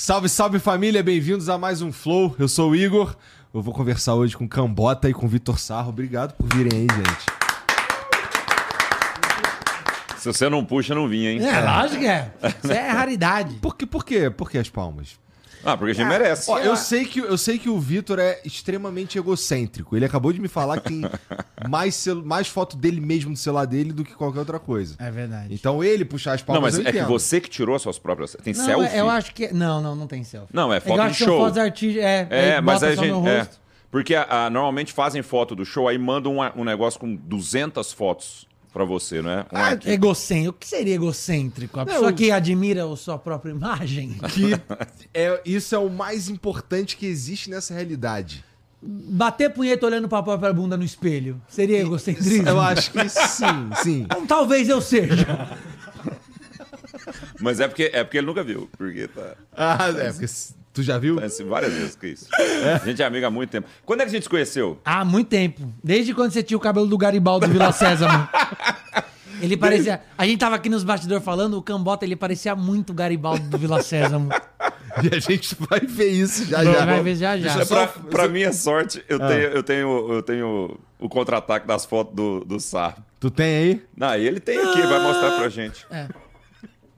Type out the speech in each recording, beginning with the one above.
Salve, salve família, bem-vindos a mais um Flow. Eu sou o Igor. Eu vou conversar hoje com Cambota e com Vitor Sarro. Obrigado por virem aí, gente. Se você não puxa, não vinha, hein? É, lógico que é. Isso é raridade. Por que, por quê? Por que as palmas? Ah, porque a gente merece. Ó, eu sei que, eu sei que o Vitor é extremamente egocêntrico. Ele acabou de me falar que tem mais, celu- mais foto dele mesmo no celular dele do que qualquer outra coisa. É verdade. Então ele puxar as Não, palmas mas eu é que entendo. você que tirou suas próprias. Tem não, selfie? eu acho que. Não, não, não tem selfie. Não, é eu foto acho de que são show. fotos artísticas. É, É, aí mas bota a só gente. no É, rosto. porque ah, normalmente fazem foto do show, aí mandam um, um negócio com 200 fotos pra você, não é? Um Ah, arquivo. egocêntrico. O que seria egocêntrico? A pessoa eu- que admira a sua própria imagem? Que é, isso é o mais importante que existe nessa realidade. Bater punheta olhando pra própria bunda no espelho. Seria egocentrismo? Eu acho que sim, sim. Então, talvez eu seja. Mas é porque, é porque ele nunca viu. Porque tá. Ah, é, porque tu já viu? Várias vezes que isso. A gente é amigo há muito tempo. Quando é que a gente se conheceu? Há muito tempo. Desde quando você tinha o cabelo do Garibaldo do Vila Sésamo. Ele parecia. A gente tava aqui nos bastidores falando, o Cambota ele parecia muito o Garibaldo do Vila Sésamo. E a gente vai ver isso já Não, já. vai ver já já. É pra, pra minha sorte, eu, tenho, eu, tenho, eu tenho o contra-ataque das fotos do, do Sarro. Tu tem aí? Não, ele tem aqui, vai mostrar pra gente. É.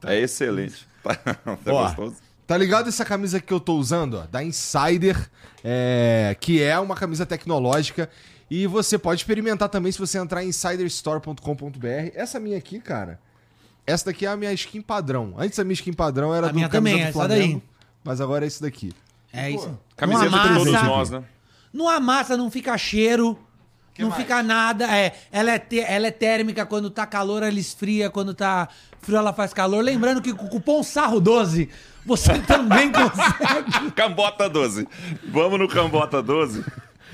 É excelente. Tá, tá gostoso? Tá ligado essa camisa que eu tô usando, ó, da Insider, é, que é uma camisa tecnológica e você pode experimentar também se você entrar em insiderstore.com.br. Essa minha aqui, cara, essa daqui é a minha skin padrão. Antes a minha skin padrão era A do minha camisa também, do essa Flamengo, daí. mas agora é esse daqui. É isso. Camiseta não de todos amassa, nós, né? Não amassa, não fica cheiro. não fica nada. É, ela, é te- ela é térmica, quando tá calor, ela esfria. Quando tá frio, ela faz calor. Lembrando que com o cupom SARRO12, você também consegue. Cambota 12. Vamos no Cambota 12?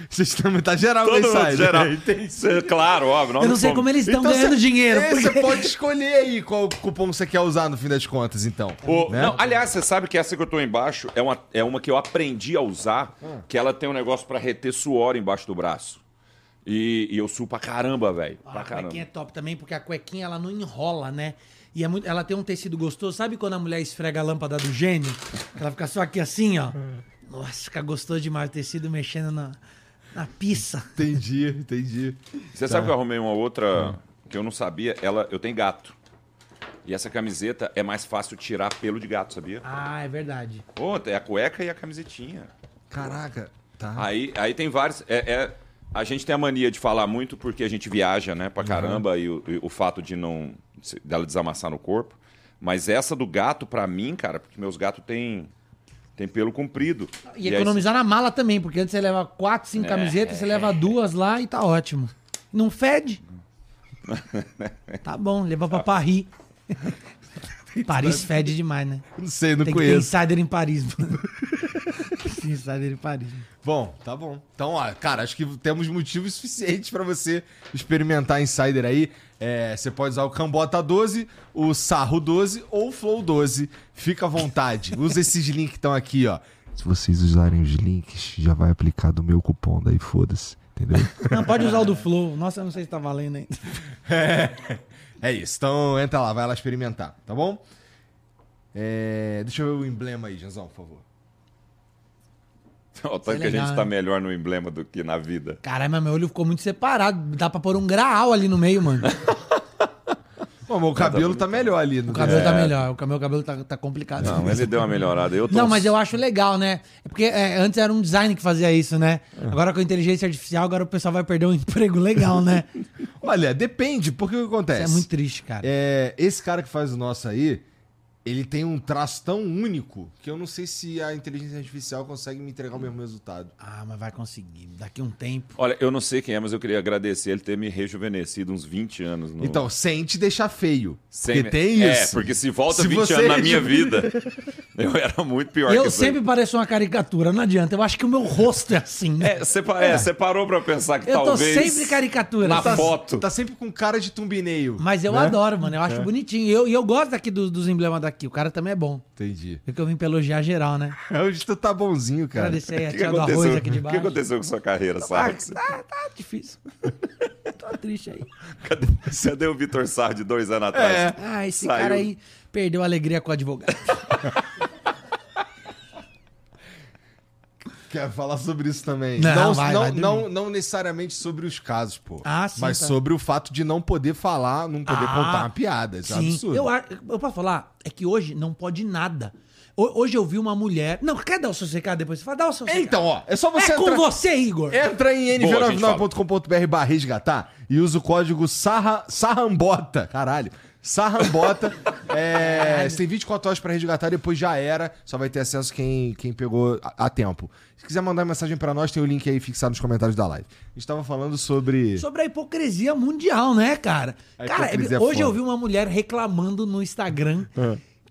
Vocês também tá geral Todo mundo Insider. geral. Entendi. Cê- Claro, óbvio. nós Eu não sei como eles estão Então ganhando cê- dinheiro. é, porque- Você pode escolher aí qual cupom você quer usar no fim das contas, então. O- né? não, aliás, você sabe que essa que eu tô embaixo é uma, é uma que eu aprendi a usar, que ela tem um negócio pra reter suor embaixo do braço. E, e eu suo pra caramba, velho. Ah, Pra a caramba. cuequinha é top também, porque a cuequinha ela não enrola, né? E é muito, ela tem um tecido gostoso. Sabe quando a mulher esfrega a lâmpada do gênio? Ela fica só aqui assim, ó. Nossa, fica gostoso demais o tecido mexendo na, na pizza. Entendi, entendi. Você sabe que eu arrumei uma outra que eu não sabia? Ela, eu tenho gato. E essa camiseta é mais fácil tirar pelo de gato, sabia? Ah, é verdade. Pô, é a cueca e a camisetinha. Caraca, tá. Aí, aí tem vários. É, é- a gente tem a mania de falar muito porque a gente viaja, né, pra caramba, e, o, e o fato de não. Dela desamassar no corpo. Mas essa do gato, pra mim, cara, porque meus gatos têm. Tem pelo comprido. E aí economizar na mala também, porque antes você leva quatro, cinco É. camisetas, você leva duas lá e tá ótimo. Não fede? tá bom, leva pra Paris. Paris fede demais, né? Não sei, não Tem que ter conheço. insider em Paris, mano. Tem insider em Paris. Bom, tá bom. Então, ó, cara, acho que temos motivos suficientes pra você experimentar Insider aí. É, você pode usar o Cambota 12, o Sarro 12 ou o Flow 12. Fica à vontade. Usa esses links que estão aqui, ó. Se vocês usarem os links, já vai aplicar do meu cupom, daí foda-se. Entendeu? Não, pode usar o do Flow. Nossa, eu não sei se tá valendo ainda. é isso. Então, entra lá, vai lá experimentar, tá bom? É, deixa eu ver o emblema aí, Janzão, por favor. O tanto é que a gente tá né? melhor no emblema do que na vida. Caralho, mas meu olho ficou muito separado. Dá pra pôr um graal ali no meio, mano. Bom, meu cabelo tá melhor ali. No O cabelo tá melhor. O meu cabelo tá, tá complicado. Não, mas ele deu uma melhorada. Eu tô Não, mas eu acho legal, né? É porque é, antes era um design que fazia isso, né? Agora com a inteligência artificial, agora o pessoal vai perder um emprego legal, né? Olha, depende, porque o que Isso acontece? é muito triste, cara. É, esse cara que faz o nosso aí, ele tem um traço tão único que eu não sei se a inteligência artificial consegue me entregar o mesmo resultado. Ah, mas vai conseguir. Daqui um tempo. Olha, eu não sei quem é, mas eu queria agradecer ele ter me rejuvenescido uns 20 anos. No... Então, sem te deixar feio. Sem Porque me- tem É, isso. porque se volta Se 20 você anos na minha vida, eu era muito pior Eu que aí. sempre pareço uma caricatura, não adianta. Eu acho que o meu rosto é assim. né? É, você, pa- é, você parou pra pensar que eu tô talvez... sempre caricatura. Na Tá- foto. Tá sempre com cara de tumbineio. Mas eu né? adoro, mano. Eu acho bonitinho. E eu, e eu gosto daqui dos, dos emblemas daqui. O cara também é bom. Entendi. Porque eu vim pra elogiar geral, né? Hoje tu tá bonzinho, cara. Agradecer aí a tia do aconteceu? arroz aqui de o que baixo. aconteceu com sua carreira, Ah, sabe? tá, tá difícil. Tô triste aí. Cadê, cadê o Vitor Sarro de dois anos atrás? É. Ah, esse Saiu. cara aí perdeu a alegria com o advogado. Quer falar sobre isso também? Não, vai, não, vai não, não necessariamente sobre os casos, pô. Ah, sim, Mas tá. sobre o fato de não poder falar, não poder Ah, contar uma piada. Isso é Sim, absurdo. eu, eu posso falar? É que hoje não pode nada. Ho- Hoje eu vi uma mulher. Não, quer dar o seu secado depois? Você fala, dá o seu secado. Então, ó, é só você é com entrar... você, Igor. Entra em Boa, a gente nv99.com.br barra resgatar e usa o código sarra, Sarrambota. Caralho. Sarrambota. é, você tem 24 horas pra resgatar, depois já era. Só vai ter acesso quem, quem pegou a, a tempo. Se quiser mandar mensagem pra nós, tem o link aí fixado nos comentários da live. A gente tava falando sobre. Sobre a hipocrisia mundial, né, cara? A cara, é hoje eu vi uma mulher reclamando no Instagram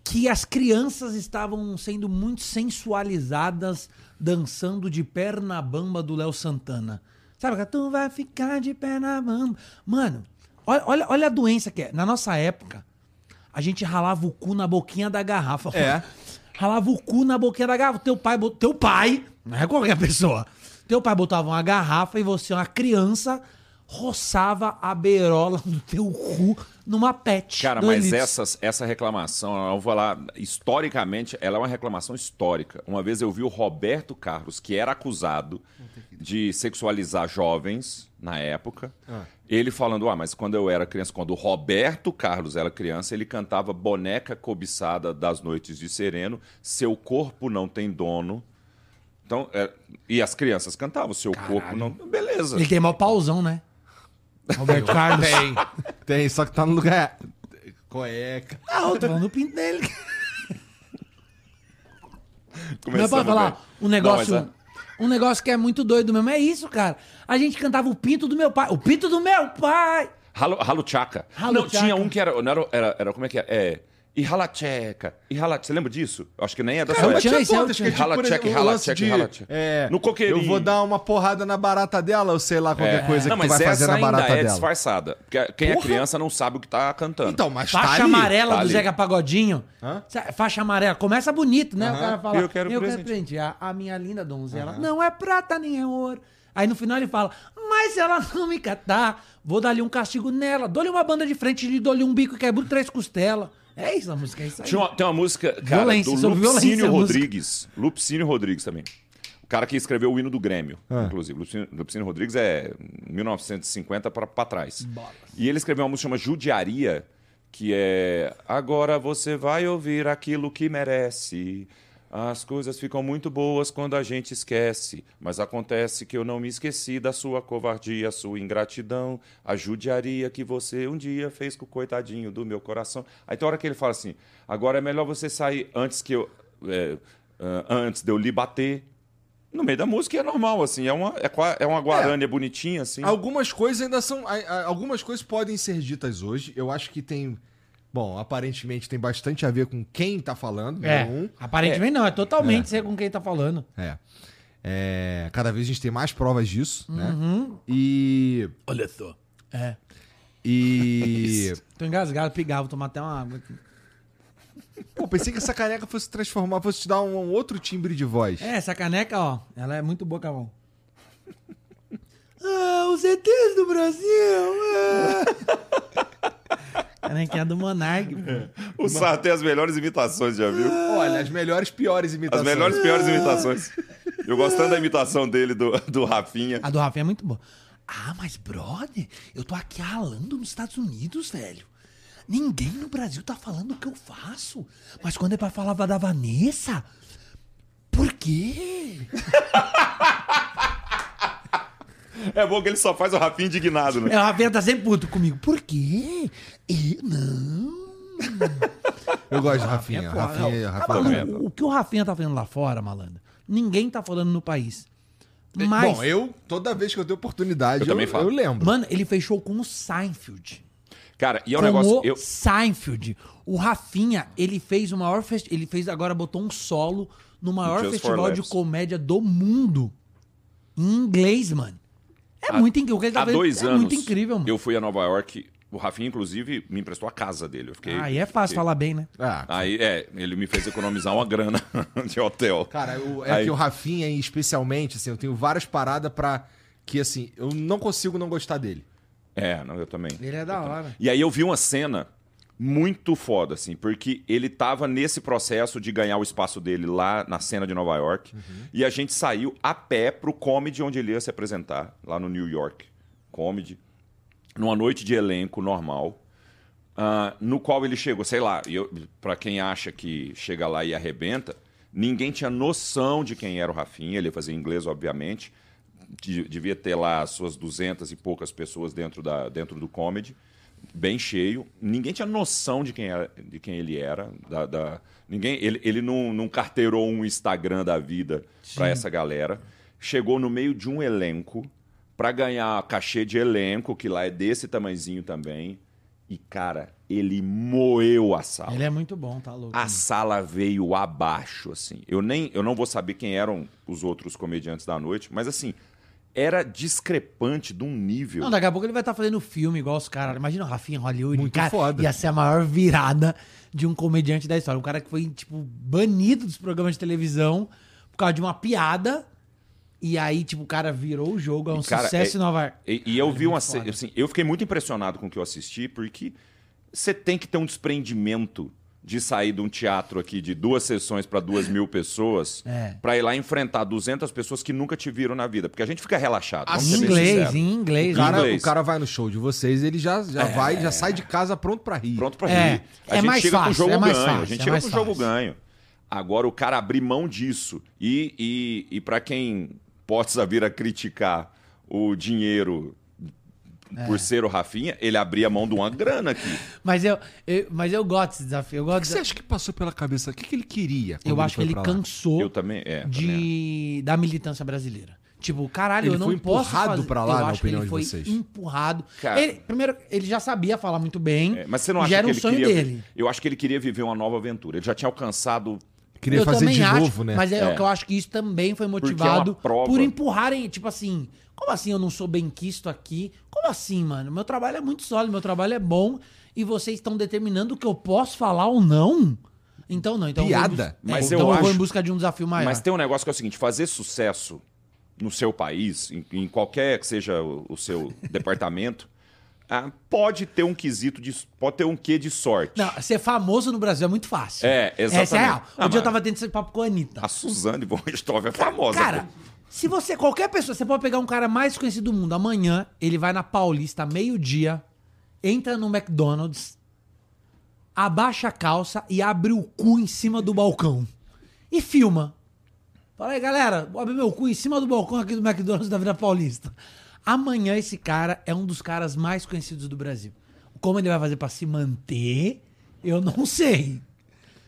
que as crianças estavam sendo muito sensualizadas dançando de perna bamba do Léo Santana. Sabe, tu vai ficar de perna bamba. Mano, olha, olha, olha a doença que é. Na nossa época, a gente ralava o cu na boquinha da garrafa. É. Ralava o cu na boquinha da garrafa. Teu pai, teu pai, não é qualquer pessoa. Teu pai botava uma garrafa e você, uma criança, roçava a beirola do teu cu numa pet. Cara, mas litros. essas, essa reclamação, eu vou lá, historicamente, ela é uma reclamação histórica. Uma vez eu vi o Roberto Carlos, que era acusado de sexualizar jovens na época, ele falando, ah, mas quando eu era criança, quando o Roberto Carlos era criança, ele cantava Boneca Cobiçada das Noites de Sereno, Seu Corpo Não Tem Dono. Então, é, e as crianças cantavam, Seu Corpo Não... Beleza. Ele tem mó pauzão, né? Roberto Carlos. Tem. Tem, só que tá no lugar. Cueca. Ah, eu tô falando do pinto dele. Mas Começamos pode falar bem. um negócio. Não, Um negócio que é muito doido mesmo. É isso, cara. A gente cantava o pinto do meu pai. O pinto do meu pai! Ralo, ralo Chaka. Ralo não, Chaka. tinha um que era, não era, era, era- Como é que é? É. E Ralacheca. E Rala... Você lembra disso? Acho que nem é da É, sua época. Esse é é tipo, de, rala check. é, No coqueirinho. Eu vou dar uma porrada na barata dela, ou sei lá, qualquer É. coisa não, que tu vai fazer na barata é dela. disfarçada. Porque quem é Porra. criança não sabe o que tá cantando. Então, mas tá Faixa ali. amarela tá do ali. Zeca Pagodinho. Hã? Faixa amarela. Começa bonito, né? O cara fala. Eu quero presente." presentear a minha linda donzela. Não é prata nem é ouro. Aí no final ele fala: Mas se ela não me catar, vou dar-lhe um castigo nela. Dou-lhe uma banda de frente e dou-lhe um bico e quebro três costelas. É isso a música, é isso aí. Tinha uma- tem uma música, cara, Violência, do Lupicínio. Rodrigues. Lupicínio Rodrigues também. O cara que escreveu o hino do Grêmio, Ah. inclusive. Lupicínio, Lupicínio Rodrigues é 1950 pra, pra trás. E ele escreveu uma música chamada Judiaria, que é Agora você vai ouvir aquilo que merece. As coisas ficam muito boas quando a gente esquece, mas acontece que eu não me esqueci da sua covardia, sua ingratidão, a judiaria que você um dia fez com o coitadinho do meu coração. Aí tem hora que ele fala assim: agora é melhor você sair antes que eu. é, antes de eu lhe bater. No meio da música é normal, assim, é uma, é, é uma guarânia bonitinha, assim. Algumas coisas ainda são. Algumas coisas podem ser ditas hoje. Eu acho que tem. Bom, aparentemente tem bastante a ver com quem tá falando. É. número um. Aparentemente não, é totalmente ser com quem tá falando. É. É, Cada vez a gente tem mais provas disso, né? Uhum. E. Olha só. É. E. Tô engasgado, pigar, vou tomar até uma água aqui. Pô, pensei que essa caneca fosse transformar, fosse te dar um, um outro timbre de voz. É, essa caneca, ó, ela é muito boa, Cavão. ah, os ETs do Brasil! Ah. Canequinha do Monark. pô. O Sarro tem as melhores imitações, já viu? Olha, as melhores, piores As imitações. melhores, piores imitações. Eu gostando da imitação dele, do, do Rafinha. A do Rafinha é muito boa. Ah, mas brother, eu tô aqui ralando nos Estados Unidos, velho. Ninguém no Brasil tá falando o que eu faço. Mas quando é pra falar da Vanessa, por quê? É bom que ele só faz o Rafinha indignado, né? É, o Rafinha tá sempre puto comigo. Por quê? Eu, não. Eu gosto de Rafinha. É foda. Rafinha, Não, Rafinha, tá maluco, Rafinha. o que o Rafinha tá fazendo lá fora, malandro, ninguém tá falando no país. Mas... Mas, Bom, eu, toda vez que eu tenho oportunidade, Eu eu, também falo. eu lembro. mano, ele fechou com o Seinfeld. Cara, e é um com negócio. o Eu, Seinfeld. O Rafinha, ele fez o maior fest... ele fez agora botou um solo no maior Just festival de comédia do mundo. Em inglês, mano. É muito incrível. O que ele tá há dois é anos. muito incrível, mano. Eu fui a Nova York. O Rafinha, inclusive, me emprestou a casa dele. Eu fiquei. Ah, e é fácil fiquei- falar bem, né? Ah, Aí, é, ele me fez economizar uma grana de hotel. Cara, o- é Aí- que o Rafinha, especialmente, assim, eu tenho várias paradas pra. Que assim, eu não consigo não gostar dele. É, não, eu também. Ele é da hora. E aí eu vi uma cena muito foda, assim, porque ele tava nesse processo de ganhar o espaço dele lá na cena de Nova York. E a gente saiu a pé pro comedy onde ele ia se apresentar, lá no New York Comedy, numa noite de elenco normal. ah, no qual ele chegou, sei lá, pra quem acha que chega lá e arrebenta, ninguém tinha noção de quem era o Rafinha, ele ia fazer inglês, obviamente, de- devia ter lá as suas duzentas e poucas pessoas dentro, da, dentro do comedy, bem cheio. Ninguém tinha noção de quem, era, de quem ele era. Da, da- ninguém, ele ele não, não carteirou um Instagram da vida para essa galera. Chegou no meio de um elenco para ganhar cachê de elenco, que lá é desse tamanzinho também. E, cara, ele moeu a sala. Ele é muito bom, tá louco. A sala veio abaixo, assim. Eu nem, eu não vou saber quem eram os outros comediantes da noite, mas assim, era discrepante de um nível. Não, daqui a pouco ele vai estar fazendo filme igual os caras. Imagina o Rafinha Hollywood. Muito cara, foda. Ia ser a maior virada de um comediante da história. Um cara que foi, tipo, banido dos programas de televisão por causa de uma piada. E aí, tipo, o cara virou o jogo. É um cara, sucesso é- em Nova York. E, e eu é vi uma. Assim, eu fiquei muito impressionado com o que eu assisti, porque você tem que ter um desprendimento de sair de um teatro aqui de duas sessões para duas mil pessoas É. para ir lá enfrentar 200 pessoas que nunca te viram na vida. Porque a gente fica relaxado. Em inglês, em inglês. O cara, inglês. o cara vai no show de vocês, ele já, já vai, já sai de casa pronto pra rir. Pronto pra É, rir. A é gente mais chega com o fácil, jogo é mais ganho. a fácil, gente é chega com o jogo fácil. ganho. Agora o cara abrir mão disso. E, e, e para quem possa vir a criticar o dinheiro É. por ser o Rafinha, ele abria mão de uma grana aqui. Mas eu, eu- mas eu gosto desse desafio. Eu, O gosto que você acha que passou pela cabeça? O que, que ele queria? eu acho que ele cansou Eu também. É, também de, da militância brasileira. Tipo, caralho, Ele eu não foi posso empurrado pra lá, eu na acho que opinião ele de foi vocês? empurrado. Cara- Ele- primeiro, ele já sabia falar muito bem. É, mas você não acha já era que um ele sonho queria. dele. Eu acho que ele queria viver uma nova aventura. Ele já tinha alcançado. Queria eu fazer também de acho, novo, né? Mas é, É. que eu acho que isso também foi é motivado prova. por empurrarem, tipo assim, como assim eu não sou bem quisto aqui? Como assim, mano? Meu trabalho é muito sólido, meu trabalho é bom e vocês estão determinando o que eu posso falar ou não? Então não, então eu Piada. bus- Mas é, eu então eu vou em acho- busca de um desafio maior. Mas tem um negócio que é o seguinte: fazer sucesso no seu país, em, em qualquer que seja o, o seu departamento, ah, pode ter um quesito de. Pode ter um quê de sorte. Não, ser famoso no Brasil é muito fácil. É, Essa é exatamente. real. Um Ah, dia eu tava tendo esse papo com a Anitta. A Suzane von Richthofen é famosa. Cara, pô. se você, qualquer pessoa, você pode pegar um cara mais conhecido do mundo, amanhã ele vai na Paulista, meio-dia, entra no McDonald's, abaixa a calça e abre o cu em cima do balcão. E filma. Fala aí, galera, vou abrir meu cu em cima do balcão aqui do McDonald's da Vila Paulista. Amanhã esse cara é um dos caras mais conhecidos do Brasil. Como ele vai fazer pra se manter, eu não sei.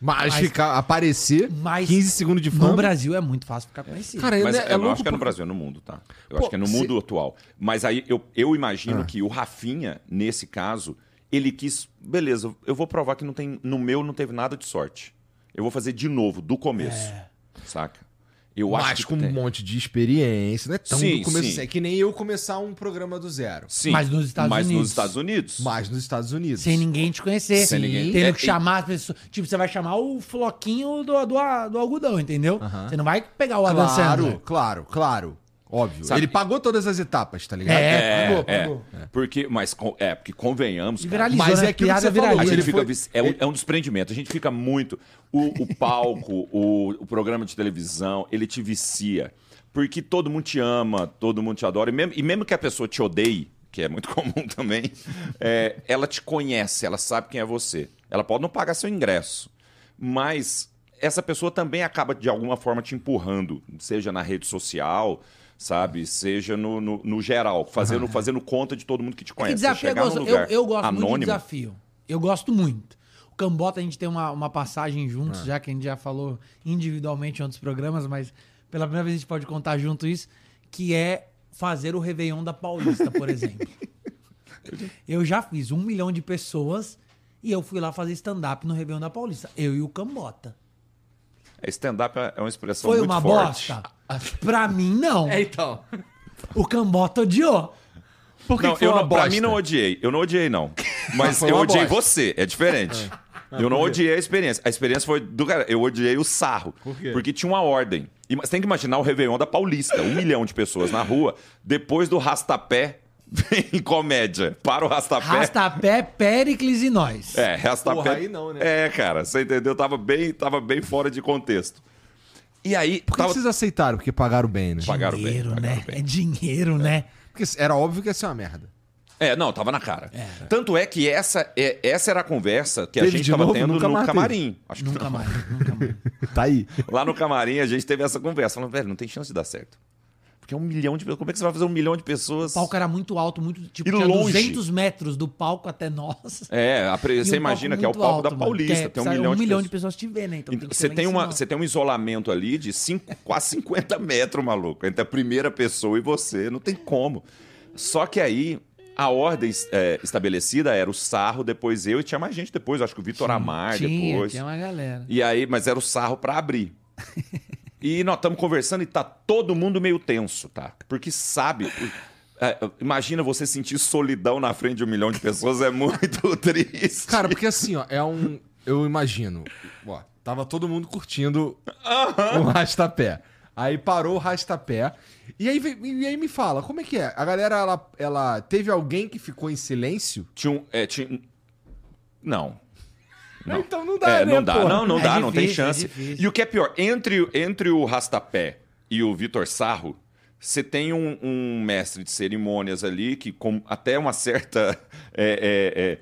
Mas, Mas- ficar, aparecer Mas 15 segundos de fama. No Brasil é muito fácil ficar conhecido. Cara, Mas é, é eu louco acho que é no Brasil, é no mundo, tá? Eu Pô, acho que é no se- mundo atual. Mas aí eu, eu Ah. imagino que o Rafinha, nesse caso, ele quis. Beleza, eu vou provar que não tem, no meu não teve nada de sorte. Eu vou fazer de novo, do começo. Saca? Eu Mas acho que com um tem. monte de experiência, não é tão Sim, do começo. sim. assim. É que nem eu começar um programa do zero. Sim, Mas nos Estados mas Unidos. nos Estados Unidos. Mas nos Estados Unidos. Sem ninguém te conhecer. Sem ninguém- Tendo É, que e- chamar as pessoas. Tipo, você vai chamar o floquinho do, do, do algodão, entendeu? Você não vai pegar o Adam Claro, Sandler. claro, claro. Óbvio. Sabe- Ele pagou todas as etapas, tá ligado? É, pagou, é, pagou. Porque, mas é, porque convenhamos. Cara, Mas né? é que você falou, A gente fica é, um, é um desprendimento. A gente fica muito. O, o palco, o, o programa de televisão, ele te vicia. Porque todo mundo te ama, todo mundo te adora. E mesmo, e mesmo que a pessoa te odeie, que é muito comum também, é, ela te conhece, ela sabe quem é você. Ela pode não pagar seu ingresso. Mas essa pessoa também acaba, de alguma forma, te empurrando, seja na rede social. Sabe? Seja no, no, no geral, fazendo, fazendo conta de todo mundo que te É que conhece. Desafio é gostoso. Eu, eu gosto muito de anônimo, desafio. Eu gosto muito. Cambota a gente tem uma, uma passagem juntos, já que a gente já falou individualmente em outros programas, mas pela primeira vez a gente pode contar junto isso, que é fazer o Réveillon da Paulista, por exemplo. eu já fiz um milhão de pessoas e eu fui lá fazer stand-up no Réveillon da Paulista. Eu e o Cambota. Stand-up é uma expressão Foi muito uma forte. bosta? Pra mim, não. É, então. O Cambota odiou. Por que Não, que foi eu uma não, pra mim não odiei. Eu não odiei, não. Mas eu odiei bosta. você. É diferente. Eu não odiei a experiência. A experiência foi do cara. Eu odiei o sarro. Por quê? Porque tinha uma ordem. E Você tem que imaginar o Réveillon da Paulista. Um milhão de pessoas na rua. Depois do rastapé, vem comédia. Para o rastapé. Rastapé, Péricles e nós. É, rastapé. Porra, aí não, né? É, cara, você entendeu? Tava bem, tava bem fora de contexto. E aí, Por que tava... vocês aceitaram? Porque pagaram bem, né? Pagaram bem, dinheiro, pagaram né? bem. É dinheiro, né? Porque era óbvio que ia ser uma merda. É, não, tava na cara. Tanto é que essa, é, essa era a conversa que a Teve gente de tava novo? tendo Nunca no mais teve. camarim. Acho que Nunca mais, nunca mais. Tá aí. Lá no camarim a gente teve essa conversa. Falando, velho, não tem chance de dar certo. Porque é um milhão de pessoas. Como é que você vai fazer um milhão de pessoas? O palco era muito alto, muito. Tipo, E tinha longe. 200 metros do palco até nós. É, a você um imagina que é o palco alto, da Paulista. é- tem um milhão, de, pessoas. pessoas te vendo, né? Então tem que Você tem, em uma, você tem um isolamento ali de cinco, quase 50 metros, maluco, entre a primeira pessoa e você. Não tem como. Só que aí, a ordem é, estabelecida era o sarro, depois eu, e tinha mais gente depois. Acho que o Vitor Amar tinha, depois. Tinha uma galera. E aí, mas era o sarro pra abrir. E nós estamos conversando e tá todo mundo meio tenso, tá? Porque sabe. é, imagina você sentir solidão na frente de um milhão de pessoas, é muito triste. Cara, porque assim, ó, é um. Eu imagino. Ó, tava todo mundo curtindo o rastapé. Aí parou o rastapé. E aí, e aí me fala, como é que é? A galera, ela, ela. Teve alguém que ficou em silêncio? Tinha um. É, tinha... Não. Não. Então não dá, É, né, não dá, pô? não, não É dá, não tem difícil, é chance. difícil. e o que é pior, entre, entre o Rastapé e o Vitor Sarro, você tem um, um mestre de cerimônias ali que, com até uma certa é, é, é,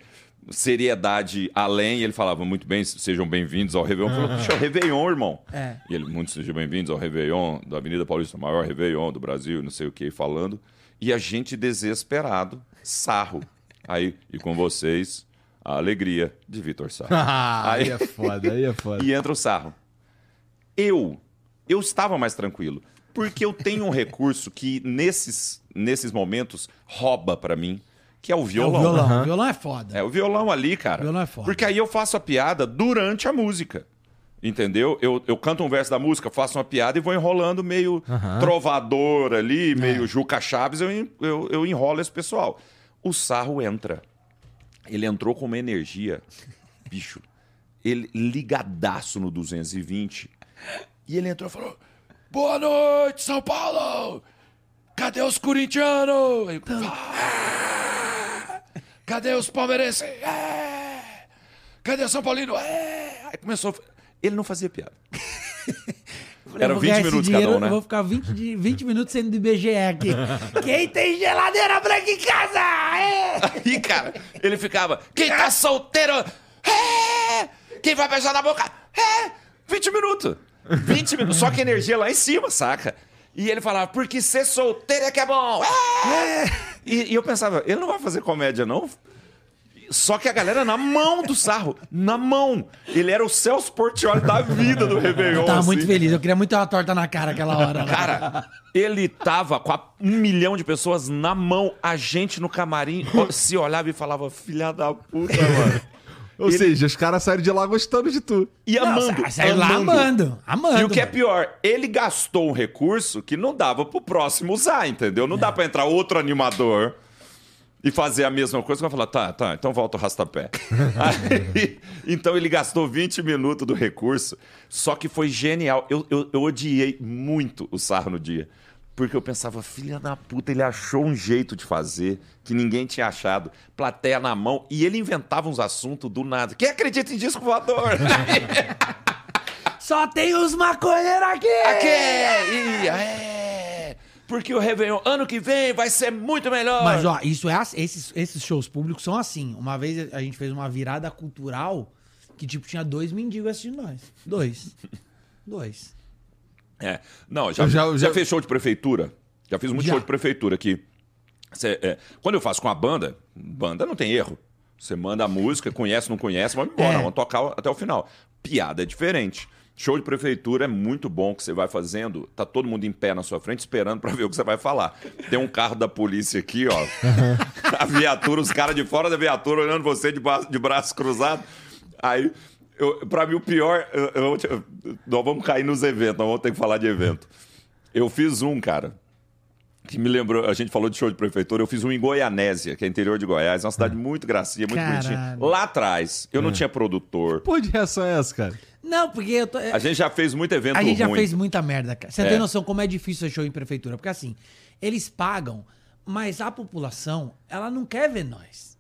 seriedade além, ele falava muito bem, sejam bem-vindos ao Réveillon. É o Réveillon, irmão. É. E ele, muito sejam bem-vindos ao Réveillon da Avenida Paulista, o maior Réveillon do Brasil, não sei o que, falando. E a gente desesperado, sarro. Aí, e com vocês, a alegria de Vitor Sarro. Ah, aí é foda, aí é foda. E entra o sarro. Eu, eu estava mais tranquilo. Porque eu tenho um recurso que, nesses, nesses momentos, rouba pra mim, que é o É o violão. violão. Aham. O violão é foda. É o violão ali, cara. O violão é foda. Porque aí eu faço a piada durante a música. Entendeu? Eu, eu canto um verso da música, faço uma piada e vou enrolando meio trovador ali, meio Juca Chaves, eu, eu, eu enrolo esse pessoal. O sarro entra. Ele entrou com uma energia, bicho, ele ligadaço no 220. E ele entrou e falou: Boa noite, São Paulo! Cadê os corintianos? Aí, "Ah! Cadê os palmeirenses? É! Cadê o São Paulino? É! Aí começou. Ele não fazia piada. Falei, Era eu vou 20 ganhar esse minutos cada dinheiro, um, né? Eu vou ficar 20, de- 20 minutos sendo do IBGE aqui. Quem tem geladeira branca em casa? É! Aí, cara, ele ficava: Quem tá solteiro? É! Quem vai beijar na boca? É! 20 minutos. 20 minutos. Só que energia lá em cima, saca? E ele falava, porque ser solteiro é que é bom. É! E, e eu pensava, ele não vai fazer comédia, não? Só que a galera na mão do sarro. Na mão. Ele era o Celso Portioli da vida do Réveillon. Eu tava assim. muito feliz. Eu queria muito ter uma torta na cara aquela hora. Cara, ele tava com a- um milhão de pessoas na mão, a gente no camarim se olhava e falava, filha da puta, mano. Ou Ele- seja, os caras saíram de lá gostando de tu. E Não, amando. sa- saiu lá amando. Amando. E o que é mano. pior, ele gastou um recurso que não dava pro próximo usar, entendeu? Não É. dá pra entrar outro animador e fazer a mesma coisa. Eu falar, tá, tá, então volta o rastapé. Aí, então ele gastou 20 minutos do recurso, só que foi genial. Eu, eu, eu odiei muito o Sarro no dia. Porque eu pensava, filha da puta, ele achou um jeito de fazer que ninguém tinha achado. Plateia na mão. E ele inventava uns assuntos do nada. Quem acredita em disco voador? Só tem os maconheiros aqui! Aqui! E, é, porque o Réveillon ano que vem vai ser muito melhor. Mas, ó, isso é esses, esses shows públicos são assim. Uma vez a gente fez uma virada cultural que, tipo, tinha dois mendigos assistindo nós. Dois. Dois. É. Não, já, Eu já- já, eu já- fez show de prefeitura? Já fiz muito Já. show de prefeitura aqui. Cê, é, quando eu faço com a banda, banda não tem erro. Você manda a música, conhece, não conhece, vamos embora, É. vamos tocar até o final. Piada é diferente. Show de prefeitura é muito bom que você vai fazendo, tá todo mundo em pé na sua frente esperando pra ver o que você vai falar. Tem um carro da polícia aqui, ó. A viatura, os caras de fora da viatura olhando você de, ba- de braços cruzados. Aí, eu, pra mim, o pior. eu- eu- eu- nós vamos cair nos eventos, nós vamos ter que falar de evento. Eu fiz um, cara, que me lembrou. A gente falou de show de prefeitura, eu fiz um em Goianésia, que é interior de Goiás. É uma cidade muito gracinha, muito Caralho. bonitinha. Lá atrás, eu não tinha produtor. Pô, de reação é essa, cara? Não, porque eu tô. A gente já fez muito evento A gente já ruim. fez muita merda, cara. Você É. tem noção como é difícil ser show em prefeitura? Porque assim, eles pagam, mas a população, ela não quer ver nós.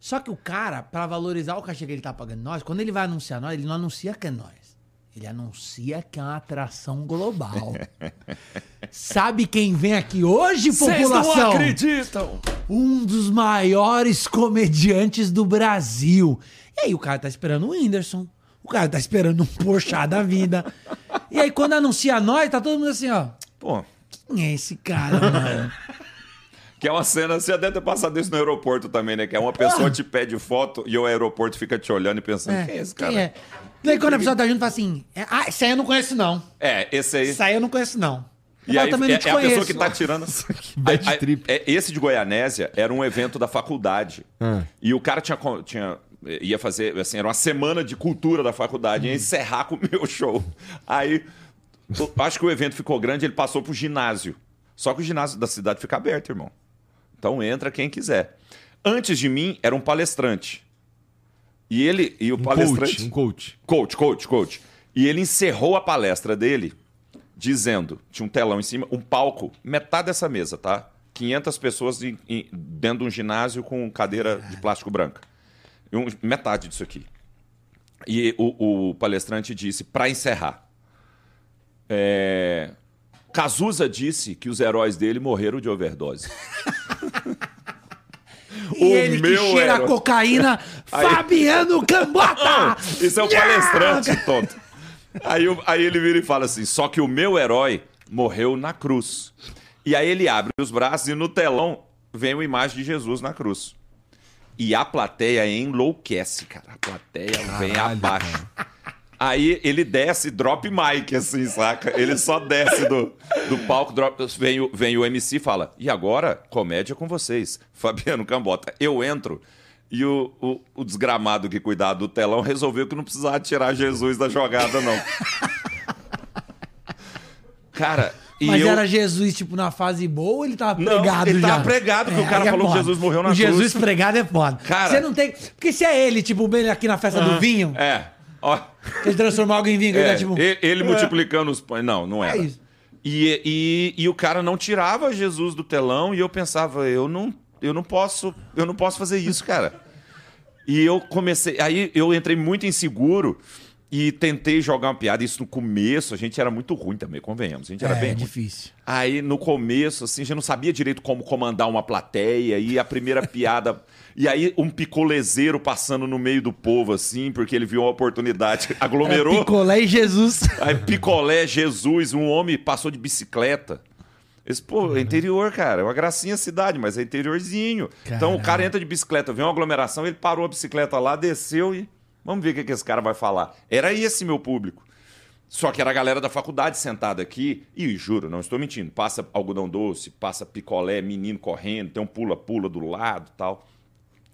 Só que o cara, pra valorizar o cachê que ele tá pagando nós, quando ele vai anunciar nós, ele não anuncia que é nós. Ele anuncia que é uma atração global. Sabe quem vem aqui hoje, população? acreditam! um dos maiores comediantes do Brasil. E aí o cara tá esperando o Whindersson. O cara tá esperando um Porchat da vida. E aí quando anuncia nós, tá todo mundo assim, ó. Pô, Quem é esse cara, mano? que é uma cena, você deve ter passado isso no aeroporto também, né? Que é uma pessoa te pede foto e o aeroporto fica te olhando e pensando, quem é esse cara? Quem é? Daí quando a pessoa tá junto, fala assim, é, ah, esse aí eu não conheço não. É, esse aí. Esse aí eu não conheço não. E Eu aí também é, não te é a conheço. pessoa que tá tirando. bad Aí- aí- trip. é, esse de Goianésia era um evento da faculdade. Ah. E o cara tinha, tinha. Ia fazer, assim, era uma semana de cultura da faculdade, ia encerrar com o meu show. Aí, acho que o evento ficou grande, ele passou pro ginásio. Só que o ginásio da cidade fica aberto, irmão. Então entra quem quiser. Antes de mim era um palestrante. E ele e o Um palestrante coach, um coach. Coach, coach, coach. E ele encerrou a palestra dele dizendo: tinha um telão em cima, um palco, metade dessa mesa, tá? 500 pessoas em- em- dentro de um ginásio com cadeira de plástico branca. Um- metade disso aqui. E o, o palestrante disse, para encerrar: é, Cazuza disse que os heróis dele morreram de overdose. E ele que cheira herói- cocaína, Aí- Fabiano Cambota! Isso é um palestrante, tonto. Aí, o- aí ele vira e fala assim: só que o meu herói morreu na cruz. E aí ele abre os braços e no telão vem uma imagem de Jesus na cruz. E a plateia enlouquece, cara. A plateia vem abaixo. Aí ele desce, drop mic, assim, saca? Ele só desce do, do palco, drop, vem, o, vem o MC e fala: E agora, comédia com vocês, Fabiano Cambota. Eu entro e o, o, o desgramado que cuidava do telão resolveu que não precisava tirar Jesus da jogada, não. Cara, Mas eu. era Jesus, tipo, na fase boa ou ele tava Não, pregado ele já? tava pregado, porque o cara aí falou que foda. Jesus morreu na o Jesus cruz. pregado é foda. Cara- Você não tem... Porque se é ele, tipo, bem aqui na festa do vinho, É, ó. ele transformar alguém em vinho, ele É, é, tipo... e- ele, multiplicando os pães. Não, não era. É isso. E, e, e o cara não tirava Jesus do telão e eu pensava, eu não, eu não posso, eu não posso fazer isso, cara. E eu comecei, aí eu entrei muito inseguro e tentei jogar uma piada. Isso no começo, a gente era muito ruim também, convenhamos. A gente era é, bem ruim. difícil. Aí no começo, assim, já não sabia direito como comandar uma plateia, e a primeira piada. E aí um picolezeiro passando no meio do povo, assim, porque ele viu uma oportunidade, aglomerou. Era picolé e Jesus. Aí picolé, Jesus, um homem passou de bicicleta. Esse, pô, é interior, cara. É uma gracinha a cidade, mas é interiorzinho. Então o cara entra de bicicleta, vê uma aglomeração, ele parou a bicicleta lá, desceu e. Vamos ver o que, que esse cara vai falar. Era esse meu público. Só que era a galera da faculdade sentada aqui, e juro, não estou mentindo. Passa algodão doce, passa picolé, menino correndo, tem um pula-pula do lado tal.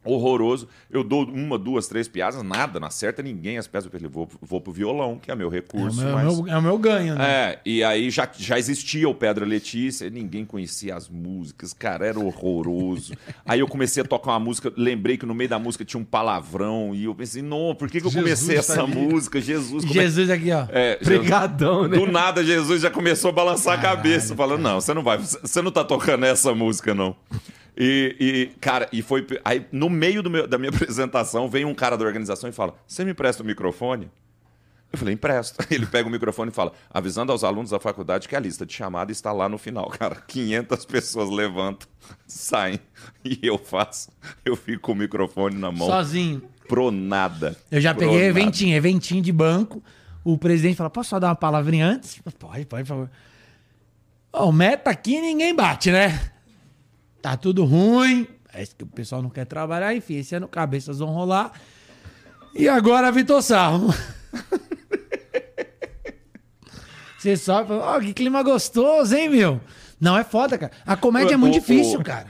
Horroroso. Eu dou uma, duas, três piadas, nada, não acerta ninguém as piadas. Eu falei, vou, vou pro violão, que é meu É o recurso. meu, mas... é o meu- é o meu ganho, né? É, e aí já, já existia o Pedra Letícia, ninguém conhecia as músicas, cara, era horroroso. aí eu comecei a tocar uma música, lembrei que no meio da música tinha um palavrão, e eu pensei, não, por que, que eu Jesus comecei tá essa ali. música? Jesus, é Jesus aqui, ó. é, Pregadão, né? do nada, Jesus já começou a balançar a cabeça, falando: Não, você não vai, você não tá tocando essa música, não. E, e, cara, e foi. Aí, no meio do meu- da minha apresentação, vem um cara da organização e fala: Você me empresta o microfone? Eu falei, empresto. Ele pega o microfone e fala, avisando aos alunos da faculdade que a lista de chamada está lá no final, cara. 500 pessoas levantam, saem, e eu faço. Eu fico com o microfone na mão, Sozinho. pro nada. Eu já peguei nada. eventinho, eventinho de banco. O presidente fala: posso só dar uma palavrinha antes? Pode, pode, por favor. O meta aqui ninguém bate, né? Tá tudo ruim. Parece que o pessoal não quer trabalhar, enfim, esse ano cabeças vão rolar. E agora, Vitor Sarro. Você só fala, ó, que clima gostoso, hein, meu? Não, é foda, cara. A comédia é muito O- o- difícil, cara.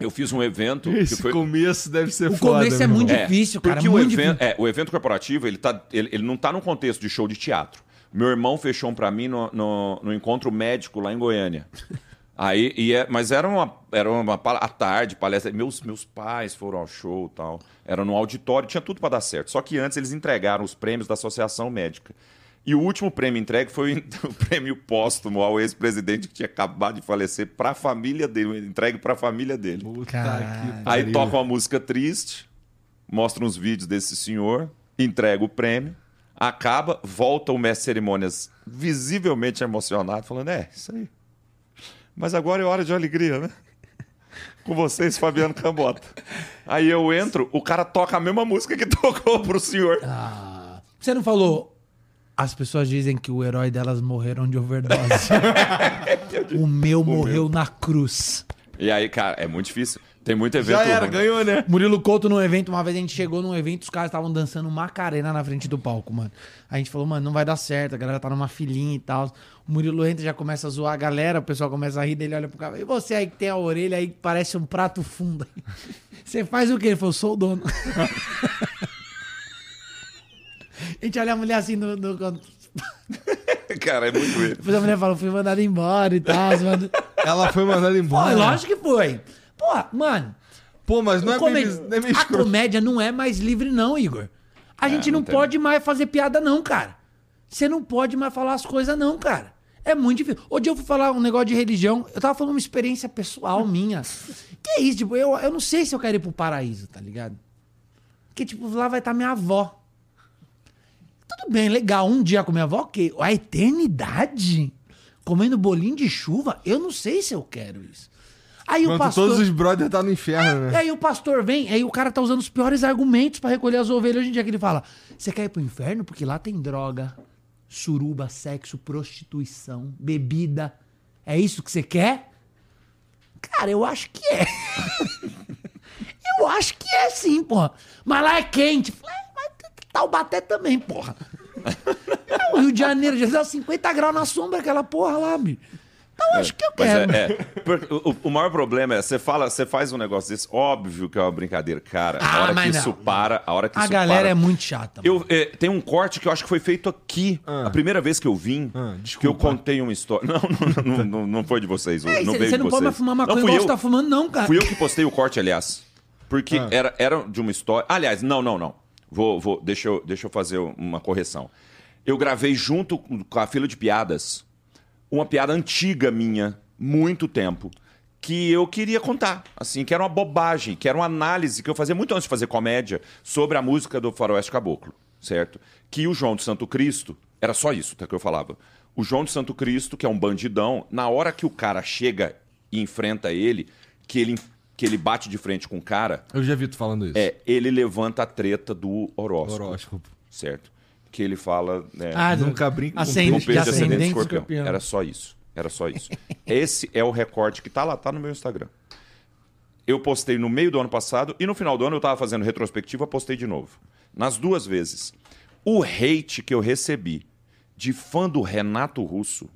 Eu fiz um evento que Esse foi. começo deve ser O foda. começo é meu muito irmão. difícil, cara. Porque o evento, difícil. é, o evento corporativo, ele, tá, ele, ele não tá num contexto de show de teatro. Meu irmão fechou um pra mim no, no, no encontro médico lá em Goiânia. Aí, e é- mas era uma, era uma à tarde, palestra. Meus, meus pais foram ao show e tal. Era no auditório, tinha tudo pra dar certo. Só que antes eles entregaram os prêmios da Associação Médica. E o último prêmio entregue foi o prêmio póstumo ao ex-presidente que tinha acabado de falecer para a família dele, entregue para a família dele. Caralho. Aí toca uma música triste, mostra uns vídeos desse senhor, entrega o prêmio, acaba, volta o mestre cerimônias visivelmente emocionado, falando: É, isso aí. Mas agora é hora de alegria, né? Com vocês, Fabiano Cambota. Aí eu entro, o cara toca a mesma música que tocou pro senhor. Ah, você não falou. As pessoas dizem que o herói delas morreram de overdose. o meu morreu na cruz. E aí, cara, é muito difícil. Tem muito evento. Já era, ruim. ganhou, né? Murilo Couto num evento, uma vez a gente chegou num evento, os caras estavam dançando Macarena na frente do palco, mano. A gente falou, mano, não vai dar certo, a galera tá numa filinha e tal. O Murilo entra já começa a zoar a galera, o pessoal começa a rir dele, olha pro cara. E você aí que tem a orelha aí que parece um prato fundo. Você faz o quê? Ele falou, sou o dono. a gente olha a mulher assim no. no... cara, é muito ele. Depois a mulher fala, fui mandado embora e tal. Ela foi mandada Pô, embora. lógico que foi. Pô, mano. Pô, mas não é, Come- meio, não é meio a comédia não é mais livre, não, Igor. A gente não não, pode mais fazer piada, não, cara. Você não pode mais falar as coisas, não, cara. É muito difícil. Hoje eu fui falar um negócio de religião. Eu tava falando uma experiência pessoal minha. Que é isso? Tipo, eu, eu não sei se eu quero ir pro paraíso, tá ligado? Porque, tipo, lá vai estar minha avó. Tudo bem, legal. Um dia com minha avó, ok. A eternidade? Comendo bolinho de chuva? Eu não sei se eu quero isso. Aí o Enquanto pastor... todos os brothers tá no inferno, E né? aí o pastor vem, aí o cara tá usando os piores argumentos pra recolher as ovelhas hoje em dia que ele fala: "Você quer ir pro inferno porque lá tem droga, suruba, sexo, prostituição, bebida. É isso que você quer?" Cara, eu acho que é. eu acho que é sim, porra. Mas lá é quente. Falei, "É, Mas Taubaté também, porra. É, o Rio de Janeiro já dá 50 graus na sombra aquela porra lá, bicho. Então acho que eu Mas quero. é, é. O, o maior problema é, você fala, você faz um negócio desse, óbvio que é uma brincadeira. Cara, Ah, a hora que mas isso não. para, a hora que A isso galera para... é muito chata. mano. Eu, é, tem um corte que eu acho que foi feito aqui. A primeira vez que eu vim, Ah, que eu contei uma história. Não, não, não, não, não foi de vocês. É, não cê- veio você de não pode vocês. mais fumar maconha não, igual eu, você tá fumando, não, cara. Fui eu que postei o corte, aliás. Porque Ah. era, era de uma história. Aliás, não, não, não. Vou, vou, deixa, eu, deixa eu fazer uma correção. Eu gravei junto com com a fila de piadas uma piada antiga minha, muito tempo, que eu queria contar. Assim, que era uma bobagem, que era uma análise que eu fazia muito antes de fazer comédia sobre a música do Faroeste Caboclo, certo? Que o João de Santo Cristo, era só isso tá, que eu falava. O João de Santo Cristo, que é um bandidão, na hora que o cara chega e enfrenta ele, que ele, que ele bate de frente com o cara, Eu já vi tu falando isso. é, ele levanta a treta do horóscopo, Horóscopo. certo? Que ele fala... né, Ah, Nunca brinco com Ascendente, de peixe de ascendente ascendente escorpião. escorpião. Era só isso. Era só isso. Esse é o recorte que tá lá, tá no meu Instagram. Eu postei no meio do ano passado e no final do ano eu tava fazendo retrospectiva, postei de novo. Nas duas vezes. O hate que eu recebi de fã do Renato Russo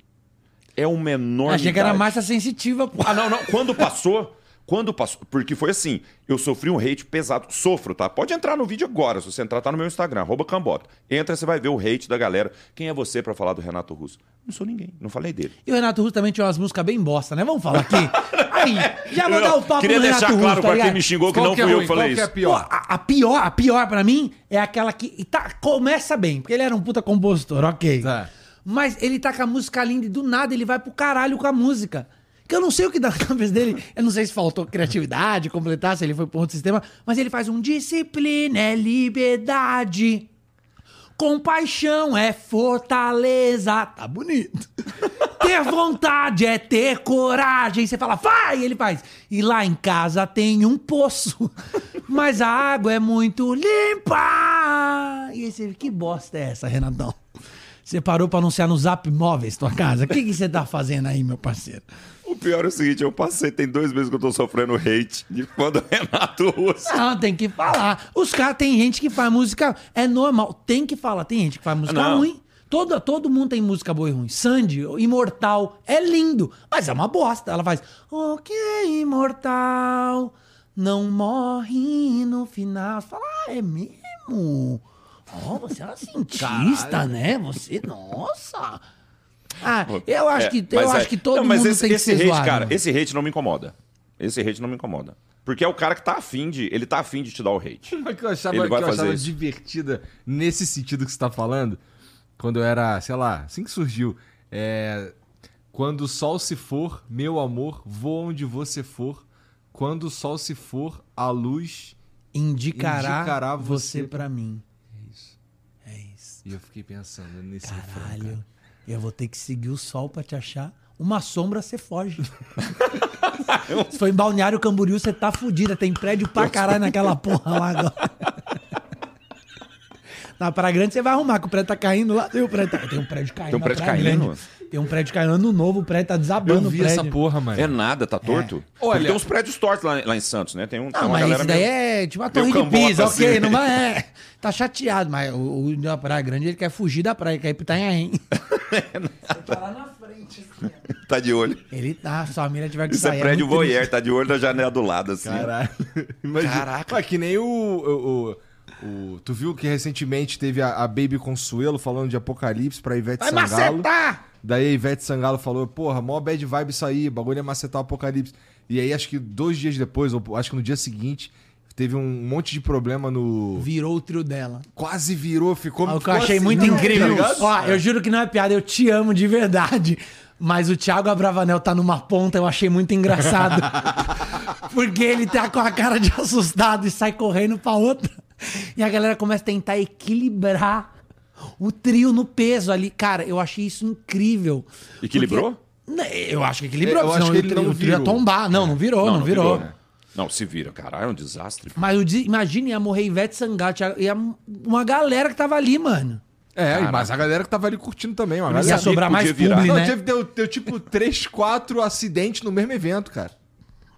é o menor Achei que era massa sensitiva, pô. ah, não, não. Quando passou, quando passou, porque foi assim, eu sofri um hate pesado, sofro, tá? Pode entrar no vídeo agora, se você entrar, tá no meu Instagram, arroba cambota. Entra, você vai ver o hate da galera. Quem é você pra falar do Renato Russo? Não sou ninguém, não falei dele. E o Renato Russo também tinha umas músicas bem bosta, né? Vamos falar aqui. Aí, já vou dar o papo Queria no Renato deixar Russo, claro tá pra quem me xingou que Qual não que é fui eu que falei Qual que é isso. Pô, pior? a, a pior, a pior pra mim é aquela que tá, começa bem, porque ele era um puta compositor, ok. Tá. Mas ele tá com a música linda e do nada ele vai pro caralho com a música. Que eu não sei o que dá na cabeça dele. Eu não sei se faltou criatividade, completar, se ele foi pra outro sistema. Mas ele faz um disciplina é liberdade. Compaixão é fortaleza. Tá bonito. Ter vontade é ter coragem. Você fala, vai! Ele faz. E lá em casa tem um poço, mas a água é muito limpa. E aí você, que bosta é essa, Renatão? Você parou pra anunciar no Zap Móveis tua casa? O que, que você tá fazendo aí, meu parceiro? O pior é o seguinte, eu passei, tem dois meses que eu tô sofrendo hate de quando o Renato Russo. Não, tem que falar. Os caras, tem gente que faz música. É normal, tem que falar. Tem gente que faz música Não. ruim. Todo, todo mundo tem música boa e ruim. Sandy, Imortal, é lindo, mas é uma bosta. Ela faz. O que é imortal? Não morre no final. Você fala, ah, é mesmo? Ó, você é uma cientista, né? Você, nossa. Ah, eu acho É, que, eu mas acho é- que todo Não, mas mundo esse, tem que esse ser hate, zoado. cara, esse hate não me incomoda. Esse hate não me incomoda. Porque é o cara que tá afim de. Ele tá afim de te dar o hate. Uma que eu achava, Ele que vai eu fazer achava isso. divertida nesse sentido que você tá falando, quando eu era, sei lá, assim que surgiu. É. Quando o sol se for, meu amor, vou onde você for. Quando o sol se for, a luz. indicará, indicará você você pra mim. É isso. É isso. E eu fiquei pensando nesse refrão, Caralho. Cara. Eu vou ter que seguir o sol pra te achar. Uma sombra você foge. Se for em Balneário Camboriú, você tá fudida. Tem prédio pra caralho naquela porra lá agora. Na Praia Grande você vai arrumar, que o prédio tá caindo lá. Tem um prédio, tem um prédio caindo. Tem um prédio caindo? Grande. Tem um prédio caindo ano novo, o prédio tá desabando Eu o vi prédio. essa porra, mano. É nada, tá torto? Porque Olha- tem uns prédios tortos lá, lá em Santos, né? Tem, um, tem Não, uma mas galera isso daí meio- é tipo a Deu torre de Pisa, ok, assim. não vai- é. Tá chateado, mas o, o da Praia Grande ele quer fugir da praia, quer ir pro Itanhaém. tá lá na frente, assim, ó. Tá de olho. Ele tá, se a família tiver que Isso é sair. prédio muito triste. voyeur, tá de olho na janela do lado, assim. Caralho. Imagina. Caraca. Ué, que nem o, o, o- o- Tu viu que recentemente teve a, a Baby Consuelo falando de Apocalipse pra Ivete Vai Sangalo. macetar! Daí a Ivete Sangalo falou, porra, mó bad vibe isso aí, bagulho é macetar o Apocalipse. E aí acho que dois dias depois, ou acho que no dia seguinte, teve um monte de problema no... Virou o trio dela. Quase virou, ficou... O que eu achei muito não, incrível. tá? Ó, eu juro que não é piada, eu te amo de verdade. Mas o Thiago Abravanel tá numa ponta, eu achei muito engraçado. Porque ele tá com a cara de assustado e sai correndo pra outra. E a galera começa a tentar equilibrar o trio no peso ali. Cara, eu achei isso incrível. Equilibrou? Porque- Né, Eu acho que equilibrou, Eu acho que o ele trio- não o trio ia virou. tombar. Não, não virou, não, virou. né? Não, se vira, caralho, é um desastre. Mas o de- imagina, ia morrer Ivete Thiago, ia uma galera que tava ali, mano. É, mas a galera que tava ali curtindo também, uma Ia galera... sabia sobrar mais virar. publi, Não, né? teve, deu, deu tipo 3, 4 acidentes no mesmo evento, cara.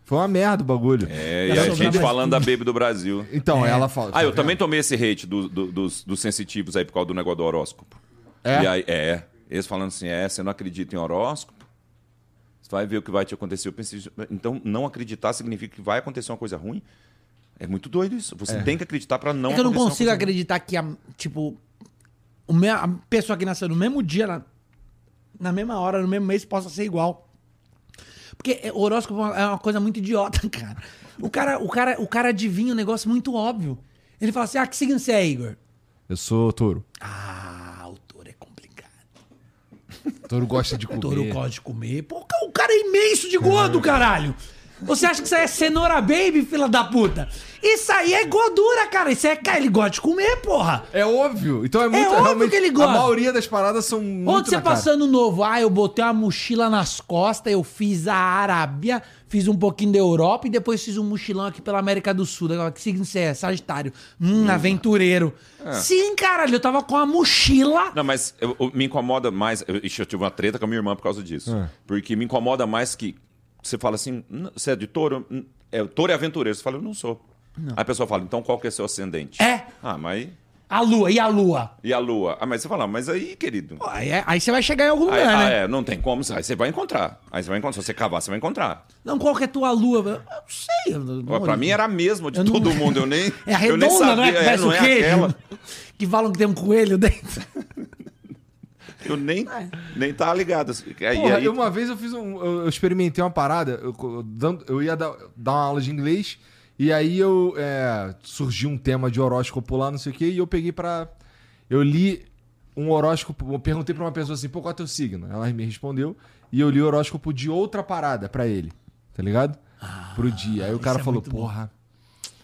Foi uma merda o bagulho. É, e a gente mais falando da Baby do Brasil. Então, ela fala... Ah, eu tá também vendo? tomei esse hate do- do- dos, dos sensitivos aí por causa do negócio do horóscopo. É? E aí, é. Eles falando assim, é, você não acredita em horóscopo? Você vai ver o que vai te acontecer. Eu pensei, então não acreditar significa que vai acontecer uma coisa ruim? É muito doido isso. Você tem que acreditar pra não É que eu não acontecer uma consigo coisa ruim. acreditar que, a, tipo, a pessoa que nasceu no mesmo dia, na, na mesma hora, no mesmo mês, possa ser igual. Porque é, o horóscopo é uma- é uma coisa muito idiota, cara. O cara, o cara, o cara adivinha um negócio muito óbvio. Ele fala assim, ah, que signo você é, Igor? Eu sou touro. Ah, o touro é complicado. Touro gosta de O comer. touro gosta de comer. Pô, o cara é imenso de gordo, caralho. Você acha que isso aí é cenoura baby, fila da puta? Isso aí é gordura, cara. Isso é, cara, ele gosta de comer, porra. É óbvio. Então é muito óbvio realmente, que ele gosta. A maioria das paradas são muito Onde você na cara. passando novo? Ah, eu botei uma mochila nas costas, eu fiz a Arábia, fiz um pouquinho da Europa e depois fiz um mochilão aqui pela América do Sul. Agora, Que signo você é? Sagitário. Hum, aventureiro. Sim, caralho, eu tava com a mochila. Não, mas eu- eu- me incomoda mais. Eu, ixi, eu tive uma treta com a minha irmã por causa disso. É. Porque me incomoda mais que você fala assim, "N- você é de touro? É, touro é aventureiro. Você fala, eu não sou. Aí a pessoa fala, então qual que é seu ascendente? É. Ah, mas. A lua, e a lua? E a lua? Ah, mas você fala, mas aí, querido. Pô, Aí, é- aí você vai chegar em algum Aí, lugar, ah, né? é, não tem como. Aí você vai encontrar. Aí você vai encontrar. Se você cavar, você vai encontrar. Não, qual que é tua lua? Eu não sei. eu não- pra mim era a mesma de Eu não- todo mundo. Eu nem. É a eu nem redonda, não é? sabia, Que é, parece não o é queijo. aquela. Que falam que tem um coelho dentro. Eu nem, nem tava ligado. Aí, Porra, aí- eu uma vez eu fiz um. Eu, eu experimentei uma parada. Eu, eu dando- eu ia dar, dar uma aula de inglês. E aí eu. É, surgiu um tema de horóscopo lá, não sei o quê. E eu peguei pra. Eu li um horóscopo. Eu perguntei pra uma pessoa assim, pô, qual é teu signo? Ela me respondeu. E eu li o horóscopo de outra parada pra ele. Tá ligado? Pro dia. Aí o cara é falou, muito bom. porra,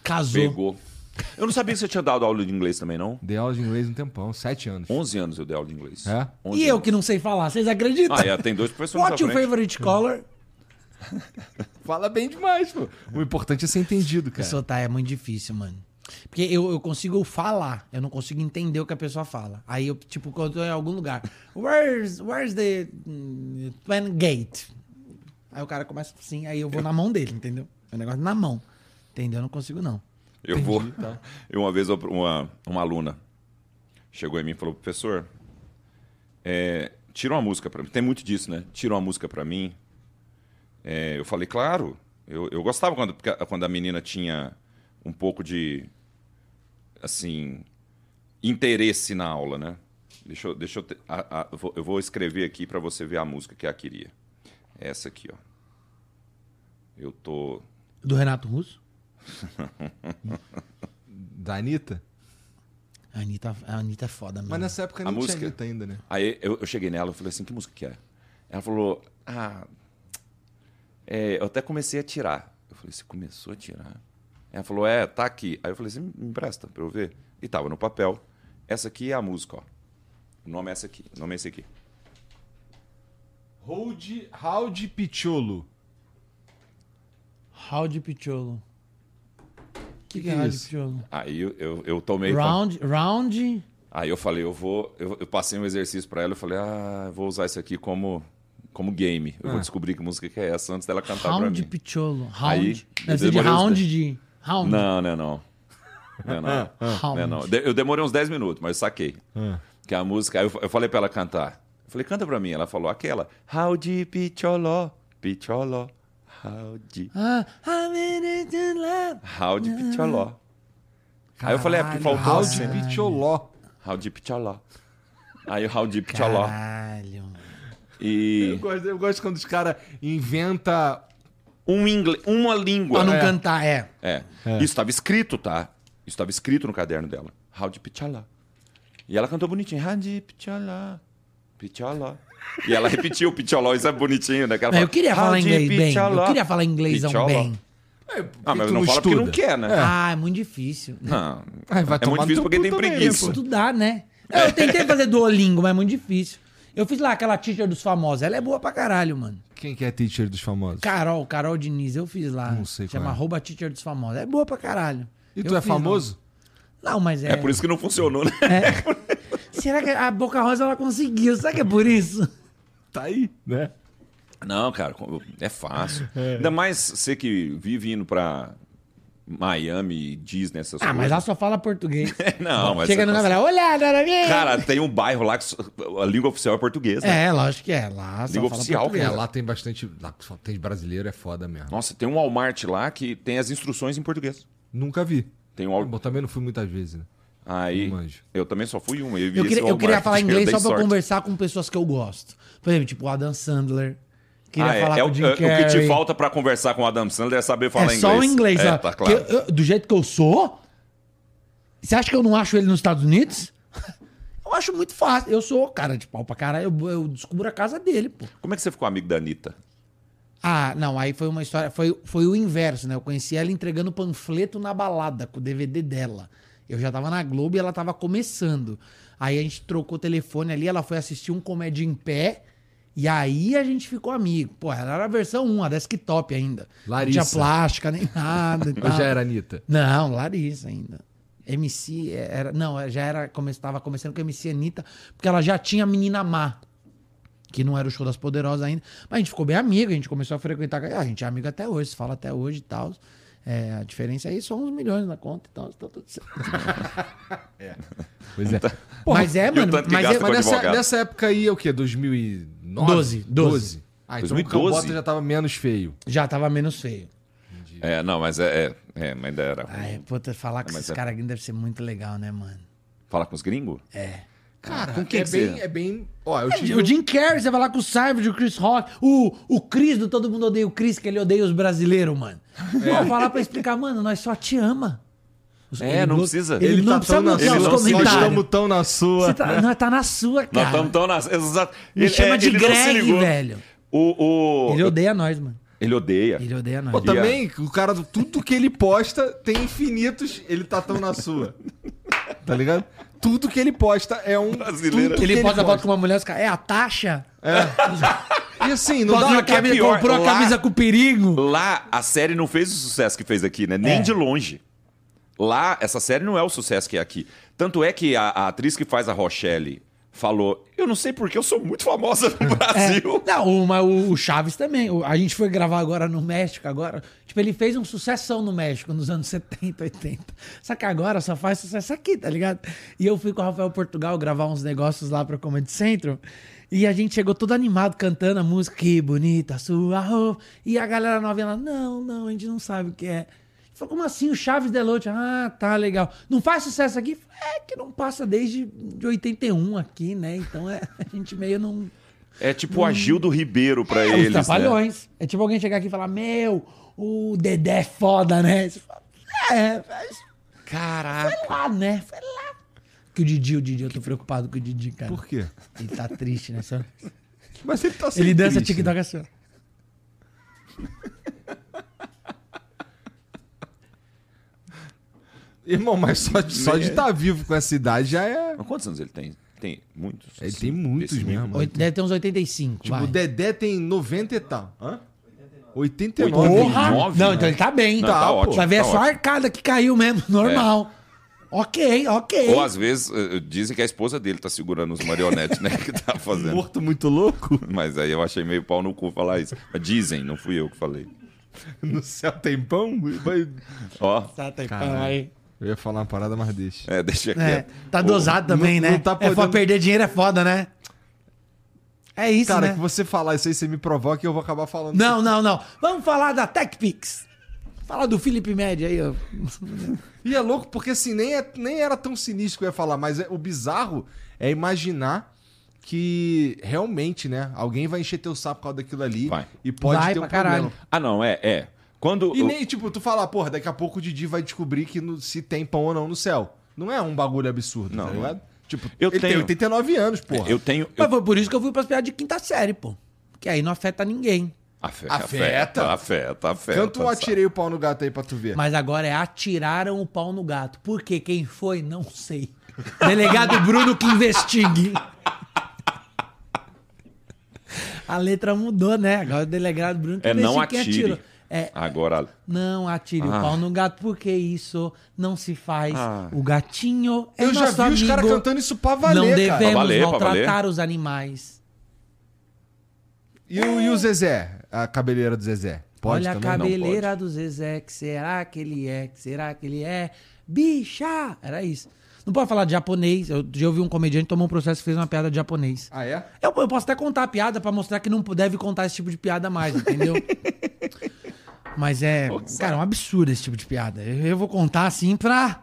Casou. Pegou. Eu não sabia que você tinha dado aula de inglês também, não? dei aula de inglês um tempão, sete anos. 11 anos eu dei aula de inglês. É? 11 E eu anos. que não sei falar, vocês acreditam? Ah, é, tem dois professores What's your favorite color? Fala bem demais, pô. O importante é ser entendido, cara. Pessoa tá, é muito difícil, mano. Porque eu, eu consigo falar, eu não consigo entender o que a pessoa fala. Aí eu, tipo, quando eu tô em algum lugar, where's, where's the mm, Twin Gate? Aí o cara começa assim, aí eu vou na mão dele, entendeu? É um negócio na mão. Entendeu? Eu não consigo, não. Eu vou. Eu, uma vez, uma, uma aluna chegou em mim e falou: professor, é, tira uma música para mim. Tem muito disso, né? Tira uma música para mim. É, eu falei: claro. Eu, eu gostava quando, quando a menina tinha um pouco de. Assim. Interesse na aula, né? Deixa eu, deixa eu, te, a, a, eu vou escrever aqui para você ver a música que ela queria. Essa aqui, ó. Eu tô. Do Renato Russo? Da Anitta? A Anitta, a Anitta é foda mesmo. Mas nessa época A não música- tinha Anitta ainda, né? Aí eu, eu cheguei nela e falei assim: que música que é? Ela falou: ah. é, eu até comecei a tirar. Eu falei: você começou a tirar? Ela falou: é, tá aqui. Aí eu falei assim: me empresta pra eu ver. E tava no papel. Essa aqui é a música, ó. O nome é essa aqui. O nome é esse aqui. Hold, Howdy Picholo. Raul Picholo. O que, que, que é? Picholo? Aí eu, eu, eu tomei. Round, round. Aí eu falei: eu vou. Eu, eu passei um exercício pra ela. Eu falei: ah, eu vou usar isso aqui como, como game. Eu vou descobrir que música que é essa antes dela cantar pra Round mim. Picholo. Aí, Round. Deve ser de uns round de. Round. Não, não, é não. Não, é não. Round. Não, é não. Eu demorei uns 10 minutos, mas saquei. Ah. Que a música. Aí eu, eu falei pra ela cantar. Eu falei, canta pra mim. Ela falou aquela. Howdy, picholó, picholó, howdy. Ah, I'm in it in love. Howdy, picholó. Aí eu falei, é porque Caralho, faltou Howdy assim. Picholó. Howdy, picholó. Aí o howdy, picholó. Caralho. Eu E gosto, eu gosto quando os caras inventam. um inglês, uma língua. Pra não É. cantar, é. É. Isso estava escrito, tá? Isso estava escrito no caderno dela. Howdy Pichala. E ela cantou bonitinho. Howdy Pichala. Pichala. E ela repetiu o Picholó, isso é bonitinho, né? Que ela eu fala, queria falar "Howdy, inglês bem. Eu Pichala." queria falar Pichala. bem. Ah, mas não fala porque não quer, né? Ah, é muito difícil. Não. Ai, vai é tomar muito difícil porque tem preguiça. Estudar, né? Eu tentei fazer Duolingo, mas é muito difícil. Eu fiz lá aquela teacher dos famosos. Ela é boa pra caralho, mano. Quem que é teacher dos famosos? Carol, Carol Diniz, eu fiz lá. Não sei qual Chama é. arroba teacher dos famosos. É boa pra caralho. E Eu tu é fiz lá. famoso? Não, mas é. É por isso que não funcionou, né? Será que a Boca Rosa ela conseguiu? Será que é por isso? Tá aí, né? Não, cara, é fácil. Ainda mais você que vive indo pra Miami, Disney, essas Ah, mas coisas. ela só fala português. Não, mas Chega você no tá- lugar fala, olha, dona minha. Cara, tem um bairro lá que a língua oficial é português, né? É, lógico que é. Lá só Língua fala oficial, português. É, lá tem bastante. Lá só tem brasileiro, é foda mesmo. Nossa, tem um Walmart lá que tem as instruções em português. Nunca vi. Tem um Eu Walmart. também não fui muitas vezes, né? Aí, eu também só fui uma. Eu, Eu queria, eu queria falar inglês só pra sorte. conversar com pessoas que eu gosto. Por exemplo, tipo o Adam Sandler. Queria Ah, é, falar é com o, o Jim é, o que te falta pra conversar com o Adam Sandler é saber falar é inglês. só o inglês. É, tá claro. eu- eu- do jeito que eu sou, você acha que eu não acho ele nos Estados Unidos? Eu acho muito fácil. Eu sou cara de pau pra caralho. Eu, eu descubro a casa dele, pô. Como é que você ficou amigo da Anitta? Ah, não, aí foi uma história. Foi, foi o inverso, né? Eu conheci ela entregando panfleto na balada com o DVD dela. Eu já tava na Globo e ela tava começando. Aí a gente trocou o telefone ali, ela foi assistir um comédia em pé. E aí a gente ficou amigo. Pô, ela era a versão 1, a desktop ainda. Larissa. Não tinha plástica nem nada. Ou já era Anitta? Não, Larissa ainda. MC era. Não, já era. Tava começando com MC Anitta, porque ela já tinha Menina Má. Que não era o show das poderosas ainda. Mas a gente ficou bem amigo, a gente começou a frequentar. A gente é amigo até hoje, se fala até hoje e tal. É, a diferença aí são uns milhões na conta e tal. Tá tudo certo. Pois é. mas é, e o mano. tanto que Mas é, Mas nessa, nessa época aí é o quê? 2009? 12, 12. Ah, então 2012? o Cambota já tava menos feio. já tava menos feio. É, não, mas é, é, é, mas ainda era. Ai, puta, falar com Mas esses é- caras aqui deve ser muito legal, né, mano? Falar com os gringos? É. Cara, com quem é que bem, você- é bem. Ó, eu tive. O Jim Carrey, você vai lá com o Savage, o Chris Rock, o, o Chris do Todo Mundo Odeia o Chris, que ele odeia os brasileiros, mano. Vou falar pra explicar, mano, nós só te ama. Os- É, não precisa. Ele, não tá precisa tão na bloquear ele os não- Nós comentários. estamos tão na sua. Você tá, nós tá na sua, Nós cara. estamos tão nas. Exato. Me Ele- chama é, de ele não Greg, velho. O, o... Ele odeia nós, mano. Ele odeia. Ele odeia nós. Pô, também, o cara, tudo que ele posta tem infinitos, ele tá tão na sua. Tá ligado? Tudo que ele posta é um. Brasileira. tudo que Ele posta a foto com uma mulher, os caras, é a taxa? E assim, não dá uma camisa, pior, comprou a lá- camisa com perigo. Lá, a série não fez o sucesso que fez aqui, né? Nem É. de longe. Lá, essa série não é o sucesso que é aqui. Tanto é que a, a atriz que faz a Rochelle falou: Eu não sei porque eu sou muito famosa no Brasil. É. Não, mas o Chaves também. A gente foi gravar agora no México agora. Tipo, ele fez um sucessão no México nos anos 70, 80. Só que agora só faz sucesso aqui, tá ligado? E eu fui com o Rafael Portugal gravar uns negócios lá pra Comedy Central. E a gente chegou todo animado cantando a música. Que bonita sua roupa. E a galera novinha lá, não, não, a gente não sabe o que é. Falei, como assim? O Chaves Delote? Ah, tá, legal. Não faz sucesso aqui? É que não passa desde de 81 aqui, né? Então é, a gente meio não. É tipo o Agildo Ribeiro pra É, eles. os né? trapalhões. É tipo alguém chegar aqui e falar: Meu, o Dedé é foda, né? Fala, é, mas Caraca. foi lá, né? Foi lá. Que o Didi, o Didi, eu tô preocupado com o Didi, cara. Por quê? Ele tá triste, né? Só- Mas ele tá Ele dança triste, TikTok assim. Irmão, mas só de estar tá vivo com essa idade já é. Mas quantos anos ele tem? Tem muitos. Ele tem muitos mesmo. Oito- Deve ter uns 85. Tipo, vai. o Dedé tem 90 e tal. Hã? 89. Porra! nove, Não, né? então ele tá bem. Não, tá Tá, ótimo. Vai ver, é tá só a ótimo. arcada que caiu mesmo, normal. Ok, ok. Ou às vezes eh, dizem que a esposa dele tá segurando os marionetes, né? Que tá fazendo. Morto muito louco. Mas aí eu achei meio pau no cu falar isso. Mas dizem, não fui eu que falei. No céu tem pão? Vai- Ó, Tá, tá, Caralho. aí. Eu ia falar uma parada, mas deixa. é, deixa É, quieto. tá dosado também, não- né? não tá É pra podendo- perder dinheiro é foda, né? É isso, Cara, né? que você falar isso aí, você me provoca e eu vou acabar falando. Não, não, não. Vamos falar da TechPix. Falar do Felipe Média aí, ó. E é louco porque assim, nem, é- nem era tão sinistro que eu ia falar, mas é- o bizarro é imaginar que realmente, né, alguém vai encher teu sapo por causa daquilo ali Vai. e pode Vai ter um pra caralho. problema. Ah, não, é, é. Quando. E eu- nem, tipo, tu falar, porra, daqui a pouco o Didi vai descobrir que no- se tem pão ou não no céu. Não é um bagulho absurdo, Não, tá não. ligado? Tipo, Eu ele tem tenho- 89 anos, porra. Eu tenho. Mas Eu... foi por isso que eu fui pras piadas de quinta série, pô. Que aí não afeta ninguém. Afeta, Afeta? afeta, afeta, um sabe? atirei o pau no gato aí pra tu ver. Mas agora é atiraram o pau no gato. Por quê? Quem foi? Não sei. Delegado Bruno que investigue. A letra mudou, né? Agora o delegado Bruno que É não investigue quem atire. atirou. É, Agora. não atire o Ah. pau no gato, porque isso não se faz. Ah. O gatinho é eu já vi os caras amigo. cantando isso pra valer, Não cara. devemos Pra valer, maltratar valer. os animais. E o, e o Zezé? A cabeleira do Zezé? Pode Olha a também? Não, cabeleira do Zezé, que será que ele é? Que será que ele é? Bicha! Era isso. Não pode falar de japonês. Eu já ouvi um comediante tomou um processo e fez uma piada de japonês. Ah, é? Eu, eu posso até contar a piada pra mostrar que não deve contar esse tipo de piada mais, entendeu? Mas é, cara, é um absurdo esse tipo de piada. Eu, eu vou contar assim pra.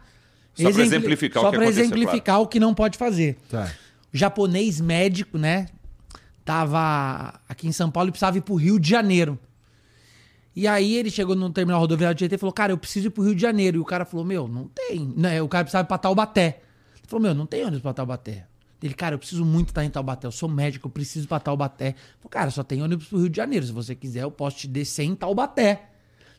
Só pra exempli- exemplificar o só que pra exemplificar o que não pode fazer. Tá. O japonês médico, né? Tava aqui em São Paulo e precisava ir pro Rio de Janeiro. E aí ele chegou no terminal rodoviário de Tietê e falou, cara, eu preciso ir pro Rio de Janeiro. E o cara falou, meu, não tem. Né? O cara precisava ir pra Taubaté. Ele falou, meu, não tem ônibus pra Taubaté. Ele, cara, eu preciso muito estar em Taubaté. Eu sou médico, eu preciso ir pra Taubaté. Ele falou, cara, só tem ônibus pro Rio de Janeiro. Se você quiser, eu posso te descer em Taubaté.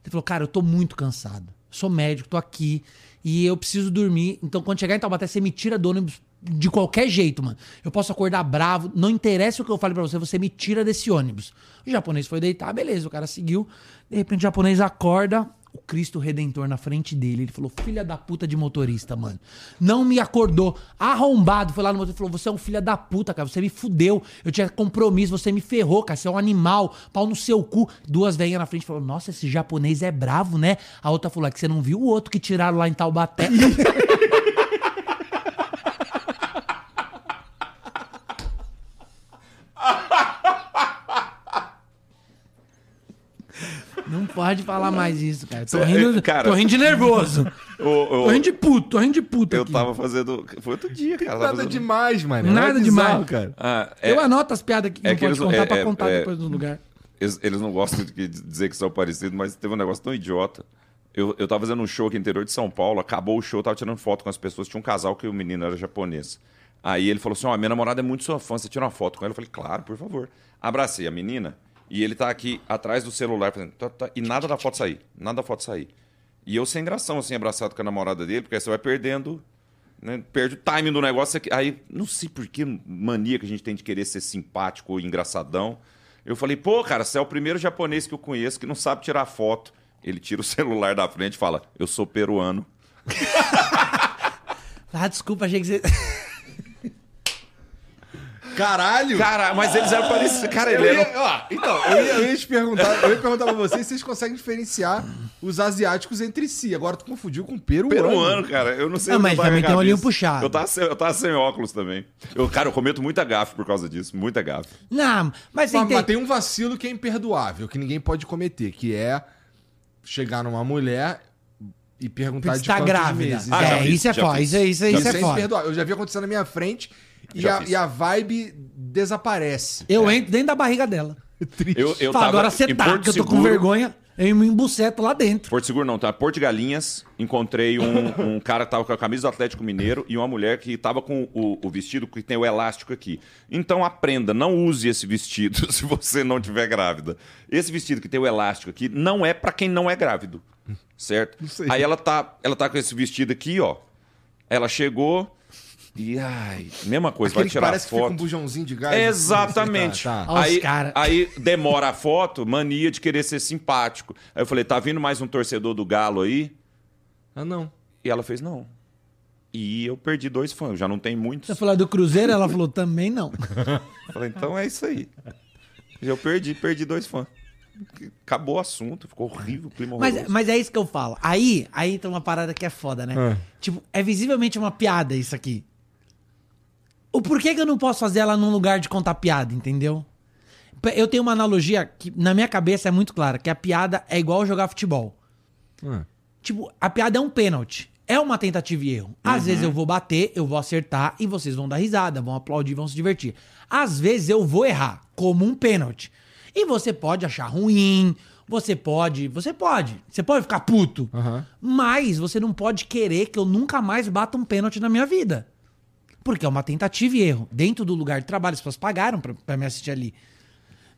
Ele falou, cara, eu tô muito cansado. Sou médico, tô aqui e eu preciso dormir. Então, quando chegar em Taubaté, você me tira do ônibus de qualquer jeito, mano. Eu posso acordar bravo, não interessa o que eu fale pra você, você me tira desse ônibus. O japonês foi deitar, beleza, o cara seguiu. De repente, o japonês acorda, o Cristo Redentor na frente dele. Ele falou: Filha da puta de motorista, mano. Não me acordou. Arrombado. Foi lá no motor e falou: Você é um filho da puta, cara. Você me fudeu. Eu tinha compromisso. Você me ferrou, cara. Você é um animal. Pau no seu cu. Duas velhinhas na frente falou: Nossa, esse japonês é bravo, né? A outra falou: É que você não viu o outro que tiraram lá em Taubaté. Não pode falar mais isso, cara. Tô É, rindo, cara. tô rindo de nervoso. Ô, ô, Tô rindo de puto, tô rindo de puto eu aqui. tava fazendo. Foi outro dia, cara. Nada fazendo- demais, mano. Nada é bizarro, demais. cara. Ah, é- Eu anoto as piadas que é não que pode eles contar é- pra é- contar é- depois no lugar. Eles, eles não gostam de dizer que são parecidos, mas teve um negócio tão idiota. Eu, eu tava fazendo um show aqui no interior de São Paulo, acabou o show, eu tava tirando foto com as pessoas. Tinha um casal que o menino era japonês. Aí ele falou assim: Ó, minha namorada é muito sua fã, você tira uma foto com ela? Eu falei, claro, por favor. Abracei a menina e ele tá aqui atrás do celular fazendo. tá, tá, e nada da foto sair. Nada da foto sair. E eu sem gração, assim, abraçado com a namorada dele, porque aí você vai perdendo. né, perde o time do negócio. Aí, não sei por que mania que a gente tem de querer ser simpático ou engraçadão. Eu falei, pô, cara, você é o primeiro japonês que eu conheço que não sabe tirar foto. Ele tira o celular da frente e fala, eu sou peruano. Ah, desculpa, achei que você. Caralho! Cara, mas eles eram parecidos. Cara, Eu ele ia, era. ó, então, eu ia, eu ia te perguntar, eu ia perguntar pra vocês se vocês conseguem diferenciar os asiáticos entre si. Agora tu confundiu com peruano. Peruano, cara. Eu não sei Não, onde mas também tem um olhinho puxado. Eu tava, sem, eu tava sem óculos também. Eu, cara, eu cometo muita gafe por causa disso. Muita gafe. Não, mas Mas, mas tem um vacilo que é imperdoável, que ninguém pode cometer, que é chegar numa mulher e perguntar de tá quantos grávida. meses. Ah, já é, fiz, isso é já foda. fiz. Isso, é- isso, é- isso Isso é é foda. imperdoável. Eu já vi acontecer na minha frente e a, e a vibe desaparece. Eu entro dentro da barriga dela. Triste. Eu, eu Fala, tava agora você em tá, que eu tô com vergonha. Eu me embuceto lá dentro. Porto Seguro não, tá? Porto de Galinhas, encontrei um, um cara que tava com a camisa do Atlético Mineiro e uma mulher que tava com o, o vestido que tem o elástico aqui. Então aprenda, não use esse vestido se você não tiver grávida. Esse vestido que tem o elástico aqui não é pra quem não é grávido, certo? sei. Aí ela tá, ela tá com esse vestido aqui, ó. Ela chegou e ai, mesma coisa, Aquele vai que tirar parece que fica um foto. bujãozinho de gás. Exatamente. Tá, tá. Aí, cara. aí demora a foto, mania de querer ser simpático. Aí eu falei, tá vindo mais um torcedor do Galo aí? Ah, não. E ela fez, não. E eu perdi dois fãs, já não tem muitos. Você falou do Cruzeiro, ela falou também não. Eu falei, então é isso aí. Eu perdi, perdi dois fãs. Acabou o assunto, ficou horrível, o clima. Mas, mas é isso que eu falo. Aí, aí entra uma parada que é foda, né? Ah. Tipo, é visivelmente uma piada isso aqui. O porquê que eu não posso fazer ela num lugar de contar piada, entendeu? Eu tenho uma analogia que na minha cabeça é muito clara, que a piada é igual jogar futebol. Ah. Tipo, a piada é um pênalti. É uma tentativa e erro. Às vezes eu vou bater, eu vou acertar e vocês vão dar risada, vão aplaudir, vão se divertir. Às vezes eu vou errar, como um pênalti. E você pode achar ruim, você pode, você pode, você pode ficar puto. Aham. Mas você não pode querer que eu nunca mais bata um pênalti na minha vida. Porque é uma tentativa e erro. Dentro do lugar de trabalho, as pessoas pagaram pra, pra me assistir ali.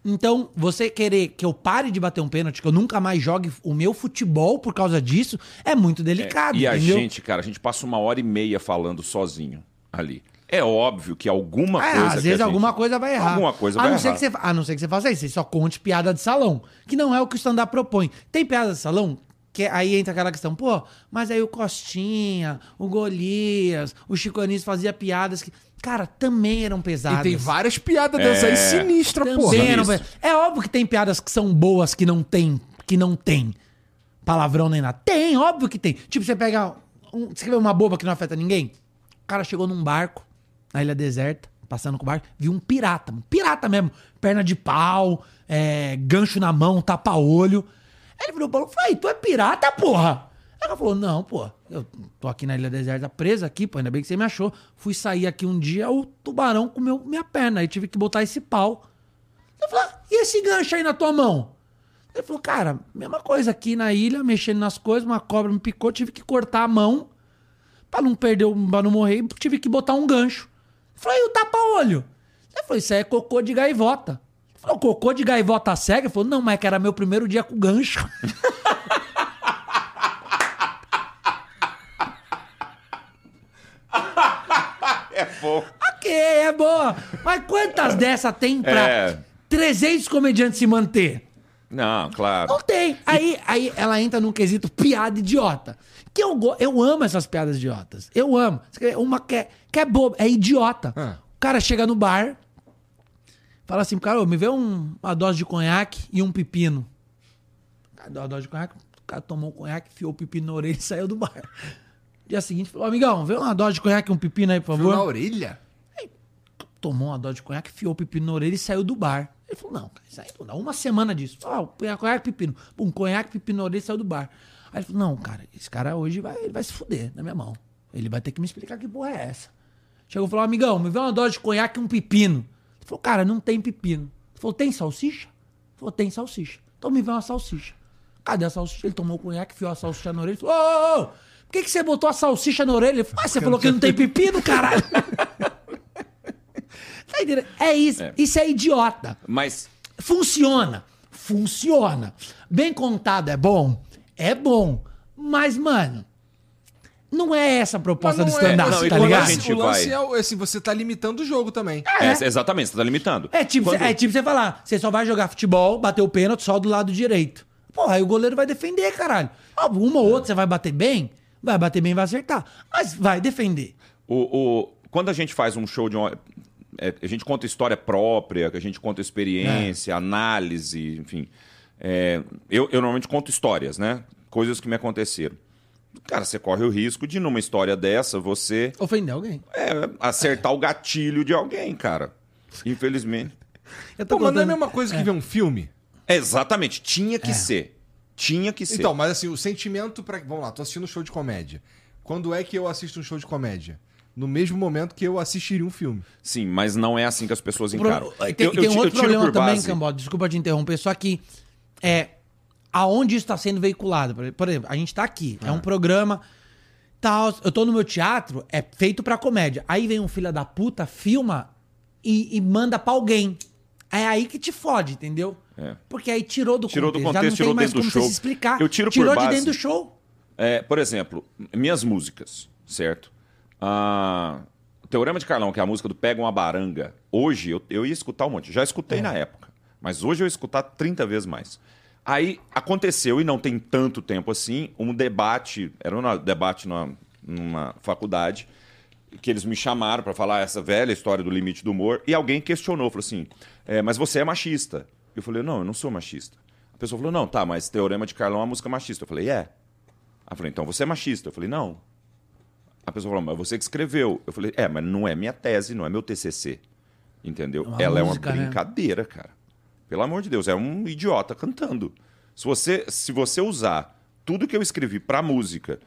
Então, você querer que eu pare de bater um pênalti, que eu nunca mais jogue o meu futebol por causa disso, é muito delicado, E a entendeu? gente, cara, a gente passa uma hora e meia falando sozinho ali. É óbvio que alguma É, coisa. às vezes a gente- alguma coisa vai errar. Alguma coisa a vai não ser errar. Que você, a não ser que você faça isso, você só conte piada de salão. Que não é o que o stand-up propõe. Tem piada de salão que aí entra aquela questão, pô, mas aí o Costinha, o Golias, o Chico Anísio fazia piadas que, cara, também eram E pesadas. tem várias piadas dessas aí sinistras, Também porra. eram É óbvio que tem piadas que são boas que não tem, que não tem palavrão nem nada. Tem, óbvio que tem. Tipo, você pega um, você quer ver uma boba que não afeta ninguém? O cara chegou num barco, na ilha deserta, passando com o barco, viu um pirata, um pirata mesmo, perna de pau, é, gancho na mão, tapa-olho. Ele virou Paulo, falou, "Ei, tu é pirata, porra? Ela falou, não, pô, eu tô aqui na ilha deserta presa aqui, pô, ainda bem que você me achou. Fui sair aqui um dia, o tubarão comeu minha perna, aí tive que botar esse pau. Eu falei, "Ah, e esse gancho aí na tua mão? Ele falou, cara, mesma coisa aqui na ilha, mexendo nas coisas, uma cobra me picou, tive que cortar a mão pra não perder, o- pra não morrer, tive que botar um gancho. Falei, e o tapa-olho? Ele falou, isso aí é cocô de gaivota. Falou, cocô de gaivota cega? Falou, não, mas é que era meu primeiro dia com gancho. É bom. ok, é boa. Mas quantas dessas tem pra É. 300 comediantes se manter? Não, claro. Não tem. Aí, aí ela entra num quesito piada idiota. Que eu, go- eu amo essas piadas idiotas. Eu amo. Uma que é, que é boba, é idiota. Ah. O cara chega no bar, fala assim, cara, me vê um- uma dose de conhaque e um pepino. O cara deu uma dose de conhaque, o cara tomou o conhaque, enfiou o pepino na orelha e saiu do bar. Dia seguinte, falou, amigão, vê uma dose de conhaque e um pepino aí, por favor na orelha? tomou uma dose de conhaque, enfiou o pepino na orelha e saiu do bar. Ele falou, não, cara, isso aí não dá uma semana disso. Ah, o conhaque, pepino. Um conhaque, pepino na orelha e saiu do bar. Aí ele falou, não, cara, esse cara hoje vai, ele vai se fuder na minha mão. Ele vai ter que me explicar que porra é essa. Chegou e falou, amigão, me vê uma dose de conhaque e um pepino. Ele falou, cara, não tem pepino. Ele falou, tem salsicha? Ele falou, tem salsicha. Então me vê uma salsicha. Cadê a salsicha? Ele tomou o conhaque, enfiou a salsicha na orelha e falou, ô, ô, ô, por que, que você botou a salsicha na orelha? Ele falou, ah, você falou que não tem pepino, caralho. Tá entendendo? É isso. É. Isso é idiota. Mas Funciona. Funciona. Bem contado é bom? É bom. Mas, mano, não é essa a proposta do não stand-up, não, e tá quando a ligado? gente o lance vai- é o- assim, você tá limitando o jogo também. é, exatamente, você tá limitando. É tipo, Quando- é tipo você falar, você só vai jogar futebol, bater o pênalti só do lado direito. Porra, aí o goleiro vai defender, caralho. Óbvio, uma ou outra você vai bater bem, vai bater bem e vai acertar. Mas vai defender. O, o- quando a gente faz um show de uma. é, a gente conta história própria, que a gente conta experiência, análise, enfim. É, eu, eu normalmente conto histórias, né? Coisas que me aconteceram. Cara, você corre o risco de, numa história dessa, você Ofender alguém. é, acertar o gatilho de alguém, cara. Infelizmente. Eu tô Pô, mas não é a contando- mesma coisa que ver um filme? Exatamente, tinha que ser. Tinha que ser. Então, mas assim, o sentimento pra. Vamos lá, tô assistindo um show de comédia. Quando é que eu assisto um show de comédia? No mesmo momento que eu assistiria um filme. Sim, mas não é assim que as pessoas Pro- encaram. Tem, Eu- tem eu um outro problema também, base- Cambota, desculpa te interromper, só que é aonde isso está sendo veiculado. Por- Por exemplo, a gente tá aqui, é um programa, tal, eu tô no meu teatro, é feito pra comédia. Aí vem um filho da puta, filma e, e manda pra alguém. É aí que te fode, entendeu? É. Porque aí tirou do Tirou do contexto, contexto, já tirou não tem mais dentro do show. se explicar. Eu tiro por tirou de base. dentro do show. É, por exemplo, minhas músicas, certo? Ah, o Teorema de Carlão, que é a música do Pega uma Baranga, hoje eu, eu ia escutar um monte. Já escutei na época, mas hoje eu ia escutar 30 vezes mais. Aí aconteceu, e não tem tanto tempo assim, um debate, era um debate numa, numa faculdade, que eles me chamaram para falar essa velha história do limite do humor, e alguém questionou, falou assim, é, mas você é machista. Eu falei, não, eu não sou machista. A pessoa falou, não, tá, mas Teorema de Carlão é uma música machista. Eu falei, é. Aí eu falei, então você é machista. Eu falei, não. A pessoa falou, mas você que escreveu. Eu falei, é, mas não é minha tese, não é meu TCC. Entendeu? Uma Ela música, é né? uma brincadeira, cara. Pelo amor de Deus, é um idiota cantando. Se você, se você usar tudo que eu escrevi pra música,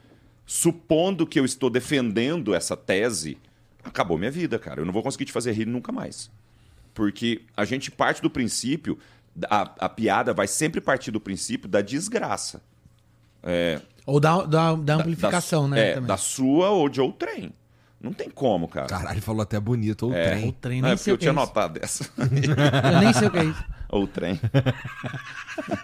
supondo que eu estou defendendo essa tese, acabou minha vida, cara. Eu não vou conseguir te fazer rir nunca mais. Porque a gente parte do princípio, a, a piada vai sempre partir do princípio da desgraça. Ou da, da, da amplificação, da, né? É, também. da sua ou de outrem. Não tem como, cara. Caralho, falou até bonito. Ou É. trem. O trem, Não, nem é sei porque eu tinha é notado dessa. Eu nem sei o que é isso. ou trem.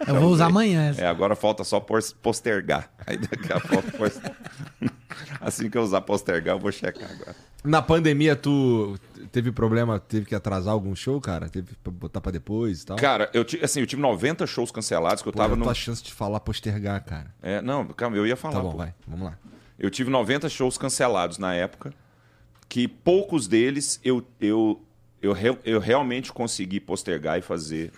Eu vou usar amanhã essa. É, agora falta só pos- postergar. Aí daqui a pouco. Assim que eu usar postergar, eu vou checar agora. Na pandemia, tu teve problema, teve que atrasar algum show, cara? Teve que botar pra depois e tal? Cara, eu, assim, eu tive 90 shows cancelados que eu Pô, tava eu no. a chance de falar postergar, cara. É, não, calma, eu ia falar. Tá bom, pô. vai. Vamos lá. Eu tive 90 shows cancelados na época, que poucos deles eu, eu, eu, eu realmente consegui postergar e fazer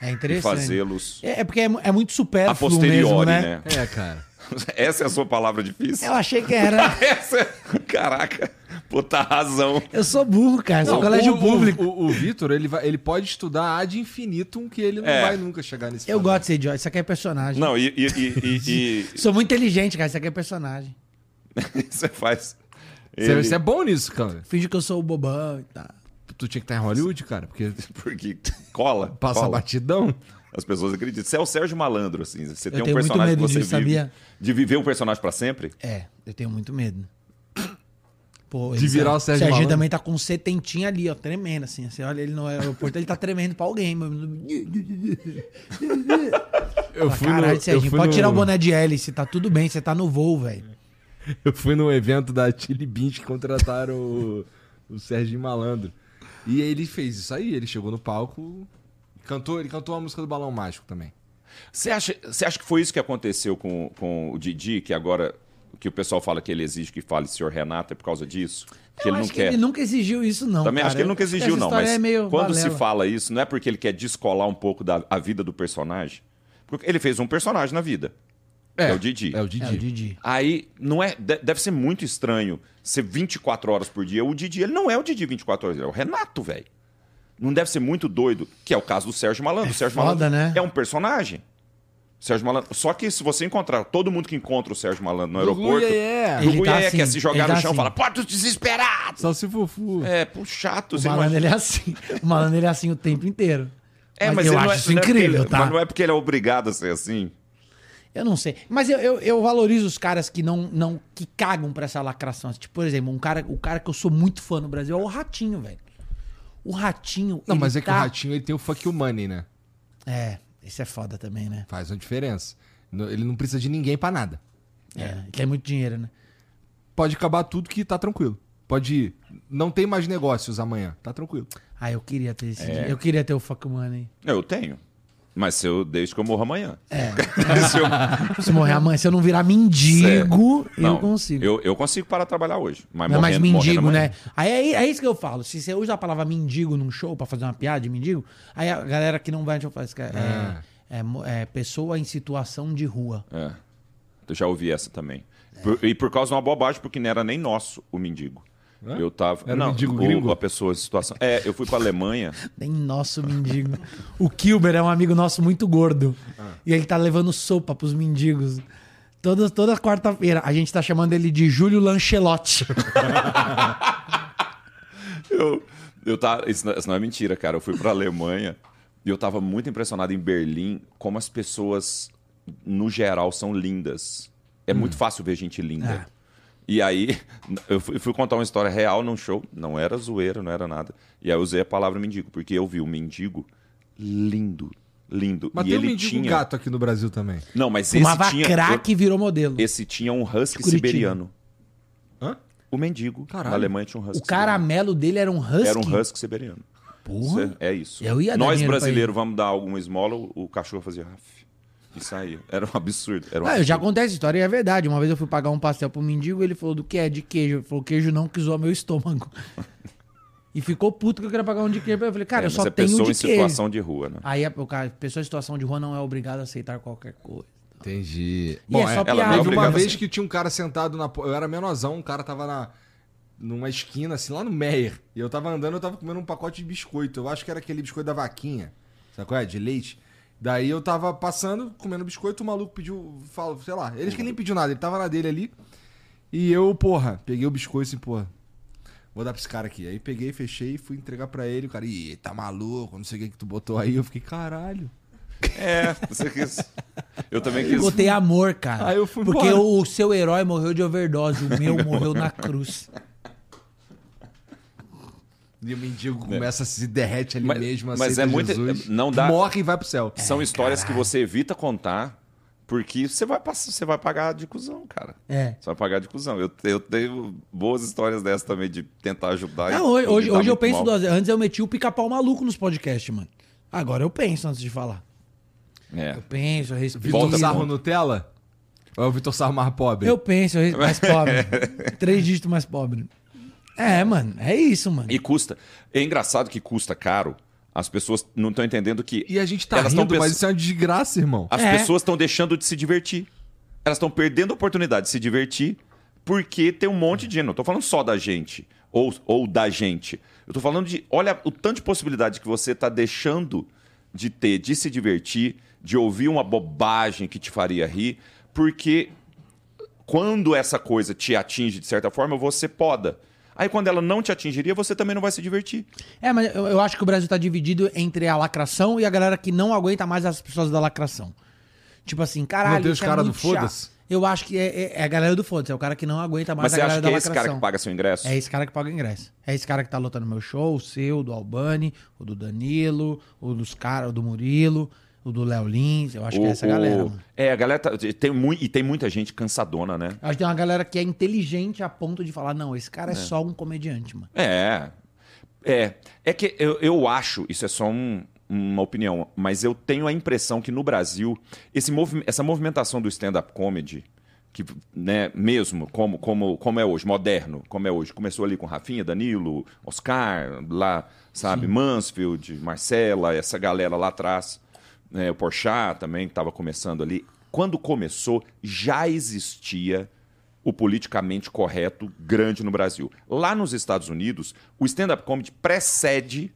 É interessante. fazê-los É, é porque é, é muito a supérfluo posteriori, mesmo, né? né? É, cara. Essa é a sua palavra difícil? Eu achei que era. Essa é... Caraca, puta razão. Eu sou burro, cara. Sou Não, colégio o, público. O, o, o Vitor, ele, vai- ele pode estudar ad infinitum, que ele não É. vai nunca chegar nesse Eu padrão. gosto de ser idiota. Isso aqui é personagem. Não, e, e, e- e- e- Sou muito inteligente, cara. Isso aqui é personagem. você faz. Você, ele- você é bom nisso, cara. Finge que eu sou o bobão e tal. Tu tinha que estar em Hollywood, cara, porque Porque cola. passa cola. batidão. As pessoas acreditam. Você é o Sérgio Malandro, assim. Você tem um tenho muito personagem medo que você disso, vive. sabia? De viver o personagem pra sempre? É, eu tenho muito medo. Pô, De virar o Sérgio Serginho Malandro? também tá com um setentinho ali, ó, tremendo, assim. Você olha ele no aeroporto, ele tá tremendo pra alguém. Eu fui Caralho, no, eu Serginho, fui pode no- tirar o boné de hélice, tá tudo bem, você tá no voo, velho. Eu fui num evento da Chili Beans que contrataram o, o Sérgio Malandro. E ele fez isso aí, ele chegou no palco, cantou, ele cantou a música do Balão Mágico também. Você acha, você acha que foi isso que aconteceu com, com o Didi, que agora que o pessoal fala que ele exige que fale senhor Renato é por causa disso? Que Eu ele não acho que quer. ele nunca exigiu isso, não. Também acho cara. que ele nunca acho exigiu, não. Mas é meio quando se balela. fala isso, não é porque ele quer descolar um pouco da a vida do personagem. Porque ele fez um personagem na vida. É, o Didi. É o Didi. É o Didi. Aí, não é, de- deve ser muito estranho ser 24 horas por dia. O Didi, ele não é o Didi 24 horas, ele é o Renato, velho. Não deve ser muito doido, que é o caso do Sérgio Malandro. o Sérgio foda, Malandro né? é um personagem. Sérgio Malandro. Só que se você encontrar todo mundo que encontra o Sérgio Malandro no aeroporto, Iê. Gugu Ele tá Iê assim, quer se jogar tá no chão e assim. fala, pode os desesperados. Só se fufu. É, pô, chato. O você malandro, imagina- ele é assim. O malandro, ele é assim o tempo inteiro. É, mas, eu ele não acho é, isso não é incrível, ele- tá? Mas não é porque ele é obrigado a ser assim. Eu não sei. Mas eu, eu, eu valorizo os caras que não, não que cagam pra essa lacração. Tipo, por exemplo, um cara, o cara que eu sou muito fã no Brasil é o Ratinho, velho. O Ratinho. Não, ele mas é que tá- o Ratinho ele tem o fuck you money, né? É, esse é foda também, né? Faz uma diferença. Ele não precisa de ninguém pra nada. É. Ele tem muito dinheiro, né? Pode acabar tudo que tá tranquilo. Pode ir. Não tem mais negócios amanhã. Tá tranquilo. Ah, eu queria ter esse É. dinheiro. Eu queria ter o fuck money. Eu tenho. Mas se eu, desde que eu morro amanhã. É. Se eu- Se morrer amanhã, se eu não virar mendigo, eu Não, consigo. Eu, eu consigo parar de trabalhar hoje. Mas Não é mais morrendo- mendigo, morrendo né? Aí é, é isso que eu falo. Se você usa a palavra mendigo num show pra fazer uma piada de mendigo, aí a galera que não vai no show faz que é, é, mo- é pessoa em situação de rua. É. Eu já ouvi essa também. Por- e por causa de uma bobagem, porque não era nem nosso o mendigo. Eu tava. Era não, mendigo gringo? a pessoa em situação. É, eu fui pra Alemanha. Nem nosso mendigo. o Kilber é um amigo nosso muito gordo. E ele tá levando sopa pros mendigos. Toda, toda quarta-feira. A gente tá chamando ele de Júlio Lancelotti. Eu, eu tava, isso, não, isso não é mentira, cara. Eu fui pra Alemanha e eu tava muito impressionado em Berlim como as pessoas, no geral, são lindas. É muito fácil ver gente linda. E aí, eu fui, fui contar uma história real num show. Não era zoeira, não era nada. E aí eu usei a palavra mendigo, porque eu vi um mendigo lindo, lindo. Mas e tem um ele mendigo tinha... gato aqui no Brasil também. Não, mas Fumava esse tinha... crack e virou modelo. Esse tinha um husky siberiano. Hã? O mendigo. Caralho. Na Alemanha tinha um husky O caramelo dele era um husky. Era um husky siberiano. Porra. É isso. Eu ia dar Nós brasileiros vamos dar alguma esmola, o, cachorro fazia raf. E saía. Era um absurdo. Era um Ah, eu já contei essa história e é verdade. Uma vez eu fui pagar um pastel pro mendigo ele falou do que é? De queijo. Ele falou queijo não, que zoou meu estômago. e ficou puto que eu queria pagar um de queijo. Eu falei, cara, É, eu só é tenho pessoa de em queijo. situação de rua, né? Aí cara, pessoa em situação de rua não é obrigada a aceitar qualquer coisa. Entendi. E é só ela piada. não é Teve uma vez que tinha um cara sentado na. Eu era menorzão, um cara tava na. Numa esquina, assim, lá no Meyer. E eu tava andando, eu tava comendo um pacote de biscoito. Eu acho que era aquele biscoito da vaquinha. Sabe qual é? De leite. Daí eu tava passando, comendo biscoito, o maluco pediu. Fala, sei lá. Ele que nem pediu nada, ele tava na dele ali. E eu, porra, peguei o biscoito assim, porra. Vou dar pra esse cara aqui. Aí peguei, fechei, fui entregar pra ele. O cara, ih, tá maluco, não sei o que que tu botou aí. Eu fiquei, caralho. É, você quis. Eu também quis. Botei amor, cara. Aí eu fui Porque embora. o seu herói morreu de overdose, o meu morreu na cruz. E o mendigo começa a se derrete ali Mas- mesmo, mas aceita é muito- Jesus, não dá- Morre e vai pro céu. São histórias que você evita contar, porque você vai, passar, você vai pagar de cuzão, cara. É. Você vai pagar de cuzão. Eu, eu tenho boas histórias dessas também de tentar ajudar. Não, hoje, hoje, hoje eu penso duas vezes. Antes eu meti o pica-pau maluco nos podcasts, mano. Agora eu penso antes de falar. É. Eu penso, eu respiro. Vitor Volta Sarro. Nutella? Ou é o Vitor Sarro mais pobre? Eu penso, eu mais pobre. Três dígitos mais pobre. É, mano, é isso, mano. E custa. É engraçado que custa caro. As pessoas não estão entendendo que. E a gente tá elas rindo, mas pens- isso é uma desgraça, irmão. As É. pessoas estão deixando de se divertir. Elas estão perdendo a oportunidade de se divertir porque tem um monte de gente. Não tô falando só da gente ou, ou da gente. Eu tô falando de. Olha o tanto de possibilidade que você tá deixando de ter, de se divertir, de ouvir uma bobagem que te faria rir, porque quando essa coisa te atinge de certa forma, você poda. Aí quando ela não te atingiria, você também não vai se divertir. É, mas eu, eu acho que o Brasil tá dividido entre a lacração e a galera que não aguenta mais as pessoas da lacração. Tipo assim, caralho. Não tem os isso é cara do muito chato. foda-se? Eu acho que é, é- é a galera do foda-se, é o cara que não aguenta mais Mas a você galera acha que da é esse lacração. cara que paga seu ingresso? É esse cara que paga o ingresso. É esse cara que tá lotando meu show, o seu, do Albani, o do Danilo, o dos caras, o do Murilo, o do Léo Lins. Eu acho que é essa O- galera, o- mano. É, a galera tá- tem mui- e tem muita gente cansadona, né? Acho que tem uma galera que é inteligente a ponto de falar, não, esse cara é, só um comediante, mano. É. É. É que eu, eu acho, isso é só um- uma opinião, mas eu tenho a impressão que no Brasil, esse movi- essa movimentação do stand-up comedy, que, né, mesmo como, como, como é hoje, moderno, como é hoje, começou ali com Rafinha, Danilo, Oscar, lá, sabe, Mansfield, Marcela, essa galera lá atrás, né, o Porchat também estava começando ali. Quando começou, já existia o politicamente correto grande no Brasil. Lá nos Estados Unidos, o stand-up comedy precede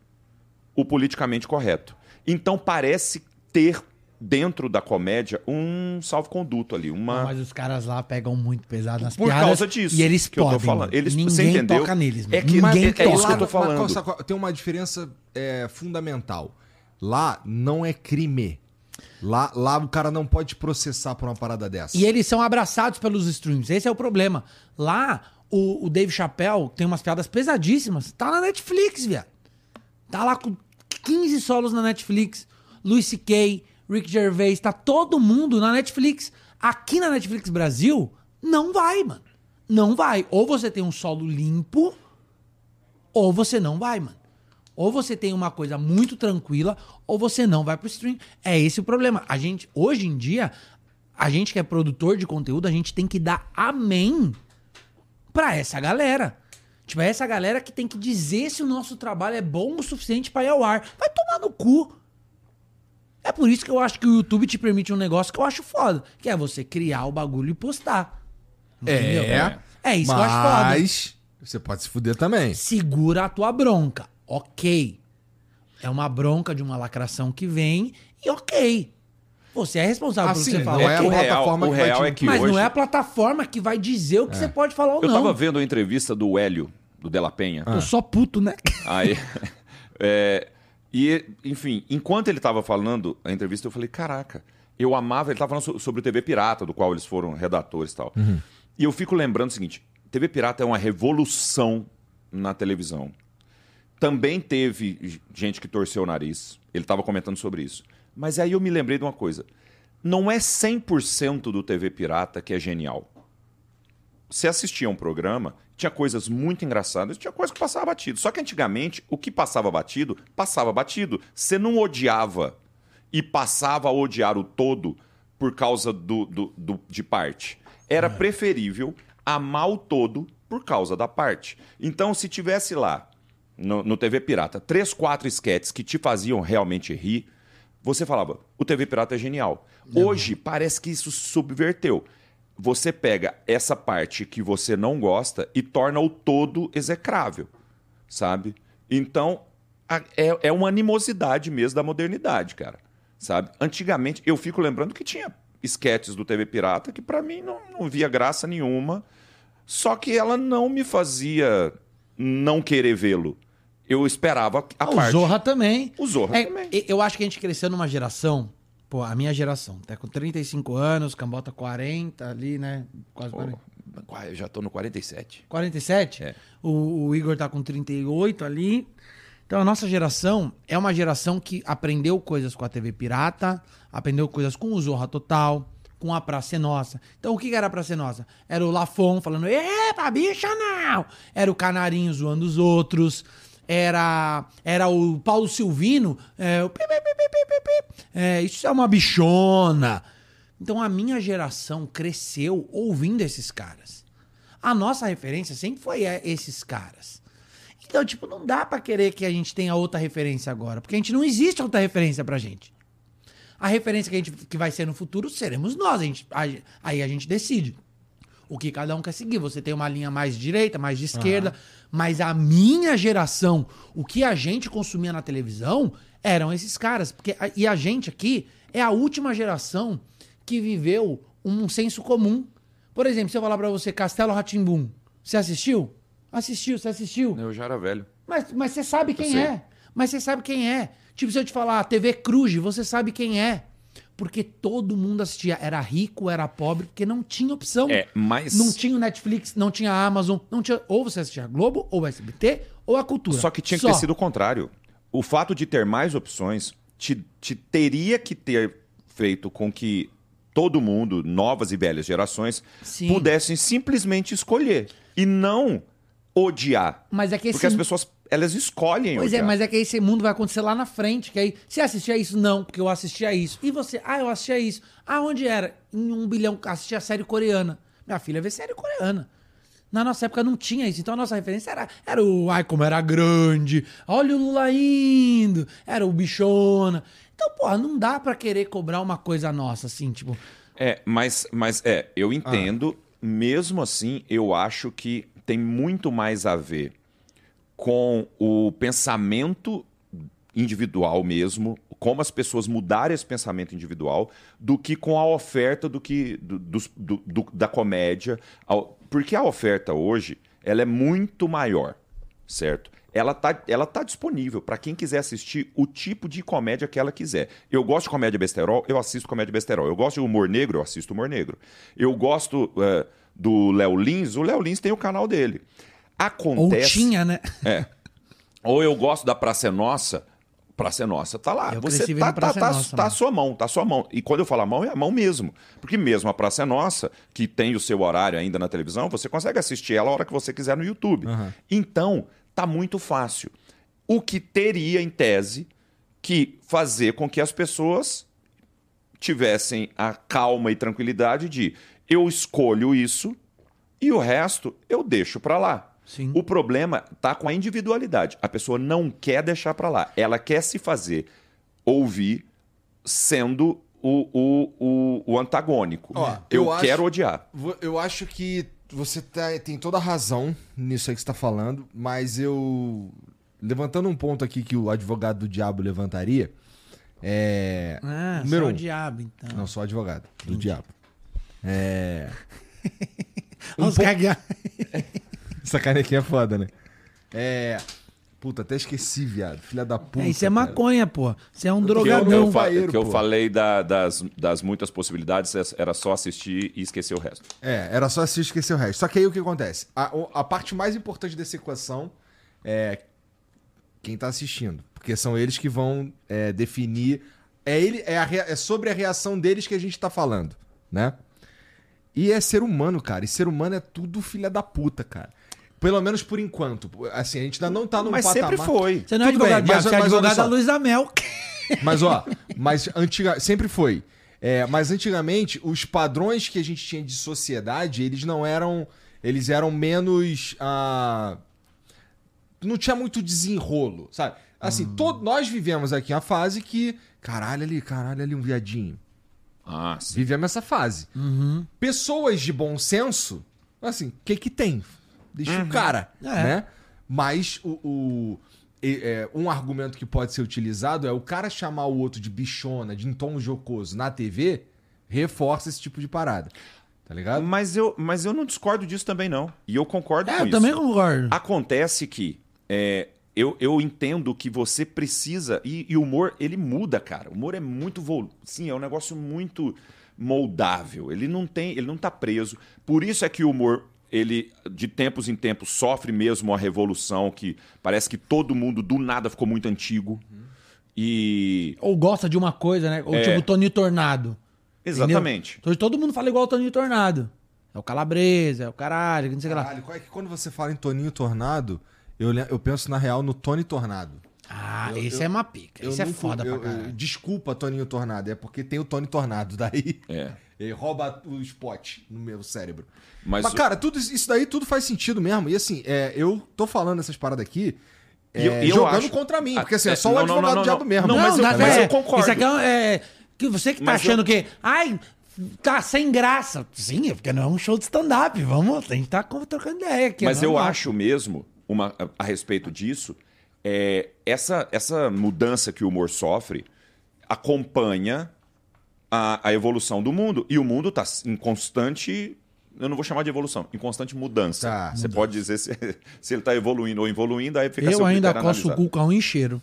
o politicamente correto. Então parece ter dentro da comédia um salvo-conduto ali, uma Mas os caras lá pegam muito pesado nas por piadas. causa disso E eles que eu tô podem. falando. Eles, Ninguém você entendeu? toca neles. É mano. que Ninguém é, é toca. isso que eu tô Mas, falando. tem uma diferença é, fundamental. Lá não é crime. Lá, lá o cara não pode processar por uma parada dessa. E eles são abraçados pelos streams. Esse é o problema. Lá, o, o Dave Chappelle tem umas piadas pesadíssimas. Tá na Netflix, viado. Tá lá com 15 solos na Netflix. Louis C.K., Rick Gervais, tá todo mundo na Netflix. Aqui na Netflix Brasil, não vai, mano. Não vai. Ou você tem um solo limpo, ou você não vai, mano. Ou você tem uma coisa muito tranquila, ou você não vai pro stream. É esse o problema. A gente, hoje em dia, a gente que é produtor de conteúdo, a gente tem que dar amém pra essa galera. Tipo, é essa galera que tem que dizer se o nosso trabalho é bom o suficiente pra ir ao ar. Vai tomar no cu. É por isso que eu acho que o YouTube te permite um negócio que eu acho foda, que é você criar o bagulho e postar. Entendeu? É. É isso que eu acho foda. Mas você pode se fuder também. Segura a tua bronca. Ok. É uma bronca de uma lacração que vem e ok. Você é responsável pelo Assim, que você não fala. é a ok. o real, plataforma o que vai real te- é que Mas hoje... não é a plataforma que vai dizer o que você pode falar ou Eu não. tava vendo a entrevista do Hélio, do Della Penha. Tô só puto, né? Aí, é, e, enfim, enquanto ele tava falando a entrevista, eu falei, caraca, eu amava, ele tava falando so- sobre o TV Pirata, do qual eles foram redatores e tal. E eu fico lembrando o seguinte, TV Pirata é uma revolução na televisão. Também teve gente que torceu o nariz, ele tava comentando sobre isso. Mas aí eu me lembrei de uma coisa, não é 100% do TV Pirata que é genial você assistia um programa, tinha coisas muito engraçadas, tinha coisa que passava batido. Só que antigamente, o que passava batido, passava batido. Você não odiava e passava a odiar o todo por causa do, do- do- de parte. Era preferível amar o todo por causa da parte. Então, se tivesse lá, no, no TV Pirata, três, quatro esquetes que te faziam realmente rir, você falava, o TV Pirata é genial. Hoje, parece que isso subverteu. Você pega essa parte que você não gosta e torna o todo execrável, sabe? Então, a- é, é uma animosidade mesmo da modernidade, cara, sabe? Antigamente, eu fico lembrando que tinha esquetes do TV Pirata que pra mim não, não via graça nenhuma, só que ela não me fazia não querer vê-lo. Eu esperava a o parte. Zorra também. O Zorra É, também. Eu acho que a gente cresceu numa geração, pô, a minha geração, tá com 35 anos, Cambota 40 ali, né? Quase 40. Pô, eu já tô no 47. 47? É. O, o Igor tá com 38 ali. Então a nossa geração é uma geração que aprendeu coisas com a TV Pirata, aprendeu coisas com o Zorra Total, com a Praça é Nossa. Então o que que era a Praça é Nossa? Era o Lafon falando, epa, bicha não! Era o Canarinho zoando os outros. Era, era o Paulo Silvino, é, o. É, isso é uma bichona. Então a minha geração cresceu ouvindo esses caras. A nossa referência sempre foi é, esses caras. Então, tipo, não dá pra querer que a gente tenha outra referência agora, porque a gente não existe outra referência pra gente. A referência que a gente que vai ser no futuro seremos nós, a gente, a- aí a gente decide o que cada um quer seguir. Você tem uma linha mais de direita, mais de esquerda, mas a minha geração, o que a gente consumia na televisão eram esses caras, porque a- e a gente aqui é a última geração que viveu um senso comum. Por exemplo, se eu falar pra você Castelo Ratimbum, você assistiu? Assistiu, você assistiu? Eu já era velho. Mas, mas você sabe quem é. Mas você sabe quem é. Tipo, se eu te falar TV Cruz, você sabe quem é. Porque todo mundo assistia. Era rico, era pobre, porque não tinha opção. É, mas- Não tinha o Netflix, não tinha a Amazon, não tinha. Ou você assistia a Globo, ou o SBT, ou a cultura. Só que tinha que Só. ter sido o contrário. O fato de ter mais opções te, te teria que ter feito com que todo mundo, novas e velhas gerações, Sim. pudessem simplesmente escolher e não odiar. Mas é que esse Porque as pessoas, elas escolhem Pois é, mas é que esse mundo vai acontecer lá na frente. Que aí, você assistia isso? Não, porque eu assistia isso. E você? Ah, eu assistia isso. Ah, onde era? Em um bilhão, assistia série coreana. Minha filha vê série coreana. Na nossa época não tinha isso. Então a nossa referência era, era o ai, como era grande. Olha o Lula indo. Era o bichona. Então, porra, não dá pra querer cobrar uma coisa nossa, assim, tipo. É, mas, mas é, eu entendo. Mesmo assim, eu acho que tem muito mais a ver com o pensamento individual mesmo, como as pessoas mudarem esse pensamento individual, do que com a oferta do que do- do- do- da comédia. Porque a oferta hoje ela é muito maior, certo? Ela tá, ela tá disponível para quem quiser assistir o tipo de comédia que ela quiser. Eu gosto de comédia besterol, eu assisto comédia besterol. Eu gosto de humor negro, eu assisto humor negro. Eu gosto eh, do Léo Lins, o Léo Lins tem o canal dele. Ou Acontece. tinha, né? É. Ou eu gosto da Praça é Nossa. Praça é Nossa, tá lá. Eu Você tá, tá, é tá, Nossa, tá mano. sua mão, tá à sua mão. E quando eu falo a mão, é a mão mesmo. Porque mesmo a Praça é Nossa, que tem o seu horário ainda na televisão, você consegue assistir ela a hora que você quiser no YouTube. Então, tá muito fácil. O que teria, em tese, que fazer com que as pessoas tivessem a calma e tranquilidade de eu escolho isso e o resto eu deixo para lá. Sim. O problema tá com a individualidade. A pessoa não quer deixar para lá. Ela quer se fazer ouvir sendo o, o, o, o antagônico. Ó, eu eu acho- quero odiar. Eu acho que você tá- tem toda a razão nisso aí que você tá falando, mas eu. Levantando um ponto aqui que o advogado do diabo levantaria. É. Ah, número só um. o diabo, então. Não, sou advogado do diabo. É. Os caga- Essa canequinha é foda, né? É. Puta, até esqueci, viado. Filha da puta. É, Isso é cara. maconha, pô. Você é um eu, drogadão. eu, paeiro, que eu pô. falei da- das, das muitas possibilidades, era só assistir e esquecer o resto. É, era só assistir e esquecer o resto. Só que aí o que acontece? A, a parte mais importante dessa equação é quem tá assistindo. Porque são eles que vão é, definir. É, ele, é, a é sobre a reação deles que a gente tá falando, né? E é ser humano, cara. E ser humano é tudo filha da puta, cara. Pelo menos por enquanto. Assim, a gente ainda não tá num Mas patamar... sempre foi. Você não é Tudo bem, advogado, diabo, mas- você é mas advogado da só. Luísa Mel. Mas, ó, mas antiga, sempre foi. É, mas antigamente, os padrões que a gente tinha de sociedade, eles não eram. Eles eram menos. ah, não tinha muito desenrolo, sabe? Assim, todo, nós vivemos aqui uma fase que. Caralho ali, caralho ali, um viadinho. Ah, sim. Vivemos essa fase. Pessoas de bom senso, assim, o que que tem? Deixa o cara, É. né? Mas o, o- é, um argumento que pode ser utilizado é o cara chamar o outro de bichona, de em tom jocoso na TV, reforça esse tipo de parada. Tá ligado? Mas eu, mas eu não discordo disso também, não. E eu concordo É, com eu isso. também concordo. Acontece que é, eu, eu entendo que você precisa. E, e o humor, ele muda, cara. O humor é muito. Vol... Sim, é um negócio muito moldável. Ele não tem. Ele não tá preso. Por isso é que o humor. Ele, de tempos em tempos, sofre mesmo uma revolução que parece que todo mundo do nada ficou muito antigo. E. Ou gosta de uma coisa, né? Ou É. tipo Toninho Tornado. Exatamente. Entendeu? Hoje todo mundo fala igual o Toninho Tornado. É o Calabresa, é o caralho, não sei o que lá. Caralho, qual é que quando você fala em Toninho Tornado, eu, eu penso na real no Tony Tornado. Ah, esse é uma pica. Esse é foda eu- pra eu- caralho. Desculpa, Toninho Tornado, é porque tem o Tony Tornado. Daí É. ele rouba o spot no meu cérebro. Mas Mas, cara, tudo isso daí tudo faz sentido mesmo. E assim, é, eu tô falando essas paradas aqui é, E eu- eu jogando acho- contra mim, porque assim, é é, só o não, não, advogado não, do diabo não. mesmo. Não, mas eu- mas é, eu concordo. Isso aqui é, é- que você que tá Mas eu- achando que. Ai, tá sem graça. Sim, é porque não é um show de stand-up. Vamos, a gente tá com- trocando ideia aqui. Mas eu normal. acho mesmo, uma, a, a respeito disso, é, essa, essa mudança que o humor sofre acompanha a, a evolução do mundo. E o mundo está em constante. Eu não vou chamar de evolução, em constante mudança. Tá. Você pode dizer se, se ele está evoluindo ou evoluindo, aí fica Eu ainda coço o cu com um encheiro.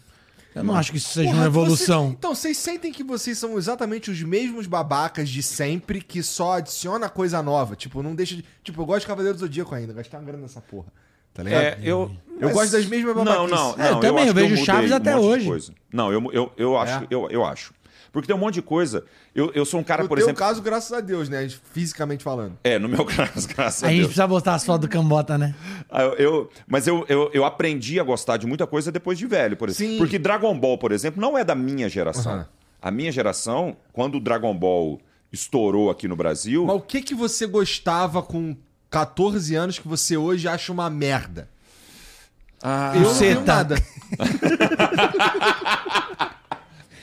Eu não acho que isso seja Porra, uma evolução. vocês- então, vocês sentem que vocês são exatamente os mesmos babacas de sempre que só adiciona coisa nova. Tipo, não deixa de. Tipo, eu gosto de Cavaleiro do Zodíaco ainda, gastar uma grana nessa porra. Tá ligado? É, eu, Eu gosto das mesmas babaquices. Não, não, É, eu não. também, eu vejo Chaves um até hoje. Não, eu, eu, eu acho, É? eu, eu acho. Porque tem um monte de coisa. Eu, eu sou um cara, no por teu exemplo. caso, graças a Deus, né? Fisicamente falando. É, no meu caso, graças a A gente Deus. precisa botar as fotos do Cambota, né? Ah, Eu, eu- mas eu, eu, eu aprendi a gostar de muita coisa depois de velho, por exemplo. Sim. Porque Dragon Ball, por exemplo, não é da minha geração. Aham. A minha geração, quando o Dragon Ball estourou aqui no Brasil, Mas o que que você gostava com 14 anos que você hoje acha uma merda? ah, eu não nada.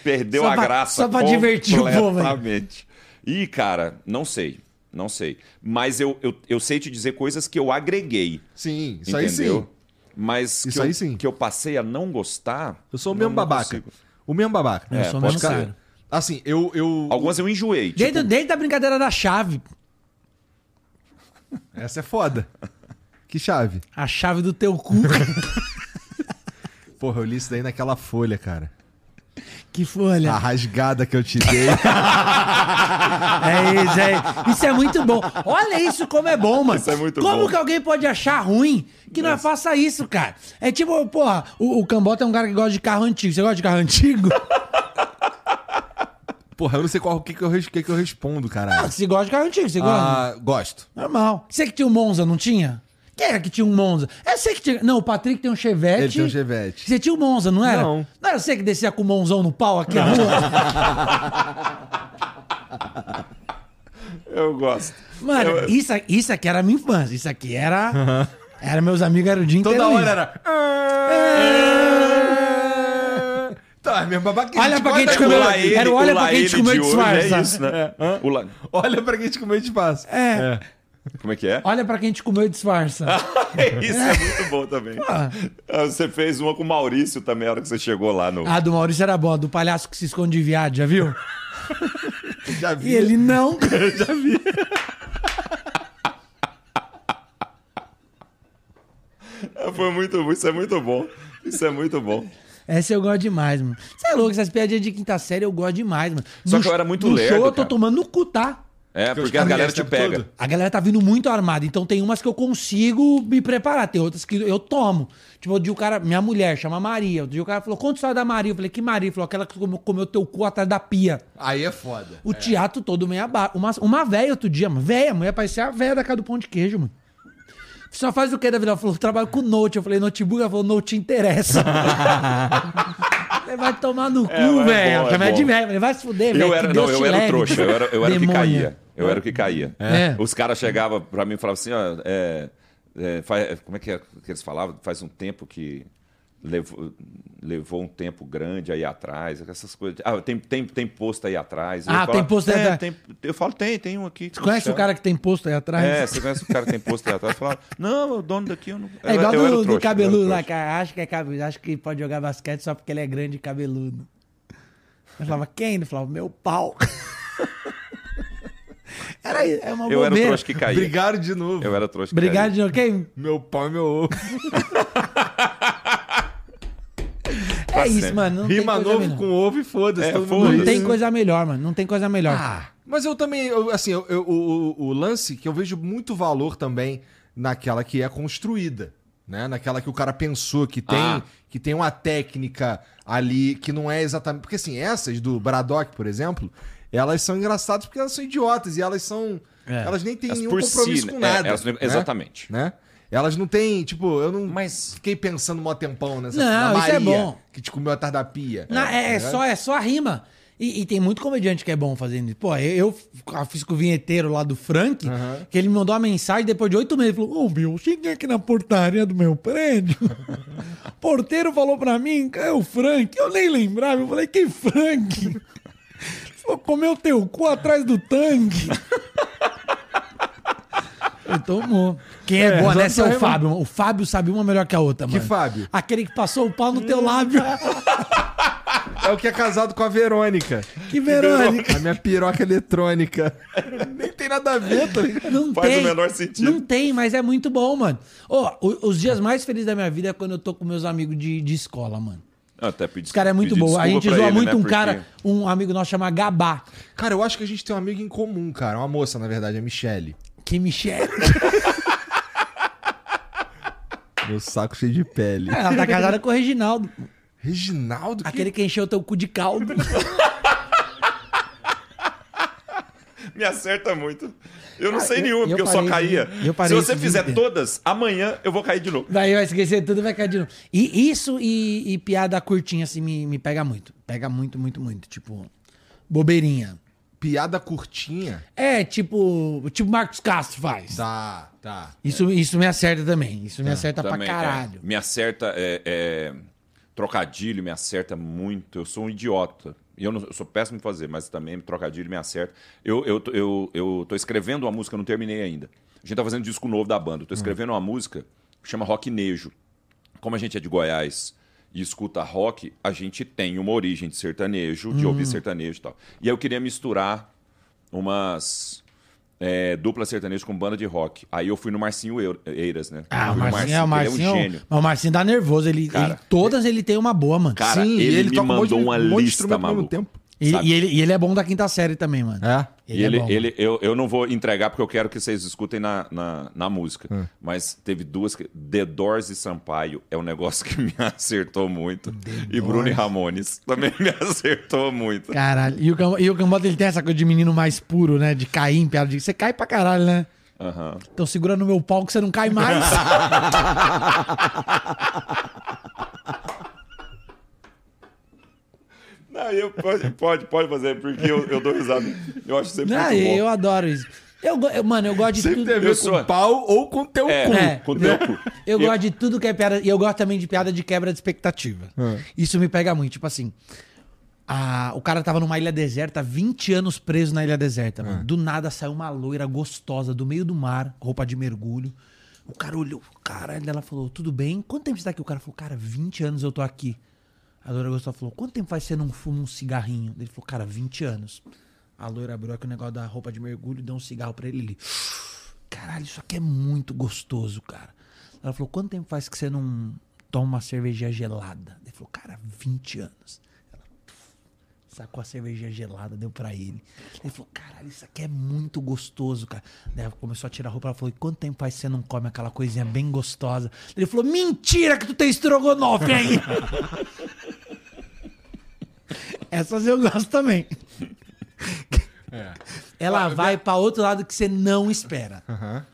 perdeu Só a pra- graça só pra divertir o povo, completamente. Ih, cara, não sei. Não sei. Mas eu, eu, eu sei te dizer coisas que eu agreguei. Sim, isso aí entendeu? sim. Mas Isso que, aí eu, sim. que eu passei a não gostar. Eu sou o mesmo babaca. consigo. O mesmo babaca. Eu sou o mesmo cara. Assim, eu. eu... Algumas eu enjoei. Desde, tipo, desde a brincadeira da chave. Essa é foda. Que chave. A chave do teu cu. Porra, eu li isso daí naquela folha, cara. Que folha. A rasgada que eu te dei. É isso, é. Isso é muito bom. Olha isso como é bom, mano. Isso é muito como bom. que alguém pode achar ruim que não faça isso, cara? É tipo, porra, o, o Cambota é um cara que gosta de carro antigo. Você gosta de carro antigo? Porra, eu não sei qual o que, que, eu, que, que eu respondo, caralho. Você gosta de carro antigo, você gosta? Ah, gosto. Normal. Você que tinha o Monza, não tinha? Quem era que tinha um Monza? É você que tinha. Não, o Patrick tem um Chevette. Ele tem um Chevette. Você tinha um Monza, não era? Não. Não era você que descia com o Monzão no pau aqui na rua? Eu gosto. Mano, Eu- isso, isso aqui era a minha infância. Isso aqui era. Era meus amigos, era o dia Toda inteiro. hora isso. era. Tá, é mesmo babaquice. Olha pra quem te comeu. Era olha pra quem te comeu de disfarça. É isso, né? Olha pra quem te comeu de passo. É. Como é que é? Olha pra quem te comeu e disfarça. isso é muito bom também. Ah, Você fez uma com o Maurício também, a hora que você chegou lá no. A do Maurício era boa, do palhaço que se esconde de viado, já viu? Já vi. E ele não. Foi muito bom, isso é muito bom. Isso é muito bom. Essa eu gosto demais, mano. Você é louco, essas piadinhas de quinta série eu gosto demais, mano. Só No que eu era muito no lerdo, show eu tô cara. tomando no cu, tá? É, porque a caras galera te pega. todo. A galera tá vindo muito armada, então tem umas que eu consigo me preparar, tem outras que eu tomo. Tipo, outro dia o cara, minha mulher chama Maria, outro dia o cara falou, conta a história da Maria. Eu falei, que Maria? Ele falou, aquela que comeu, comeu teu cu atrás da pia. Aí é foda. O teatro todo meio abaixo. Uma, uma véia outro dia, mano. Véia, mulher parecia a véia da casa do pão de queijo, mano. Só faz o que da vida? Ela falou, trabalho com Note. Eu falei, notebook. Ela falou, Note te interessa. Você vai tomar no cu, É, mas é velho. bom, é de bom. Falei, Vai se fuder, velho. Eu era, não, eu era o leve, trouxa, eu era, eu era o que caía. Eu era o que caía. É. Os caras chegavam pra mim e falavam assim, ó, é, é, faz- como é que, é que eles falavam? Faz um tempo que levou, levou um tempo grande aí atrás, essas coisas. Ah, tem, tem, tem posto aí atrás. Ah, falo, tem posto aí é, atrás. tem- eu falo, tem, tem um aqui. Você conhece o cara que tem posto aí atrás? É, você conhece o cara que tem posto aí atrás? Falaram, não, o dono daqui eu não... É igual eu, era do, do trouxa, era cabeludo lá, cara. Acho que, é cabeludo, acho que pode jogar basquete só porque ele é grande e cabeludo. Eu falava, quem? Ele falava, meu pau. Era isso, é uma Eu era o bobeira. trouxa que caía. Obrigado de novo. Eu era o trouxa que Obrigado, caía. de novo. Quem? Meu pau e meu ovo. É isso, mano. Não tem Rima coisa novo melhor. com ovo e foda-se. É, todo mundo foda-se. Não tem coisa melhor, mano. Não tem coisa melhor. Ah, mas eu também, eu, assim, eu- eu- o, o- o lance que eu vejo muito valor também naquela que é construída, né? Naquela que o cara pensou que tem, Ah. que tem uma técnica ali que não é exatamente, porque assim, essas do Braddock, por exemplo, elas são engraçadas porque elas são idiotas e elas são, É. elas nem têm Elas nenhum compromisso si, com é, nada, elas não- né? exatamente. né? Elas não têm, tipo, eu não Mas- fiquei pensando mó tempão nessa Não, na isso é Maria, bom. que te comeu atrás da pia. Não, é, é só, é só a rima. E, e tem muito comediante que é bom fazendo isso. Pô, eu, eu fiz com o vinheteiro lá do Frank, que ele me mandou uma mensagem depois de oito meses. Ele falou: Ô meu, cheguei aqui na portaria do meu prédio. O porteiro falou pra mim: é o Frank. Eu nem lembrava. Eu falei: que Frank? Ele falou: comeu teu cu atrás do tanque. Ele tomou. Quem é, É, boa nessa é o Fábio. mano. O Fábio sabe uma melhor que a outra, Que mano. Fábio? Aquele que passou o pau no teu lábio. É o que é casado com a Verônica. Que Verônica. A minha piroca eletrônica. Nem tem nada a ver, tá ligado? Não Faz tem. o menor sentido. Não tem, mas é muito bom, mano. Ó, o- os dias mais felizes da minha vida é quando eu tô com meus amigos de, de escola, mano. Eu até pedi, Esse cara é muito bom. A gente zoa ele, muito né, um porque- cara, um amigo nosso chama Gabá. Cara, eu acho que a gente tem um amigo em comum, cara. Uma moça, na verdade, a Michelle. Que Michelle. Meu saco cheio de pele. Ela tá casada com o Reginaldo. Reginaldo? Aquele que encheu teu cu de caldo. Me acerta muito. Eu não Ah, sei eu- nenhuma, eu porque eu, só caía. de- eu parei Se você fizer todas, amanhã eu vou cair de novo. Daí vai esquecer tudo e vai cair de novo. E isso e, e piada curtinha, assim, me, me pega muito. Pega muito, muito, muito. Tipo, bobeirinha. Piada curtinha. É, tipo, tipo Marcos Castro faz. Tá, tá. Isso, isso me acerta também. Isso me acerta Também, pra caralho. é. me acerta. é, é, trocadilho me acerta muito. Eu sou um idiota. Eu, não- eu sou péssimo em fazer, mas também trocadilho me acerta. Eu, eu, eu, eu tô escrevendo uma música, eu não terminei ainda. A gente tá fazendo disco novo da banda. Eu tô escrevendo uma música que chama Rock Nejo. Como a gente é de Goiás e escuta rock, a gente tem uma origem de sertanejo, de ouvir sertanejo e tal. E aí eu queria misturar umas é, dupla sertanejo com banda de rock. Aí eu fui no Marcinho Eu- Eiras, né? Ah, o Marcinho, é, o Marcinho, Ele é um gênio. mas o Marcinho dá nervoso. Ele, Cara, ele- todas ele tem uma boa, mano. Cara, Sim, ele, ele me um monte mandou uma um monte de lista, instrumento ao mesmo maluco. tempo. E, e ele, e ele é bom da quinta série também, mano. É? E ele, é bom, ele, eu, eu não vou entregar porque eu quero que vocês escutem na, na, na música. Hum. Mas teve duas. The Doors e Sampaio é um negócio que me acertou muito. e Bruno e Ramones também me acertou muito. Caralho. E o, e o Cambota, ele tem essa coisa de menino mais puro, né? De cair em piada. de- Você cai pra caralho, né? Aham. Então segura no meu pau que você não cai mais. Não, eu, pode, pode, pode fazer, porque eu, eu dou risada. Eu acho sempre Não, muito bom. eu adoro isso. Eu, eu- mano, eu gosto de Sempre tudo. tem a ver Eu com sou- pau ou com teu É. cu. É. Com o teu cu. Eu gosto de tudo que é piada. E eu gosto também de piada de quebra de expectativa. Isso me pega muito. Tipo assim. a- o cara tava numa ilha deserta, 20 anos preso na ilha deserta. mano. Do nada saiu uma loira gostosa do meio do mar, roupa de mergulho. O cara olhou, caralho, ela falou: Tudo bem? Quanto tempo você tá aqui? O cara falou: Cara, 20 anos eu tô aqui. A loira gostosa falou: Quanto tempo faz você não fuma um cigarrinho? Ele falou: Cara, 20 anos. A loira abriu aqui o negócio da roupa de mergulho, deu um cigarro pra ele. Ele, caralho, isso aqui é muito gostoso, cara. Ela falou, quanto tempo faz que você não toma uma cerveja gelada? Ele falou, cara, 20 anos. Sacou a cerveja gelada, deu pra ele. Ele falou, caralho, isso aqui é muito gostoso, cara. Daí começou a tirar a roupa, ela falou, quanto tempo faz você não come aquela coisinha bem gostosa? Ele falou, mentira que tu tem estrogonofe aí! Essas eu gosto também. É. Ela vai pra outro lado que você não espera.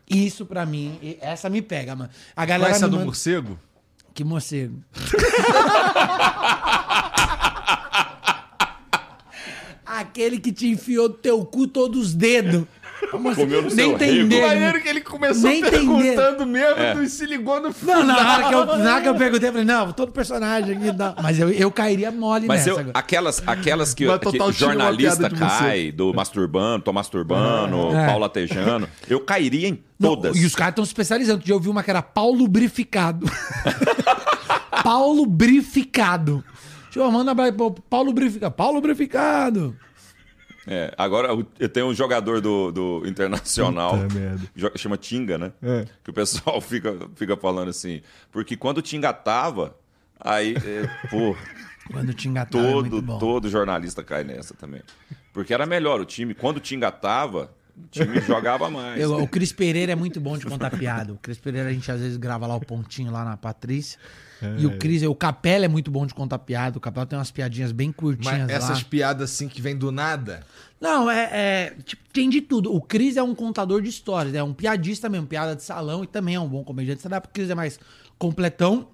Isso pra mim, essa me pega, mano. A galera Essa me do manda- morcego? Que morcego. Aquele que te enfiou no teu cu todos os dedos. Comeu no Nem seu dedo. Maneiro que ele começou Nem tem perguntando mesmo É. e se ligou no Não, na hora que eu, na hora que eu perguntei, eu falei, não, todo personagem aqui dá. Mas eu, eu cairia mole Mas nessa eu, agora. aquelas, aquelas que, Mas que uma jornalista cai, do masturbando, tô masturbando, É. Paulo latejando, eu cairia em Não, todas. e os caras estão se especializando. Já ouvi uma que era pau lubrificado. pau lubrificado. Deixa eu mandar pra pau lubrificado. Pau lubrificado. É, agora o- eu tenho um jogador do, do Internacional, Puta chama Tinga, né? É. Que o pessoal fica, fica falando assim, porque quando o Tinga tava, aí, é, pô, Quando te engatava é muito todo, bom. todo jornalista cai nessa também. Porque era melhor o time, quando o Tinga tava, o time jogava mais. Eu- o Cris Pereira é muito bom de contar piada. O Cris Pereira, a gente às vezes grava lá o pontinho lá na Patrícia. E o Cris, o Capela é muito bom de contar piada. O Capela tem umas piadinhas bem curtinhas Mas essas lá. piadas assim que vem do nada. Não, é, é, tipo, tem de tudo. O Cris é um contador de histórias, é um piadista mesmo, piada de salão e também é um bom comediante. Você dá pro Cris é mais completão.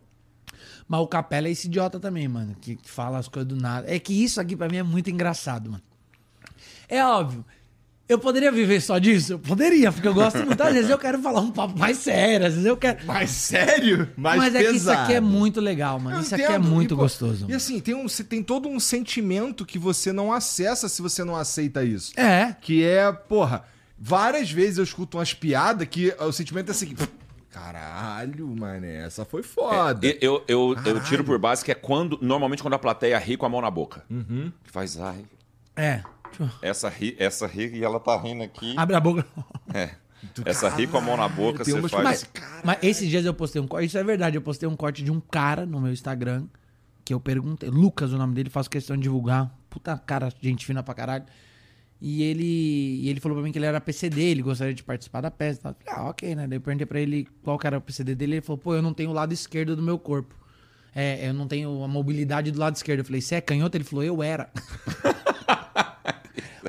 Mas o Capela é esse idiota também, mano, que, que fala as coisas do nada. É que isso aqui pra mim é muito engraçado, mano. É óbvio. Eu poderia viver só disso? Eu poderia, porque eu gosto muito. Às vezes eu quero falar um papo mais sério, às vezes eu quero. Mas sério? Mais Mas é pesado. que isso aqui é muito legal, mano. Eu isso aqui é entendo. muito E, pô, gostoso. E assim, tem, um, tem todo um sentimento que você não acessa se você não aceita isso. É. Que é, porra, várias vezes eu escuto umas piadas que o sentimento é assim. Caralho, mané, essa foi foda. É, Eu, eu, eu tiro por base que é quando, normalmente quando a plateia ri com a mão na boca. Uhum. Que faz, ai, É. Essa ri, essa ri e ela tá rindo aqui. abre a boca. É. Essa ri com a mão na boca, você faz. Mas, mas esses dias eu postei um corte. Isso é verdade. Eu postei um corte de um cara no meu Instagram. Que eu perguntei. Lucas, o nome dele, faço questão de divulgar. Puta cara, gente fina pra caralho. E ele, e ele falou pra mim que ele era PCD, ele gostaria de participar da peça. falei, Ah, ok, né? Daí eu perguntei pra ele qual que era o PCD dele. Ele falou, pô, eu não tenho o lado esquerdo do meu corpo. É, eu não tenho a mobilidade do lado esquerdo. Eu falei, você é canhoto? Ele falou, eu era.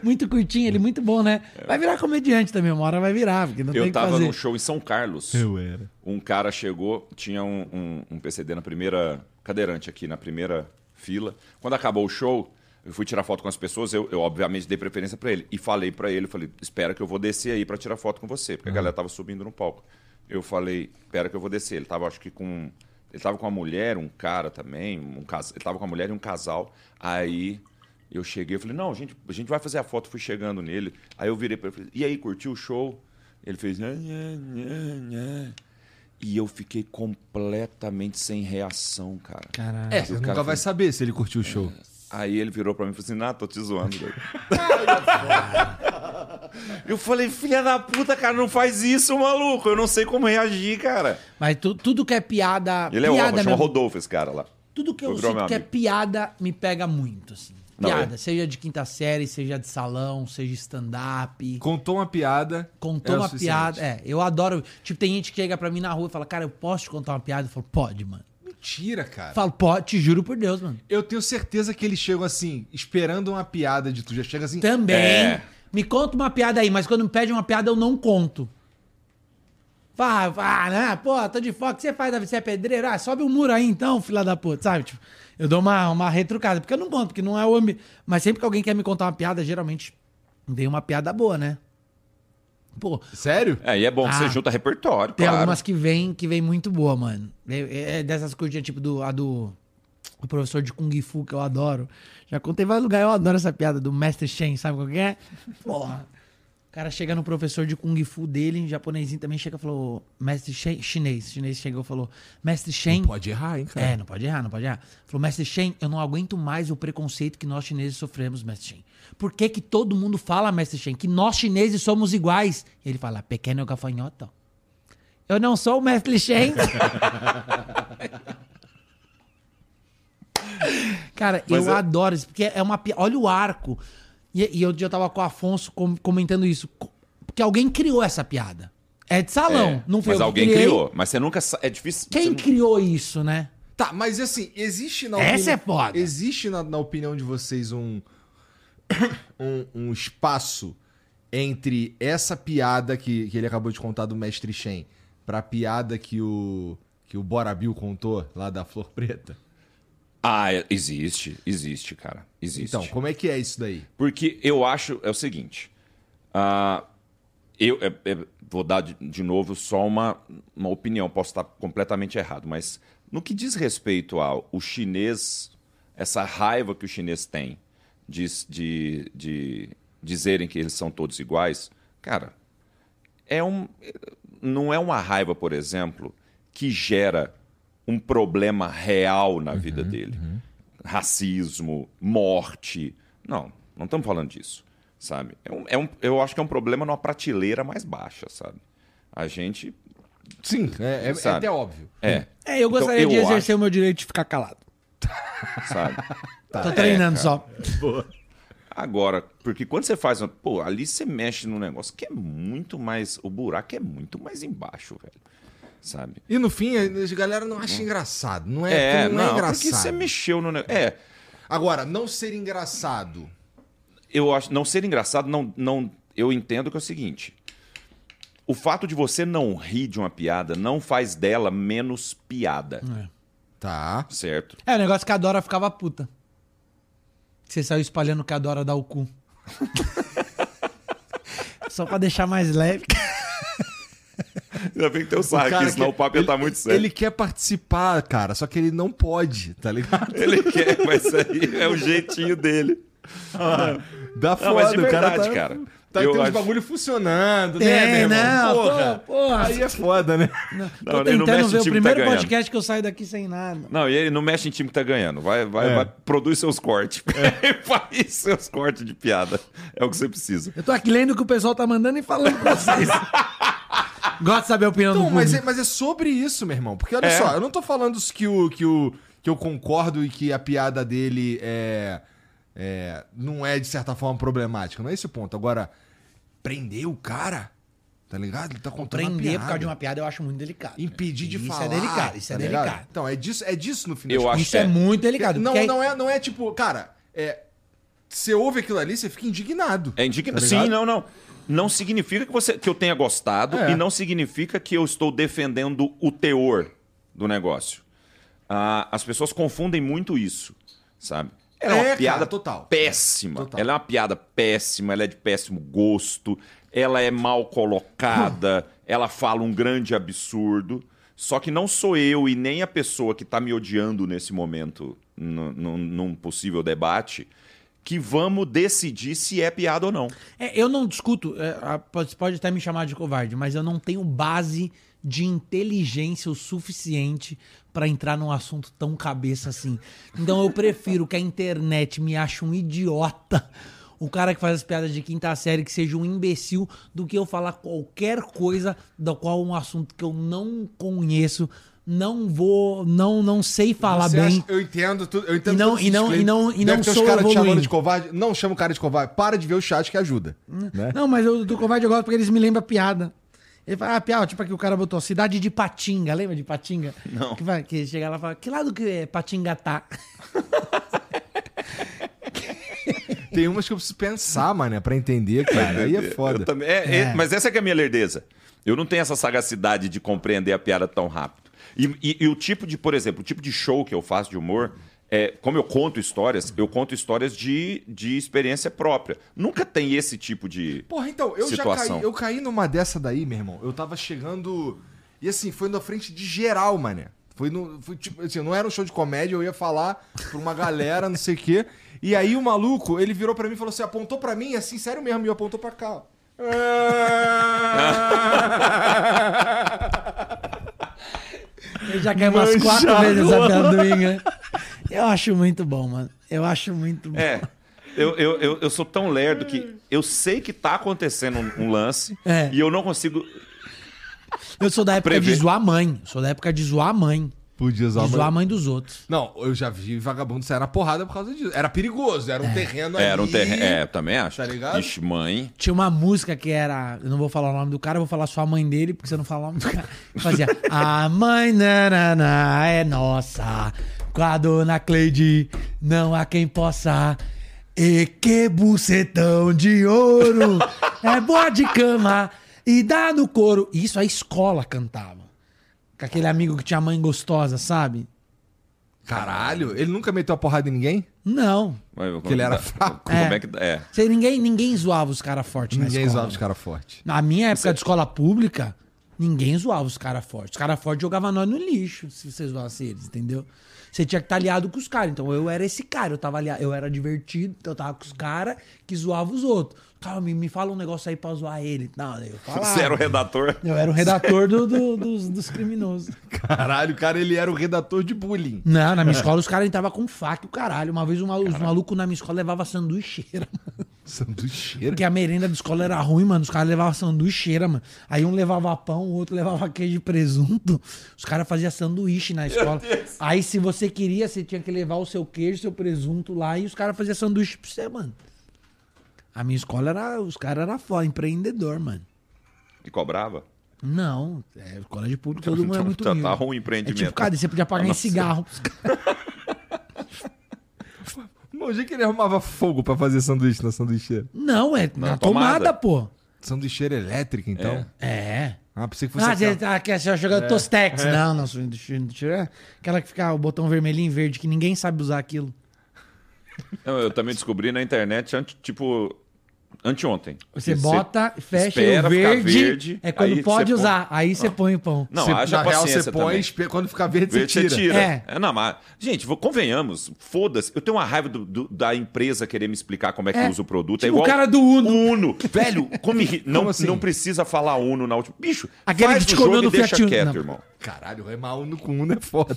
muito curtinho, ele muito bom, né? Vai virar comediante também, uma hora vai virar, porque não tem o Eu que tava fazer. num show em São Carlos. era. Um cara chegou, tinha um, um, um PCD na primeira cadeirante aqui, na primeira fila. Quando acabou o show, eu fui tirar foto com as pessoas, eu, eu obviamente dei preferência pra ele. E falei pra ele, falei, espera que eu vou descer aí pra tirar foto com você. Porque a galera tava subindo no palco. Eu falei, espera que eu vou descer. Ele tava, acho que com... Ele tava com uma mulher, um cara também, um cas... ele tava com uma mulher e um casal. Aí eu cheguei, eu falei, não, gente, a gente vai fazer a foto. Fui chegando nele. Aí eu virei pra ele, falei, e aí, curtiu o show? Ele fez... "Nhã, nhã, nhã, nhã." E eu fiquei completamente sem reação, cara. Caralho. É, você O nunca cara vai foi- saber se ele curtiu o show. Aí ele virou pra mim e falou assim: Nah, tô te zoando. doido." eu falei: Filha da puta, cara, não faz isso, maluco. Eu não sei como reagir, cara. Mas tu- tudo que é piada. Ele é piada o chama mesmo, Rodolfo, esse cara lá. Tudo que eu Virou sinto que é amigo. piada me pega muito, assim. Piada, é. seja de quinta série, seja de salão, seja stand-up. Contou uma piada. Contou é o uma piada. É, eu adoro. Tipo, tem gente que chega pra mim na rua e fala, cara, eu posso te contar uma piada? Eu falo, pode, mano. Mentira, cara. Falo, pode, te juro por Deus, mano. Eu tenho certeza que eles chegam assim, esperando uma piada de tu. Já chega assim. Também. É. Me conta uma piada aí, mas quando me pede uma piada, eu não conto. Fala, ah, né? Pô, tô de foco, o que você faz, Davi? Você é pedreiro? Ah, sobe um muro aí então, filha da puta, sabe? Tipo, eu dou uma, uma retrucada, porque eu não conto, porque não é o ambiente. Mas sempre que alguém quer me contar uma piada, geralmente vem uma piada boa, né? Pô, Sério? É, e é bom que Ah. você junta repertório, tem claro. algumas que vem, que vem muito boa, mano. É, é dessas curtinhas, tipo, do, a do o professor de Kung Fu, que eu adoro. Já contei em vários lugares, eu adoro essa piada do Mestre Shen, sabe qual que é? Porra. O cara chega no professor de Kung Fu dele, em japonesinho também chega e falou, Mestre Shen, chinês, chinês chegou e falou, Mestre Shen... Pode errar, hein, cara? É, não pode errar, não pode errar. Falou, Mestre Shen, eu não aguento mais o preconceito que nós chineses sofremos, Mestre Shen. Por que que todo mundo fala, Mestre Shen, que nós chineses somos iguais? Ele fala, pequeno gafanhoto. Eu não sou o Mestre Shen. Cara, Mas eu é- adoro isso, porque é uma... pi- Olha o arco. E, e eu já tava com o Afonso com- comentando isso. Porque alguém criou essa piada. É de salão, É, não foi mas alguém criei. criou. Mas você nunca. É difícil. Quem não- criou isso, né? Tá, mas assim, existe na Essa é foda. Existe na, na opinião de vocês um, um, um espaço entre essa piada que, que ele acabou de contar do Mestre Shen pra piada que o, que o Bora Bill contou lá da Flor Preta? Ah, é- existe. Existe, cara. Existe. Então, como é que é isso daí? Porque eu acho é o seguinte. ah, eu é- é- vou dar de, de novo só uma, uma opinião, posso estar completamente errado, mas no que diz respeito ao o chinês, essa raiva que o chinês tem de, de, de dizerem que eles são todos iguais, cara, é um, não é uma raiva, por exemplo, que gera um problema real na vida dele. Racismo, morte. Não, não estamos falando disso, sabe? É um, é um- eu acho que é um problema numa prateleira mais baixa, sabe? A gente. Sim, é, é- é até óbvio. É. É, eu Então, gostaria eu de exercer acho- o meu direito de ficar calado. sabe? Tô treinando é, só. Agora, porque quando você faz. uma- Pô, ali você mexe num negócio que é muito mais. O buraco é muito mais embaixo, velho. Sabe? E no fim, a galera não acha engraçado. Não é, É, não, não, é porque engraçado. você mexeu no negócio. É. Agora, não ser engraçado. eu acho não ser engraçado não não eu entendo que é o seguinte o fato de você não rir de uma piada não faz dela menos piada Tá. certo É, o negócio que a Dora ficava puta. Você saiu espalhando que a Dora dá o cu. Só pra deixar mais leve. Ainda bem que tem o aqui senão quer- o papo ia ele- estar muito sério Ele quer participar, cara, só que ele não pode, tá ligado? ele quer mas aí é o jeitinho dele Dá foda, mas de o cara verdade, tá, cara. Tá, Eu tem uns acho- bagulho funcionando, né, É, meu irmão? não, porra. porra. Aí é foda, né? Tô Não, ele não tentando mexe ver o tá primeiro ganhando. podcast que eu saio daqui sem nada. não e ele não mexe em time que tá ganhando vai vai, É. vai produz seus cortes faz seus cortes de piada é o que você precisa Eu tô aqui lendo o que o pessoal tá mandando e falando com vocês. Gosto de saber a opinião Não, do mas é, mas é sobre isso, meu irmão. Porque olha É. só, eu não tô falando que o, que o que eu concordo e que a piada dele é, é não é de certa forma problemática. Não é esse o ponto. Agora, prender o cara, tá ligado? Ele tá contando uma Prender piada. por causa de uma piada eu acho muito delicado. Impedir de isso falar. é delicado, isso tá é ligado? delicado. Então, é disso, é disso no final. Eu acho Isso é é. muito delicado. Não, porque não, é, não é tipo, cara, é, você ouve aquilo ali, você fica indignado. É indigna... Tá Sim, ligado? não, não. Não significa que, você, que eu tenha gostado É. e não significa que eu estou defendendo o teor do negócio. Ah, as pessoas confundem muito isso, sabe? Ela é, É, uma cara, piada total. péssima. Total. Ela é uma piada péssima, ela é de péssimo gosto, ela é mal colocada, ela fala um grande absurdo. Só que não sou eu e nem a pessoa que está me odiando nesse momento, num- num possível debate, que vamos decidir se é piada ou não. É, eu não discuto, é, pode, pode até me chamar de covarde, mas eu não tenho base de inteligência o suficiente pra entrar num assunto tão cabeça assim. Então eu prefiro que a internet me ache um idiota, o cara que faz as piadas de quinta série, que seja um imbecil, do que eu falar qualquer coisa do qual um assunto que eu não conheço, não vou, não, não sei falar Você bem. acha- eu entendo tudo. Eu entendo E não- e os não- e não- e não os sou caras te chamando de covarde. Não chama o cara de covarde. Para de ver o chat que ajuda. Né? Não, mas eu do covarde eu gosto porque eles me lembram a piada. Ele fala, ah, piada, tipo aqui o cara botou cidade de Patinga, lembra de Patinga? Não. Que, vai, que chega lá e fala, que lado que é Patinga tá? Tem umas que eu preciso pensar, mané, pra entender, cara. Aí é Eu foda. também- é- é- É. mas essa é que é a minha lerdeza. Eu não tenho essa sagacidade de compreender a piada tão rápido. E, e- e o tipo de, por exemplo, o tipo de show que eu faço de humor, é, como eu conto histórias, eu conto histórias de, de experiência própria. Nunca tem esse tipo de. Porra, então, eu já Situação. caí, eu caí numa dessa daí, meu irmão. Eu tava chegando. E assim, foi na frente de geral, mané. Foi no. Foi, tipo, assim, não era um show de comédia, eu ia falar pra uma galera, não sei o quê. E aí o maluco, ele virou pra mim e falou assim: apontou pra mim, assim, sério mesmo, e apontou pra cá. Eu já caí umas quatro vezes essa piada do Inga. Eu acho muito bom, mano. Eu acho muito bom. É. Eu, eu, eu, eu sou tão lerdo que eu sei que tá acontecendo um, um lance É. e eu não consigo. Eu sou da época Prever. de zoar a mãe. Sou da época de zoar a mãe. Podia usar zoar a mãe dos outros. Não, eu já vi vagabundo sair na porrada por causa disso. Era perigoso, era um terreno Era um ali. terreno. É, eu também acho. Tá ligado? Ixi, mãe. Tinha uma música que era. Eu não vou falar o nome do cara, eu vou falar só a mãe dele, porque você não fala o nome do cara. Fazia. A mãe nanana é nossa. Com a dona Cleide, não há quem possa. E que bucetão de ouro. É boa de cama e dá no couro. Isso a escola cantava. Com aquele amigo que tinha mãe gostosa, sabe? Caralho, ele nunca meteu a porrada em ninguém? Não. Porque ele era fraco. Como É. é que. É. Sei, ninguém, ninguém zoava os caras fortes na Ninguém escola. zoava os caras fortes. Na minha época de escola pública, ninguém zoava os caras fortes. Os caras fortes jogavam nós no lixo, se você zoasse eles, entendeu? Você tinha que estar aliado com os caras. Então eu era esse cara, eu tava aliado, eu era divertido, então eu tava com os caras que zoavam os outros. Cara, me, me fala um negócio aí pra zoar ele. Não, eu falava. Você era o redator. Eu era o redator do- do- dos, dos criminosos. Caralho, o cara ele era o redator de bullying. Não, na minha escola os caras entravam com faca o caralho. Uma vez um os malucos na minha escola levavam sanduicheira, mano. Sanduicheiro. Porque a merenda da escola era ruim, mano. Os caras levavam sanduicheira, mano. Aí um levava pão, o outro levava queijo e presunto. Os caras faziam sanduíche na escola. Aí se você queria, você tinha que levar o seu queijo, seu presunto lá e os caras faziam sanduíche pra você, mano. A minha escola era. Os caras eram foda, empreendedor, mano. Que cobrava. Não, é escola de público, todo mundo é muito tá- humilde. tá ruim o É empreendimento. tipo, cara, você podia pagar em cigarro. O dia que ele arrumava fogo pra fazer sanduíche na sanduicheira. Não, é na tomada, tomada. pô. Sanduicheira elétrica, então? É. Ah, pensei que fosse Ah, aquela- você tá aqui, você tá jogando Tostex. Não, não, sou é aquela que fica o botão vermelhinho e verde, que ninguém sabe usar aquilo. Eu, eu também descobri na internet, tipo, anteontem. Você bota, fecha espera o verde, verde, é quando pode você põe- usar. Aí você põe o pão. Não, Você- haja na real, você põe, também. quando ficar verde, Verde você tira. É. É. não, mas, gente, vou- convenhamos, foda-se. Eu tenho uma raiva do- do- da empresa querer me explicar como é que É. usa o produto. Tipo é igual o cara do Uno. Uno. Velho, como irri- não, Como assim? não precisa falar Uno na última. Bicho, Aquele faz que te o jogo e no deixa Uno. quieto, Não. irmão. Caralho, remar Uno com Uno é foda.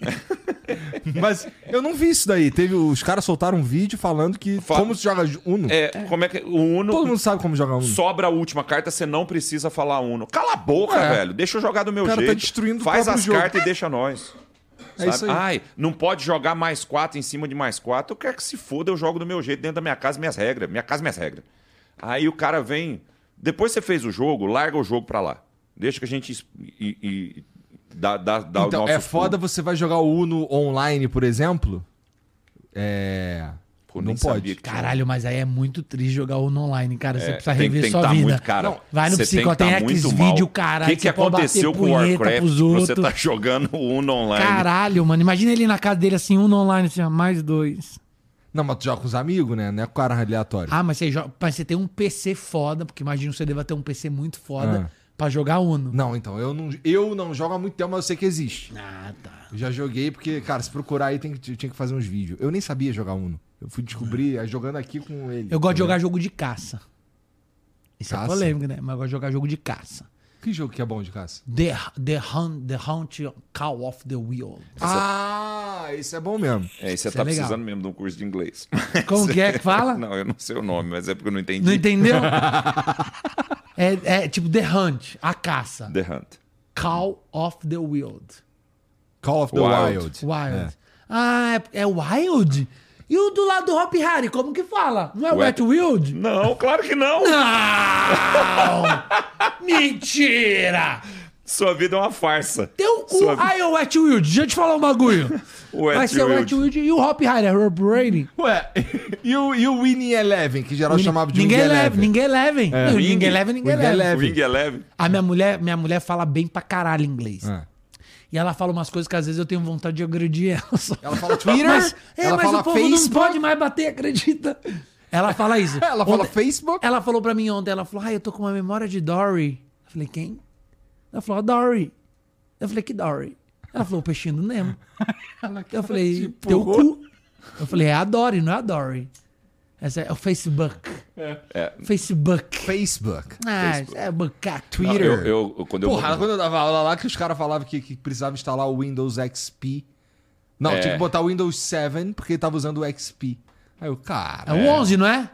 Mas eu não vi isso daí. Teve, os caras soltaram um vídeo falando que Fala- como se joga Uno. É, como é que o Uno Todo mundo sabe como jogar Uno. sobra a última carta, você não precisa falar Uno. Cala a boca, É. velho. Deixa eu jogar do meu O cara tá jeito. destruindo o Faz as jogo. cartas e deixa nós. É isso aí. Ai, não pode jogar mais quatro em cima de mais quatro. Eu quero que se foda, eu jogo do meu jeito, dentro da minha casa, minhas regras. Minha casa, minhas regras. Aí o cara vem. Depois você fez o jogo, larga o jogo pra lá. Deixa que a gente. E, e- dá, dá, dá Então, nosso é foda você vai jogar o Uno online, por exemplo. É. Pô, não pode. Caralho, mas aí é muito triste jogar Uno online, cara. Você É, precisa tem- rever tem sua tá vida. muito, cara. Não, vai no Você que tá mal. cara. O que, que aconteceu com o Warcraft? Você tá jogando o Uno online. Caralho, mano. Imagina ele na casa dele assim, Uno online, assim, ó, mais dois. Não, mas tu joga com os amigos, né? Não é com o cara aleatório. Ah, mas você, joga, mas você tem um PC foda, porque imagina você deva ter um PC muito foda Ah. Pra jogar Uno. Não, então, eu não, eu não jogo há muito tempo, mas eu sei que existe. Ah, tá. Eu já joguei porque, cara, se procurar aí tem que, tinha que fazer uns vídeos. Eu nem sabia jogar Uno. Eu fui descobrir aí jogando aqui com ele. Eu gosto de Tá jogar jogo de caça. Isso Caça? é polêmico, né? Mas eu gosto de jogar jogo de caça. Que jogo que é bom de caça? The, the, Hunt, the Hunt Call of the Wild. Ah, esse é bom mesmo. É, e você Isso tá é legal. precisando mesmo de um curso de inglês. Como que é que fala? Não, eu não sei o nome, mas é porque eu não entendi. Não entendeu? é, é tipo The Hunt, a caça. The Hunt. Call of the Wild. Call of the Wild. Wild. Wild. Ah, é, é Wild? E o do lado do Hop Harry, como que fala? Não é Wet- Wet Wild? Não, claro que não. Não! Mentira! Sua vida é uma farsa. Teu cu. Sua- Ai, o Wet Wild, deixa eu te falar um bagulho. O Wet Vai ser o Wet Wild. E o Hop Rider, Rob Brady. Ué, e o, e o Winning Eleven, que geral chamava de ninguém Eleven? ninguém leve. É. Ninguém leve, ninguém Wing leve. Eleven. Wing Eleven. A minha mulher, minha mulher fala bem pra caralho inglês. Ah. E ela fala umas coisas que às vezes eu tenho vontade de agredir ela. só. Ela fala Twitter, Mas, é, ela mas fala o povo não Facebook. pode mais bater, acredita? Ela fala isso. Ela fala Ontem- Facebook. Ela falou pra mim ontem, ela falou, ai, eu tô com uma memória de Dory. Eu falei, quem? Ela falou, a Dory. Eu falei, que Dory? Ela falou, o peixinho do Nemo. Eu falei, teu cu. Eu falei, é a Dory, não é a Dory. Essa é o Facebook. É. Facebook. Facebook. Ah, é bucaque. Não, Twitter. eu, eu- eu- quando eu Porra, quando eu dava aula lá, que os caras falavam que, que precisava instalar o Windows XP. Não, É. tinha que botar o Windows 7 porque tava usando o XP. Aí eu, cara. É o 11, não é?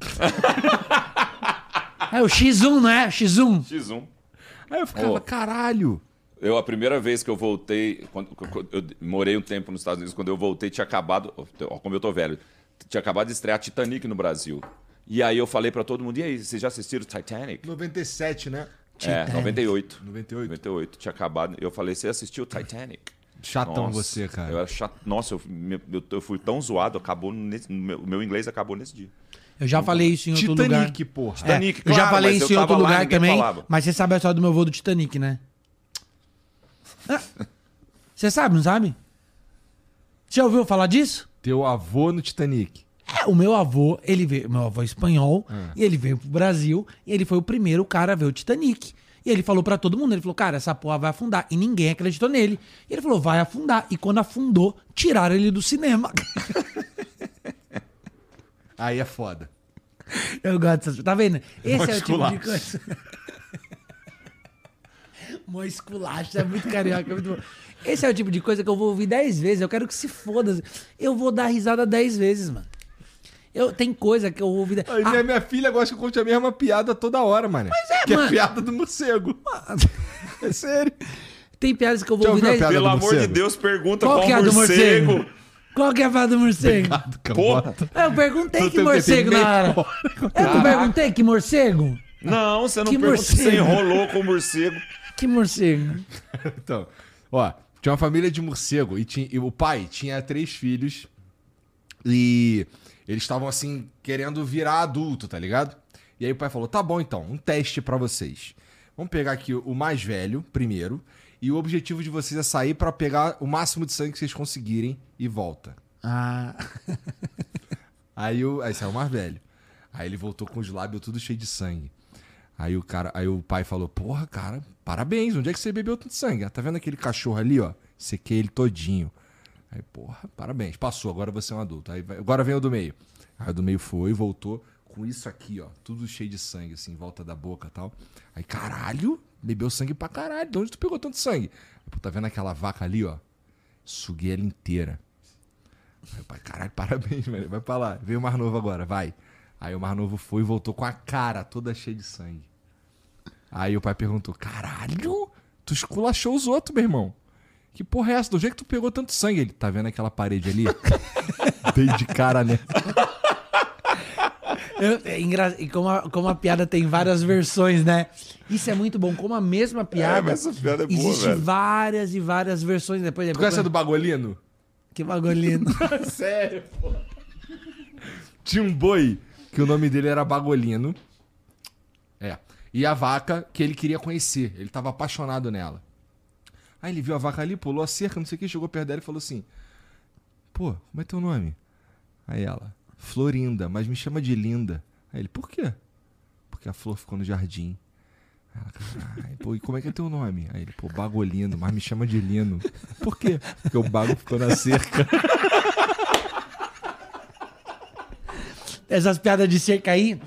é o X1, não é? X1. X1. Aí eu ficava, Ó. caralho. Eu, a primeira vez que eu voltei, quando, quando eu morei um tempo nos Estados Unidos, quando eu voltei, tinha acabado. Ó, como eu tô velho, tinha acabado de estrear Titanic no Brasil. E aí eu falei pra todo mundo: e aí, vocês já assistiram Titanic? 97, né? É, Titanic. 98. 98. 98, tinha acabado. Eu falei: você assistiu Titanic? Chatão Nossa, você, cara. Eu era chato. Nossa, eu, eu, eu fui tão zoado, acabou nesse, meu, meu inglês acabou nesse dia. Eu já falei isso em outro lugar. Titanic, porra. É, Titanic, eu já claro, falei isso em outro lugar também. falava. Mas você sabe a história do meu voo do Titanic, né? Você sabe, não sabe? Já ouviu falar disso? Teu avô no Titanic. É, o meu avô, ele veio, meu avô é espanhol, Ah. e ele veio pro Brasil, e ele foi o primeiro cara a ver o Titanic. E ele falou pra todo mundo, ele falou, cara, essa porra vai afundar. E ninguém acreditou nele. E ele falou, vai afundar. E quando afundou, tiraram ele do cinema. Aí é foda. Eu gosto dessas... Tá vendo? Esse é o tipo de coisa... Mó esculacho, é muito carioca, é muito bom. Esse é o tipo de coisa que eu vou ouvir 10 vezes. Eu quero que se foda. Eu vou dar risada 10 vezes, mano. Eu, tem coisa que eu vou ouvir... Aí Ah, minha, minha filha gosta que eu conte a mesma piada toda hora, mano. Mas é, que mano. é piada do morcego. É sério. Tem piadas que eu vou Já ouvir ouviu a 10 piada Pelo amor de morcego? Deus, pergunta Qual qual, que é a do morcego. Morcego? Qual que é a piada do morcego? Porra. Eu perguntei que morcego na hora. Eu não perguntei que morcego? Não, você não Que perguntou. morcego? Você enrolou com o morcego. Que morcego? Então, ó, tinha uma família de morcego e, tinha, e o pai tinha três filhos e eles estavam assim querendo virar adulto, tá ligado? E aí o pai falou: "Tá bom então, um teste pra vocês. Vamos pegar aqui o mais velho primeiro e o objetivo de vocês é sair pra pegar o máximo de sangue que vocês conseguirem e volta." Ah, Aí, o, aí saiu o mais velho. Aí ele voltou com os lábios tudo cheio de sangue. Aí o cara, aí o pai falou: "Porra, cara, parabéns. Onde é que você bebeu tanto sangue? Ah, Tá vendo aquele cachorro ali, ó? Sequei ele todinho." Aí, porra, parabéns. Passou, agora você é um adulto. Aí agora vem o do meio. Aí o do meio foi, voltou com isso aqui, ó, tudo cheio de sangue assim, em volta da boca, e tal. Aí, caralho, bebeu sangue pra caralho. De onde tu pegou tanto sangue? Pô, tá vendo aquela vaca ali, ó? Suguei ela inteira. Pai, caralho, parabéns, velho. Vai pra lá. Veio o mais novo agora, vai. Aí o mais novo foi e voltou com a cara toda cheia de sangue. Aí o pai perguntou: caralho, tu esculachou os outros, meu irmão. Que porra é essa? Do jeito que tu pegou tanto sangue? Ele, tá vendo aquela parede ali? Dei de cara, né? Eu, é engra... E como a, como a piada tem várias versões, né? Isso é muito bom. Como a mesma piada. mas essa piada é boa, Existe velho. várias e várias versões. Depois, Tu depois conhece a do bagolino? Que bagulhinho. Sério, pô. Tinha um boi que o nome dele era Bagolino. É. E a vaca que ele queria conhecer. Ele tava apaixonado nela. Aí ele viu a vaca ali, pulou a cerca, não sei o que, chegou perto dela e falou assim: Pô, como é teu nome? Aí ela: Florinda, mas me chama de Linda. Aí ele: Por quê? Porque a flor ficou no jardim. "Caralho, pô, e como é que é teu nome? Aí ele, pô, Bagolino, mas me chama de Lino. Por quê? Porque o bago ficou na cerca. Essas piadas de cerca aí.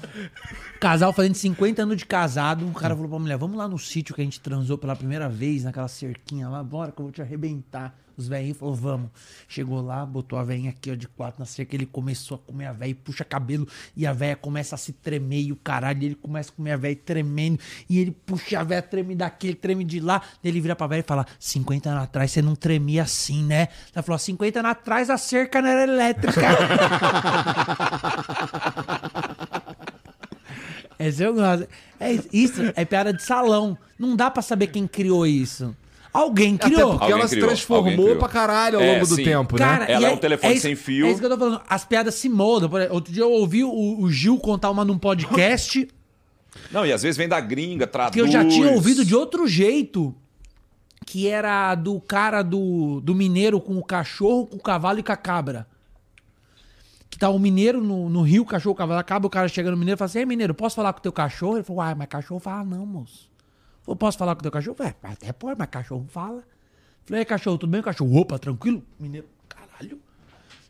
Casal fazendo 50 anos de casado. O cara falou pra mulher: Vamos lá no sítio que a gente transou pela primeira vez, naquela cerquinha lá. Bora que eu vou te arrebentar. Os velhinhos falou: Vamos. Chegou lá, botou a velhinha aqui, ó, de quatro na cerca. Ele começou a comer a velha e puxa cabelo. E a velha começa a se tremer. E o caralho, ele começa a comer a velha tremendo. E ele puxa a velha, treme daqui, ele treme de lá. Ele vira pra velha e fala: 50 anos atrás você não tremia assim, né? Ela falou: 50 anos atrás a cerca não era elétrica. Esse eu gosto. É, isso é piada de salão. Não dá pra saber quem criou isso. Alguém Até criou. porque Alguém ela se criou, transformou pra caralho ao É, longo do sim. tempo, Cara, né? Ela e é aí- um telefone isso- sem fio. É isso que eu tô falando. As piadas se moldam. Por exemplo, Outro dia eu ouvi o, o Gil contar uma num podcast Não, e às vezes vem da gringa, traduz. que eu já tinha ouvido de outro jeito. Que era do cara do, do mineiro com o cachorro, com o cavalo e com a cabra. Que tá o mineiro no, no rio, cachorro, cavalo, a cabra, o cara chega no mineiro e fala assim, Ei, mineiro, posso falar com o teu cachorro? Ele falou, ah, mas cachorro fala não, moço. Eu posso falar com o teu cachorro? É, até pode, mas cachorro fala. Falei, "Ei, cachorro, tudo bem? Cachorro, opa, tranquilo? Mineiro, caralho.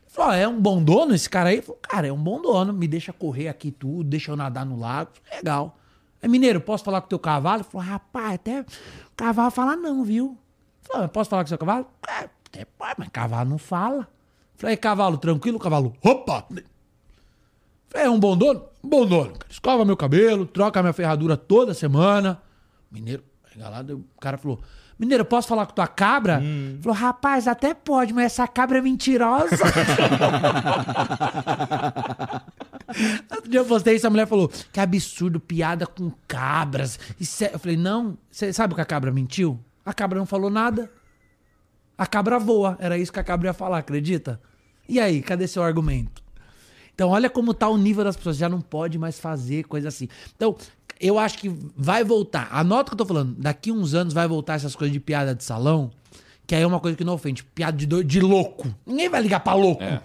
Falou, é um bom dono esse cara aí? Falou, cara, é um bom dono, me deixa correr aqui tudo, deixa eu nadar no lago, legal. Aí, mineiro, posso falar com o teu cavalo? Falou, rapaz, até o cavalo fala não, viu? Falou, "Ah, posso falar com o seu cavalo? É, até pode, mas cavalo não fala. Falei, cavalo, tranquilo? Cavalo, opa! Falei, é um bom dono? Bom dono. cara. Escova meu cabelo, troca minha ferradura toda semana. Mineiro, regalado, o cara falou, Mineiro, posso falar com tua cabra? Falou, rapaz, até pode, mas essa cabra é mentirosa. Outro dia eu postei isso, a mulher falou, que absurdo, piada com cabras. É- Eu falei, não, você sabe o que a cabra mentiu? A cabra não falou nada. A cabra voa. Era isso que a cabra ia falar, acredita? E aí, cadê seu argumento? Então, olha como tá o nível das pessoas. Já não pode mais fazer coisa assim. Então, eu acho que vai voltar. Anota o que eu tô falando. Daqui uns anos vai voltar essas coisas de piada de salão, que aí é uma coisa que não ofende. Piada de, do- de louco. Ninguém vai ligar pra louco. É.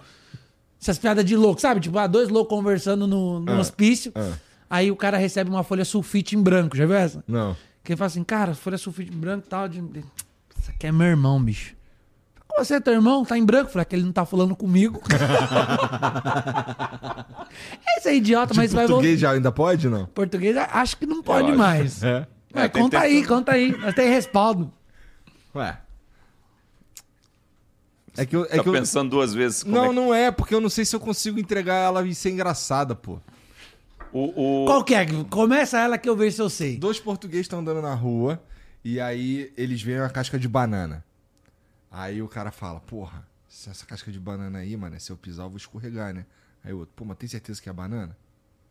Essas piadas de louco, sabe? Tipo, ah, dois loucos conversando no, no hospício. Aí o cara recebe uma folha sulfite em branco. Já viu essa? Não. Que ele fala assim, cara, folha sulfite em branco e tal. De... Isso aqui é meu irmão, bicho. Você é teu irmão? Tá em branco? Falei, é que ele não tá falando comigo. Esse é idiota, De mas vai voltar. português já ainda pode, não? Português acho que não pode acho. mais. É. Mas É, conta tem aí, conta aí. Nós tem respaldo. Ué. É que eu. É Tá que eu... pensando duas vezes como Não, é que- não é, porque eu não sei se eu consigo entregar ela e ser engraçada, pô. O, o- Qual que é? Começa ela que eu vejo se eu sei. Dois portugueses estão andando na rua e aí eles veem uma casca de banana. Aí o cara fala, porra, se essa casca de banana aí, mano, se eu pisar eu vou escorregar, né? Aí o outro, pô, mas tem certeza que é banana?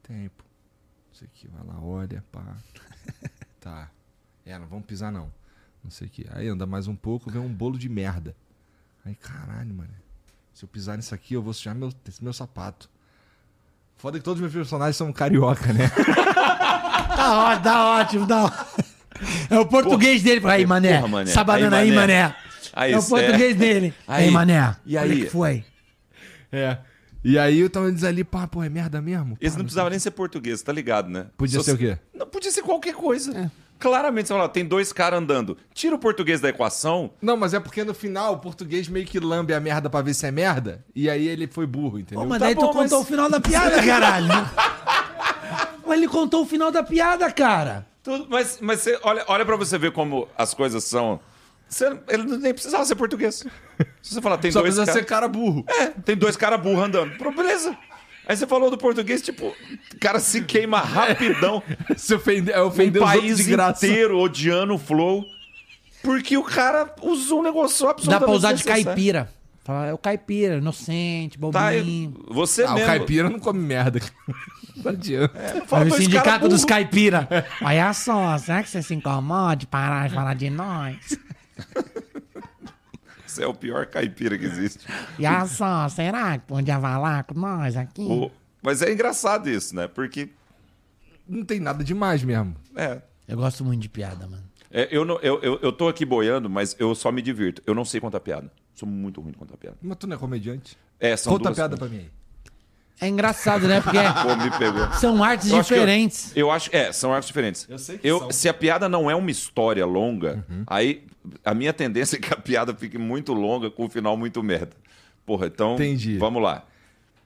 Tem, pô. Não sei o que, vai lá, olha, pá. tá. É, não vamos pisar não. Não sei o que. Aí anda mais um pouco, vem um bolo de merda. Aí, caralho, mano. Se eu pisar nisso aqui, eu vou sujar meu, meu sapato. Foda que todos os meus personagens são carioca, né? Tá ótimo, tá ótimo, tá ótimo. É o português dele. Aí, mané. Porra, mané. Essa banana aí, Aí, mané. Aí, é o português dele. Aí, Aí. mané. E Olha aí? que foi? É. E aí eu tava dizendo ali, pá, pô, é merda mesmo? Eles Pá, não precisavam nem ser português, tá ligado, né? Podia Se ser o quê? Não, podia ser qualquer coisa. Claramente, você fala, tem dois caras andando. Tira o português da equação. Não, mas é porque no final o português meio que lambe a merda pra ver se é merda. E aí ele foi burro, entendeu? Pô, mas Tá daí tu bom, contou mas- o final da piada, caralho. mas ele contou o final da piada, cara. Tudo, mas mas você, olha, olha pra você ver como as coisas são. Você- ele nem precisava ser português. Se você falar, tem Só dois precisa caras. ser cara burro. É, tem dois caras burros andando. Pô, Beleza. Aí você falou do português, tipo, o cara se queima rapidão. Se ofender, é um os outros país de graça. inteiro odiando o Flow. Porque o cara usou um negócio Dá absolutamente pra usar de caipira. Fala, é o caipira, inocente, Tá, bobinho. você Ah, o mesmo. caipira não come merda. Não adianta. Fala Aí o sindicato cara dos caipira. Olha só, será que você se incomoda de parar de falar de nós? Você é o pior caipira que existe. E olha só, será que podia falar com nós aqui? O- Mas é engraçado isso, né? Porque. Não tem nada demais mesmo. É. Eu gosto muito de piada, mano. É, eu, não, eu, eu, eu tô aqui boiando, mas eu só me divirto. Eu não sei contar piada. Sou muito ruim de contar piada. Mas tu não é comediante? É, são Conta a duas... piada pra mim aí. É engraçado, né? Porque Pô, me pegou. são artes Eu acho que eu- diferentes. Eu, acho, é, são artes diferentes. Eu sei que Eu- são. Se a piada não é uma história longa, aí a minha tendência é que a piada fique muito longa com um final muito merda. Porra, então. Entendi. Vamos lá.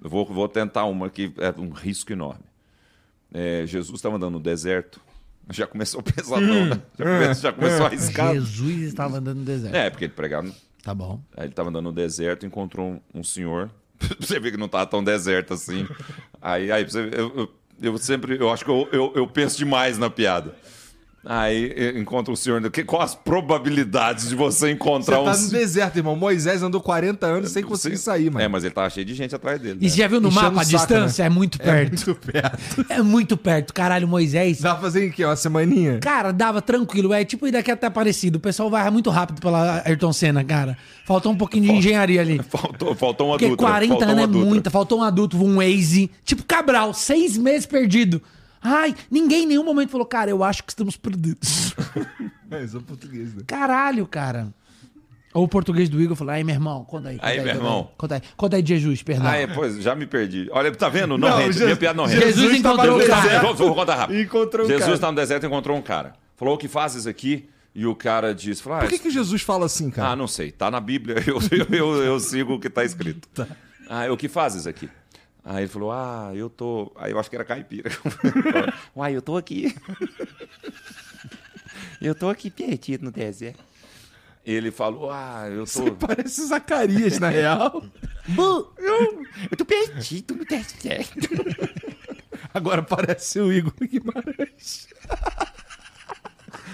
Eu vou, vou tentar uma que é um risco enorme. É, Jesus estava andando no deserto. Já começou pesadão, né? Já, come- já começou arriscado. Jesus estava andando no deserto. É, porque ele pregava. Tá bom. Aí ele tava andando no deserto, encontrou um, um senhor. você ver que não tava tão deserto assim. Aí, aí você eu, eu, eu sempre, eu acho que eu, eu, eu penso demais na piada. Aí encontra o senhor. Que, qual as probabilidades de você Você encontrar tá um. no deserto, irmão. Moisés andou 40 anos sem conseguir sair, mano. É, mas ele tava cheio de gente atrás dele. E né? você já viu no Enchendo mapa a o saco, distância? É muito É perto. muito perto. É muito perto. Caralho, Moisés. Dá pra fazer em quê? Uma semaninha? Cara, dava tranquilo. É tipo ir daqui até parecido. O pessoal vai muito rápido pela Ayrton Senna, cara. Faltou um pouquinho de engenharia ali. Faltou, faltou um Porque adulto. 40 faltou anos um é muita. Faltou um adulto, um Waze. Tipo Cabral, seis meses perdido. Ai, ninguém em nenhum momento falou, cara, eu acho que estamos perdidos. É, só português, né? Caralho, cara. Ou o português do Igor falou, aí, meu irmão, conta aí. Conta Aí, meu conta irmão. Conta aí, conta aí de Jesus, perdão. Ah, é, pois, já me perdi. Olha, tá vendo? Não, Não, rende. Jesus- Minha piada não rende. Jesus encontrou o Jesus cara. tá- vou, vou contar rápido. Encontrou um Jesus cara. tá no deserto e encontrou um cara. Falou, o que fazes aqui? E o cara disse, falou, ah, Por que, que Jesus fala assim, cara? Ah, não sei. Tá na Bíblia. Eu, eu, eu, eu sigo o que tá escrito. Ah, o que fazes aqui? Aí ele falou, ah, eu tô... Aí eu acho que era caipira. Uai, eu tô aqui. eu tô aqui perdido no deserto. Ele falou, ah, eu tô... Parece Zacarias, na real. Eu, eu tô perdido no deserto. Agora parece o Igor Guimarães.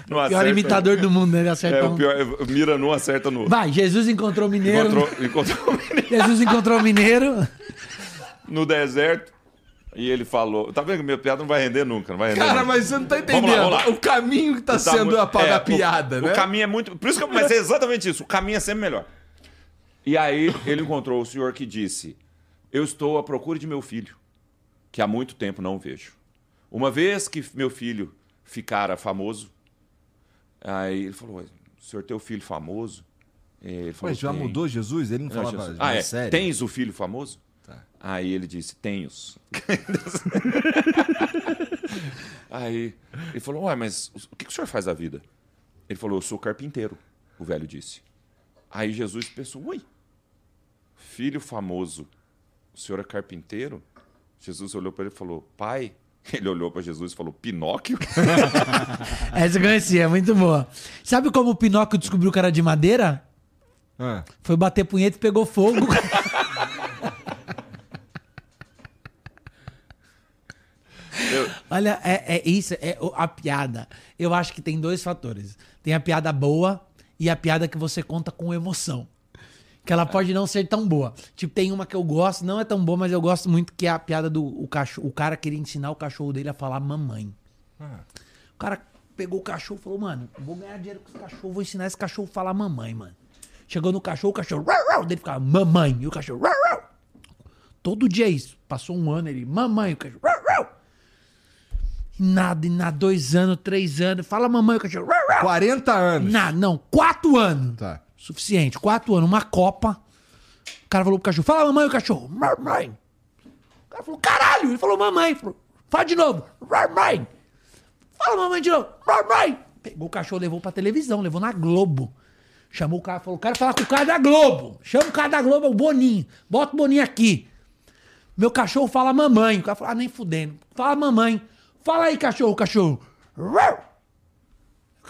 Não Pior acerta. imitador do mundo, né? Ele acerta É, um. o pior, mira num, acerta no outro. Vai, Jesus encontrou o mineiro. Encontrou, encontrou um menino Jesus encontrou o mineiro. No deserto e ele falou... Tá vendo que minha piada não vai render nunca, não vai render Cara, nunca. mas você não tá Vamos lá, entendendo vamos lá. o caminho que tá, Tá sendo muito- a, é, o- piada, né? O caminho é muito. Por isso que eu comecei exatamente isso. O caminho é sempre melhor. E aí ele encontrou o senhor que disse: Eu estou à procura de meu filho, que há muito tempo não vejo. Uma vez que meu filho ficara famoso, aí ele falou: O senhor tem o filho famoso? Ele falou, Ué, já "Tem." mudou Jesus? Ele não Não, falava Jesus. Ah, é. sério? Tens o filho famoso? Aí ele disse, tenhos. Aí ele falou, ué, mas o que que o senhor faz da vida? Ele falou, eu sou carpinteiro, o velho disse. Aí Jesus pensou, ui, filho famoso, o senhor é carpinteiro? Jesus olhou para ele e falou, pai? Ele olhou para Jesus e falou, Pinóquio? Essa eu conheci, é muito boa. Sabe como o Pinóquio descobriu que era de madeira? Ah. Foi bater punheta e pegou fogo. Olha, é, é isso, é a piada. Eu acho que tem dois fatores. Tem a piada boa e a piada que você conta com emoção. Que ela pode não ser tão boa. Tipo, tem uma que eu gosto, não é tão boa, mas eu gosto muito, que é a piada do o cachorro. O cara queria ensinar o cachorro dele a falar mamãe. O cara pegou o cachorro e falou, mano, vou ganhar dinheiro com esse cachorro, vou ensinar esse cachorro a falar mamãe, mano. Chegou no cachorro, o cachorro, rau, rau, dele ficava mamãe, e o cachorro, rau, rau. Todo dia é isso. Passou um ano, ele, mamãe, o cachorro, rau. E Nada, e nada, dois anos, três anos, fala mamãe, o cachorro, rau, rau. 40 anos. Nada, não, quatro anos. Tá. Suficiente, quatro anos, uma copa. O cara falou pro cachorro, fala mamãe, o cachorro, mamãe. O cara falou, caralho, ele falou mamãe. Ele Falou, fala de novo, mamãe. Fala mamãe de novo, mamãe. Pegou o cachorro, levou pra televisão, levou na Globo. Chamou o cara, falou, quero falar com o cara da Globo. Chama o cara da Globo, é o Boninho. Bota o Boninho aqui. Meu cachorro fala mamãe. O cara falou, ah, nem fudendo. Fala mamãe. Fala aí, cachorro, cachorro.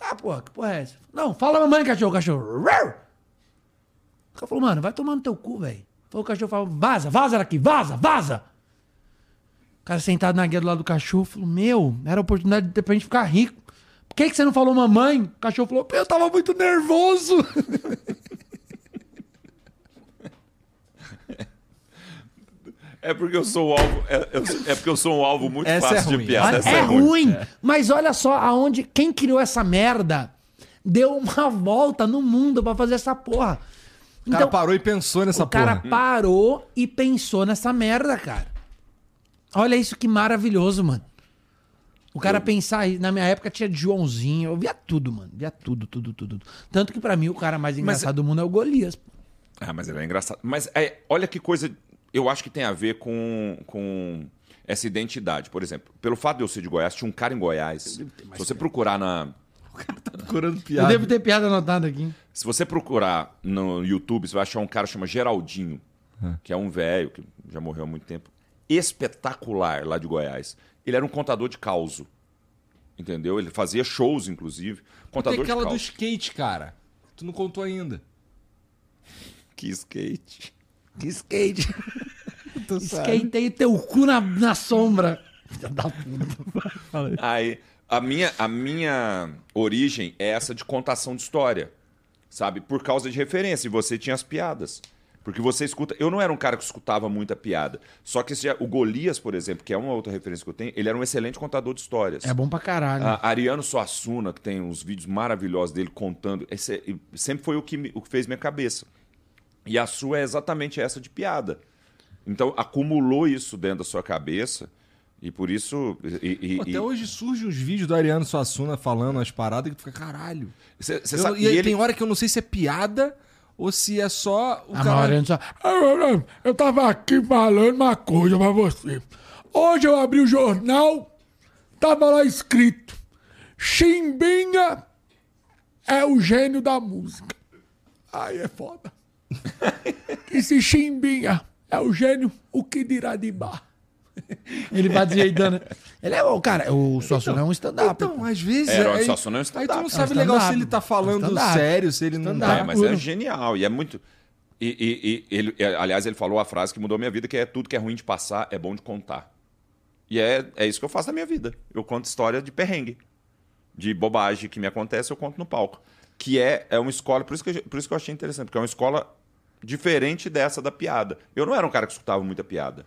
Ah, porra, que porra é essa? Não, fala mamãe, cachorro, cachorro. O cara falou, mano, vai tomar no teu cu, velho. O cachorro, falou, vaza, vaza daqui, vaza, vaza. O cara sentado na guia do lado do cachorro falou, meu, era a oportunidade de pra gente ficar rico. Por que, que você não falou mamãe? O cachorro falou, eu tava muito nervoso. É porque eu sou o alvo. É, eu- é porque eu sou um alvo muito Essa é fácil de ruim. piada. Essa é, ruim, mas olha só aonde quem criou essa merda deu uma volta no mundo pra fazer essa porra. O cara parou e pensou nessa o cara porra. parou e pensou nessa merda, cara. Olha isso que maravilhoso, mano. O cara pensar, na minha época tinha Joãozinho, eu via tudo, mano. Via tudo, tudo, tudo. tudo. Tanto que pra mim o cara mais engraçado do mundo é o Golias. Ah, mas ele é engraçado. Mas é, olha que coisa. Eu acho que tem a ver com, com essa identidade. Por exemplo, pelo fato de eu ser de Goiás, tinha um cara em Goiás. Se você procurar na. Procurando Eu piada. devo ter piada anotada aqui. Se você procurar no YouTube, você vai achar um cara que chama Geraldinho, que é um velho, que já morreu há muito tempo. Espetacular lá de Goiás. Ele era um contador de causo. Entendeu? Ele fazia shows, inclusive. Tem Contador aquela de do skate, cara. Tu não contou ainda. Que skate. Que skate. Tu Skatei teu cu na, na sombra. Filha da puta. Aí, A minha, a minha origem é essa de contação de história, sabe? Por causa de referência. E você tinha as piadas. Porque você escuta. Eu não era um cara que escutava muita piada. Só que esse- o Golias, por exemplo, que é uma outra referência que eu tenho, ele era um excelente contador de histórias. É bom pra caralho. A Ariano Suassuna, que tem uns vídeos maravilhosos dele contando, esse é- sempre foi o que, me- o que fez minha cabeça. E a sua é exatamente essa de piada. Então acumulou isso dentro da sua cabeça e por isso. E, e- Pô, e- até hoje surgem uns vídeos do Ariano Suassuna falando as paradas que tu fica, caralho. Cê- cê Eu- sabe- e aí ele- tem hora que eu não sei se é piada ou se é só o a cara... maioria não só. Eu, eu tava aqui falando uma coisa pra você. Hoje eu abri o jornal, tava lá escrito: Chimbinha é o gênio da música. Aí é foda. E se Chimbinha é o gênio, o que dirá de bar? Ele vai desajeitando. Ele é o cara, o Suassuna é um stand-up. Então, às vezes... É, o Suassuna é um aí tu stand-up. não É um sabe legal se stand-up. ele tá falando É um stand-up. sério, se ele não Stand-up. tá... É, mas é genial e é muito. E, e- e ele, é, aliás, ele falou a frase que mudou minha vida, que é tudo que é ruim de passar é bom de contar. E é, é isso que eu faço na minha vida. Eu conto história de perrengue, de bobagem que me acontece, eu conto no palco. Que é, é uma escola, por isso, que eu, por isso que eu achei interessante, porque é uma escola diferente dessa da piada. Eu não era um cara que escutava muita piada.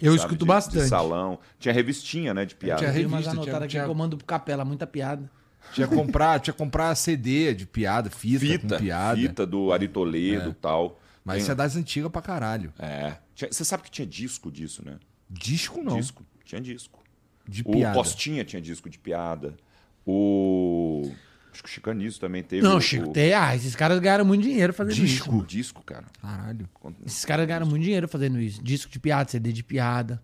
Eu sabe? escuto De- bastante. De salão. Tinha revistinha, né, de piada. Tinha revista, tinha- aqui tinha- que eu mando pro capela, muita piada. Tinha que comprar, tinha comprar CD de piada, fita, Fita, com piada. fita do Ari Toledo e tal. Mas Tem- isso é das antigas pra caralho. É. Tinha- Você sabe que tinha disco disso, né? Disco não. Disco. Tinha disco. De O piada. Costinha tinha disco de piada. O. Acho que o Chicanizo também teve. Não, o, Chico, o... tem, ah, esses caras ganharam muito dinheiro fazendo Disco? isso. O disco, cara. Caralho. Esses caras ganharam muito dinheiro fazendo isso. Disco de piada, CD de piada.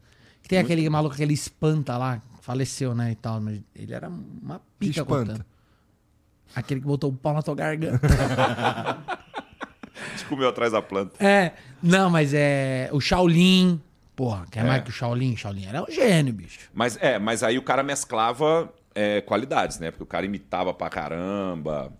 Tem aquele maluco, aquele espanta lá, faleceu, né, e tal, mas ele era uma pica espanta? contando. Aquele que botou o pau na tua garganta. Comeu atrás da planta. é, não, mas é o Shaolin. Porra, quer É. mais que o Shaolin? Shaolin era um gênio, bicho. Mas é, mas aí o cara mesclava é, qualidades, né? Porque o cara imitava pra caramba.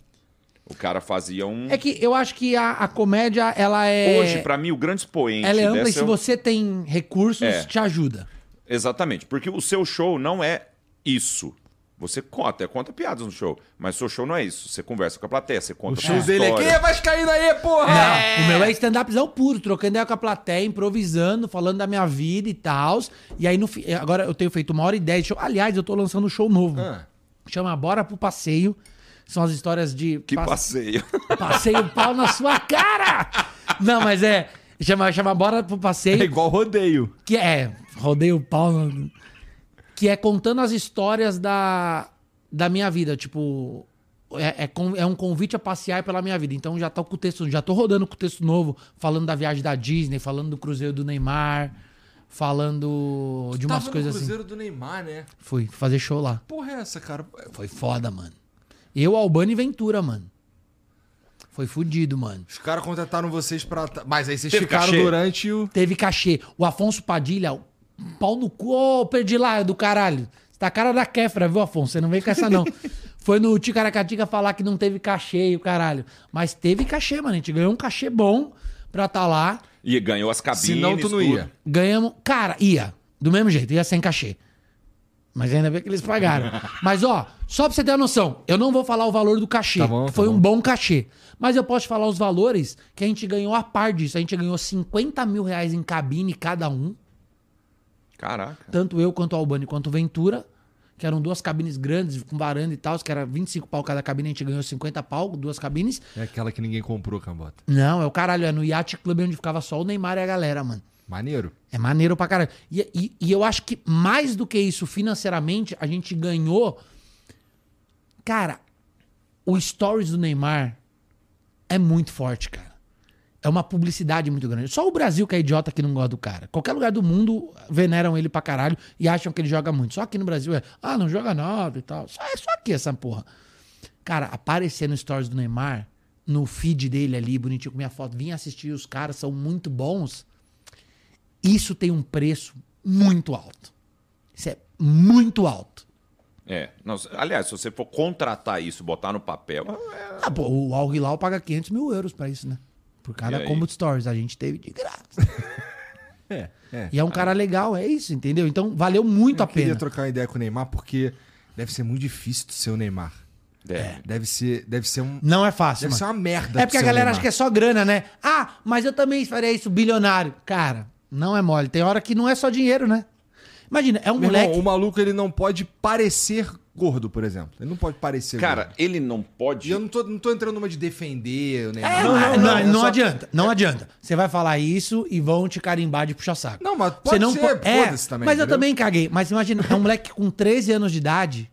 O cara fazia um. É que eu acho que a, a comédia, ela é... Hoje, pra mim, o grande expoente Ela é ampla e se é você tem recursos, É. te ajuda. Exatamente. Porque o seu show não é isso. Você conta, conta piadas no show. Mas o seu show não é isso. Você conversa com a plateia, você conta O show dele é quem é vascaíno aí, porra? Não, o meu é stand-upzão puro, trocando ideia com a plateia, improvisando, falando da minha vida e tal. E aí, no, fi- agora eu tenho feito uma hora e dez de show. Aliás, eu tô lançando um show novo. Ah. Chama Bora pro Passeio. São as histórias de. Que passe- passeio. Passei o pau na sua cara! Não, mas é. Chama, chama Bora pro Passeio. É igual rodeio. Que é. Rodei o pau. no- Que é contando as histórias da, da minha vida. Tipo. É, é, é um convite a passear pela minha vida. Então já tô com o texto. Já tô rodando com o texto novo, falando da viagem da Disney, falando do Cruzeiro do Neymar, falando de umas Tava coisas no assim. Cruzeiro do Neymar, né? Fui fazer show lá. Porra é essa, cara? Foi foda, mano. Eu, Albano e Ventura, mano. Foi fudido, mano. Os caras contrataram vocês pra... Mas aí vocês Teve ficaram cachê? durante o... Teve cachê. O Afonso Padilha, pau no cu, ô, perdi lá, do caralho. Você tá a cara da Kéfera, viu, Afonso? Você não vem com essa, não. Foi no Ticaracatica falar que não teve cachê e o caralho. Mas teve cachê, mano. A gente ganhou um cachê bom pra tá lá. E ganhou as cabines. Senão tu não tudo. ia. Ganhamos. Cara, ia. Do mesmo jeito, ia sem cachê. Mas ainda bem que eles pagaram. Mas, ó, só pra você ter uma noção, eu não vou falar o valor do cachê. Tá bom, que tá foi bom. um bom cachê. Mas eu posso te falar os valores que a gente ganhou a par disso. A gente ganhou 50 mil reais em cabine cada um. Caraca. Tanto eu quanto o Albani quanto o Ventura. Que eram duas cabines grandes, com varanda e tal, que era 25 pau cada cabine, a gente ganhou 50 pau, duas cabines. É aquela que ninguém comprou, Cambota. Não, é o caralho, é no Yacht Club onde ficava só o Neymar e a galera, mano. Maneiro. É maneiro pra caralho. E, e- e eu acho que mais do que isso, financeiramente, a gente ganhou. Cara, o stories do Neymar é muito forte, cara. É uma publicidade muito grande. Só o Brasil que é idiota que não gosta do cara. Qualquer lugar do mundo veneram ele pra caralho e acham que ele joga muito. Só aqui no Brasil é, ah, não joga nada e tal. Só, é só aqui essa porra. Cara, aparecer no stories do Neymar, no feed dele ali, bonitinho com minha foto, vim assistir, os caras são muito bons. Isso tem um preço muito alto. Isso é muito alto. É. Não, aliás, se você for contratar isso, botar no papel. é- Ah, pô, o Al Hilal paga 500 mil euros pra isso, né? Por cada E combo de stories. A gente teve de graça. É, é. E é um cara legal, é isso, entendeu? Então valeu muito Eu a queria pena. trocar uma ideia com o Neymar porque Deve ser muito difícil de ser o Neymar. Deve. Deve ser, deve ser um. Não é fácil, Deve mano. ser uma merda. É porque a galera acha que é só grana, né? Ah, mas eu também faria isso, bilionário. Cara, não é mole. Tem hora que não é só dinheiro, né? Imagina, é um Meu moleque. irmão, o maluco ele não pode parecer gordo, por exemplo. Ele não pode parecer Cara, gordo. ele não E pode. eu não tô, não tô entrando numa de defender o Neymar. É, não, não, não, é só- adianta, não adianta. Você vai falar isso e vão te carimbar de puxa saco. Não, mas Você pode ser, po- é, também, Mas eu entendeu? também caguei. Mas imagina, é um moleque com 13 anos de idade,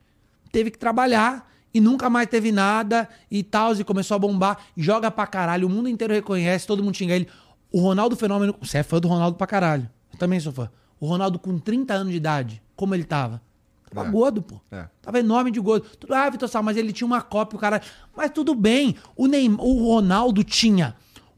teve que trabalhar e nunca mais teve nada e tal, e começou a bombar, joga pra caralho, o mundo inteiro reconhece, todo mundo xinga ele. O Ronaldo Fenômeno, você é fã do Ronaldo pra caralho. Eu também sou fã. O Ronaldo com 30 anos de idade, como ele tava? Tava É. gordo, pô. É. Tava enorme de gordo. Tudo, ah, Vitor Sá, mas ele tinha uma cópia, o cara. Mas tudo bem. O, Neymar, o Ronaldo tinha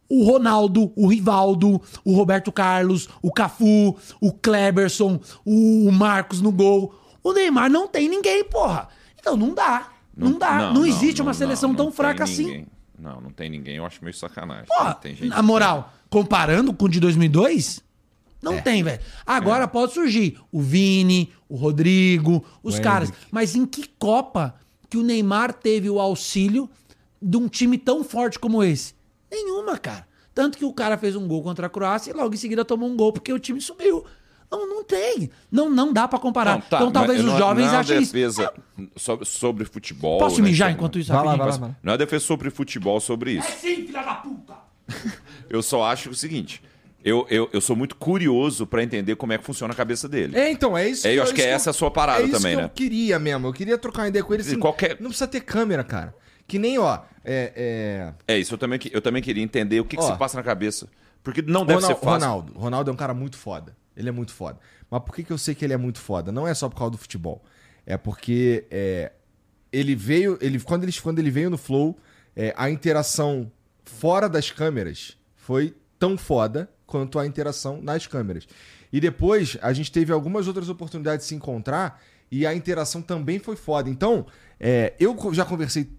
o Ronaldo, o Rivaldo, o Roberto Carlos, o Cafu, o Kleberson, o Marcos no gol. O Neymar não tem ninguém, porra. Então não dá. Não, dá. Não, existe uma seleção não tão fraca assim. Não, não tem ninguém. Eu acho meio sacanagem. Porra, na moral, comparando com o de 2002, É. não tem, velho. Agora pode surgir o Vini, o Rodrigo, os O caras. Hendrick. Mas em que Copa que o Neymar teve o auxílio de um time tão forte como esse? Nenhuma, cara. Tanto que o cara fez um gol contra a Croácia e logo em seguida tomou um gol porque o time subiu. Não, não tem. Não, não dá pra comparar. Não, tá, então talvez os não é- jovens não é uma achem isso. defesa sobre, sobre futebol. Posso né, mijar enquanto isso? Vai lá, vai lá, vai lá. Não é defesa sobre futebol sobre isso. Sim, filha da puta! Eu só acho o seguinte. Eu, eu, eu sou muito curioso pra entender como é que funciona a cabeça dele. É, então, é isso É, eu acho que é essa a sua parada é isso também, que né? eu queria mesmo. Eu queria trocar uma ideia com ele assim. Qualquer- Não precisa ter câmera, cara. Que nem, ó. É. É isso, eu também, eu também queria entender o que, que se passa na cabeça. Porque não é... deve Ronaldo, ser fácil. Ronaldo. Ronaldo é um cara muito foda. Ele é muito foda. Mas por que, que eu sei que ele é muito foda? Não é só por causa do futebol. É porque é, ele veio. Ele, quando, ele, quando ele veio no Flow, é, a interação fora das câmeras foi tão foda quanto a interação nas câmeras. E depois a gente teve algumas outras oportunidades de se encontrar e a interação também foi foda. Então, é, eu já conversei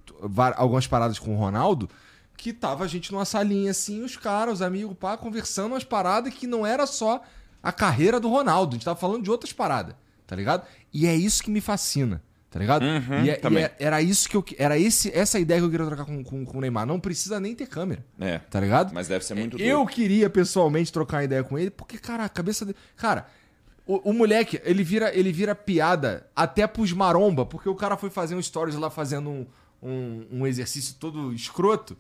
algumas paradas com o Ronaldo que tava a gente numa salinha assim, os caras, os amigos, pá, conversando umas paradas que não era só a carreira do Ronaldo, a gente tava falando de outras paradas, tá ligado? E é isso que me fascina, tá ligado? Uhum, e é- e é- era isso que eu era esse essa ideia que eu queria trocar com, com, com o Neymar, não precisa nem ter câmera. É. Tá ligado? Mas deve ser muito Eu doido. queria pessoalmente trocar uma ideia com ele, porque, cara, a cabeça dele. Cara, o, o moleque, ele vira, ele vira piada até pros maromba, porque o cara foi fazer um stories lá fazendo um, um, um exercício todo escroto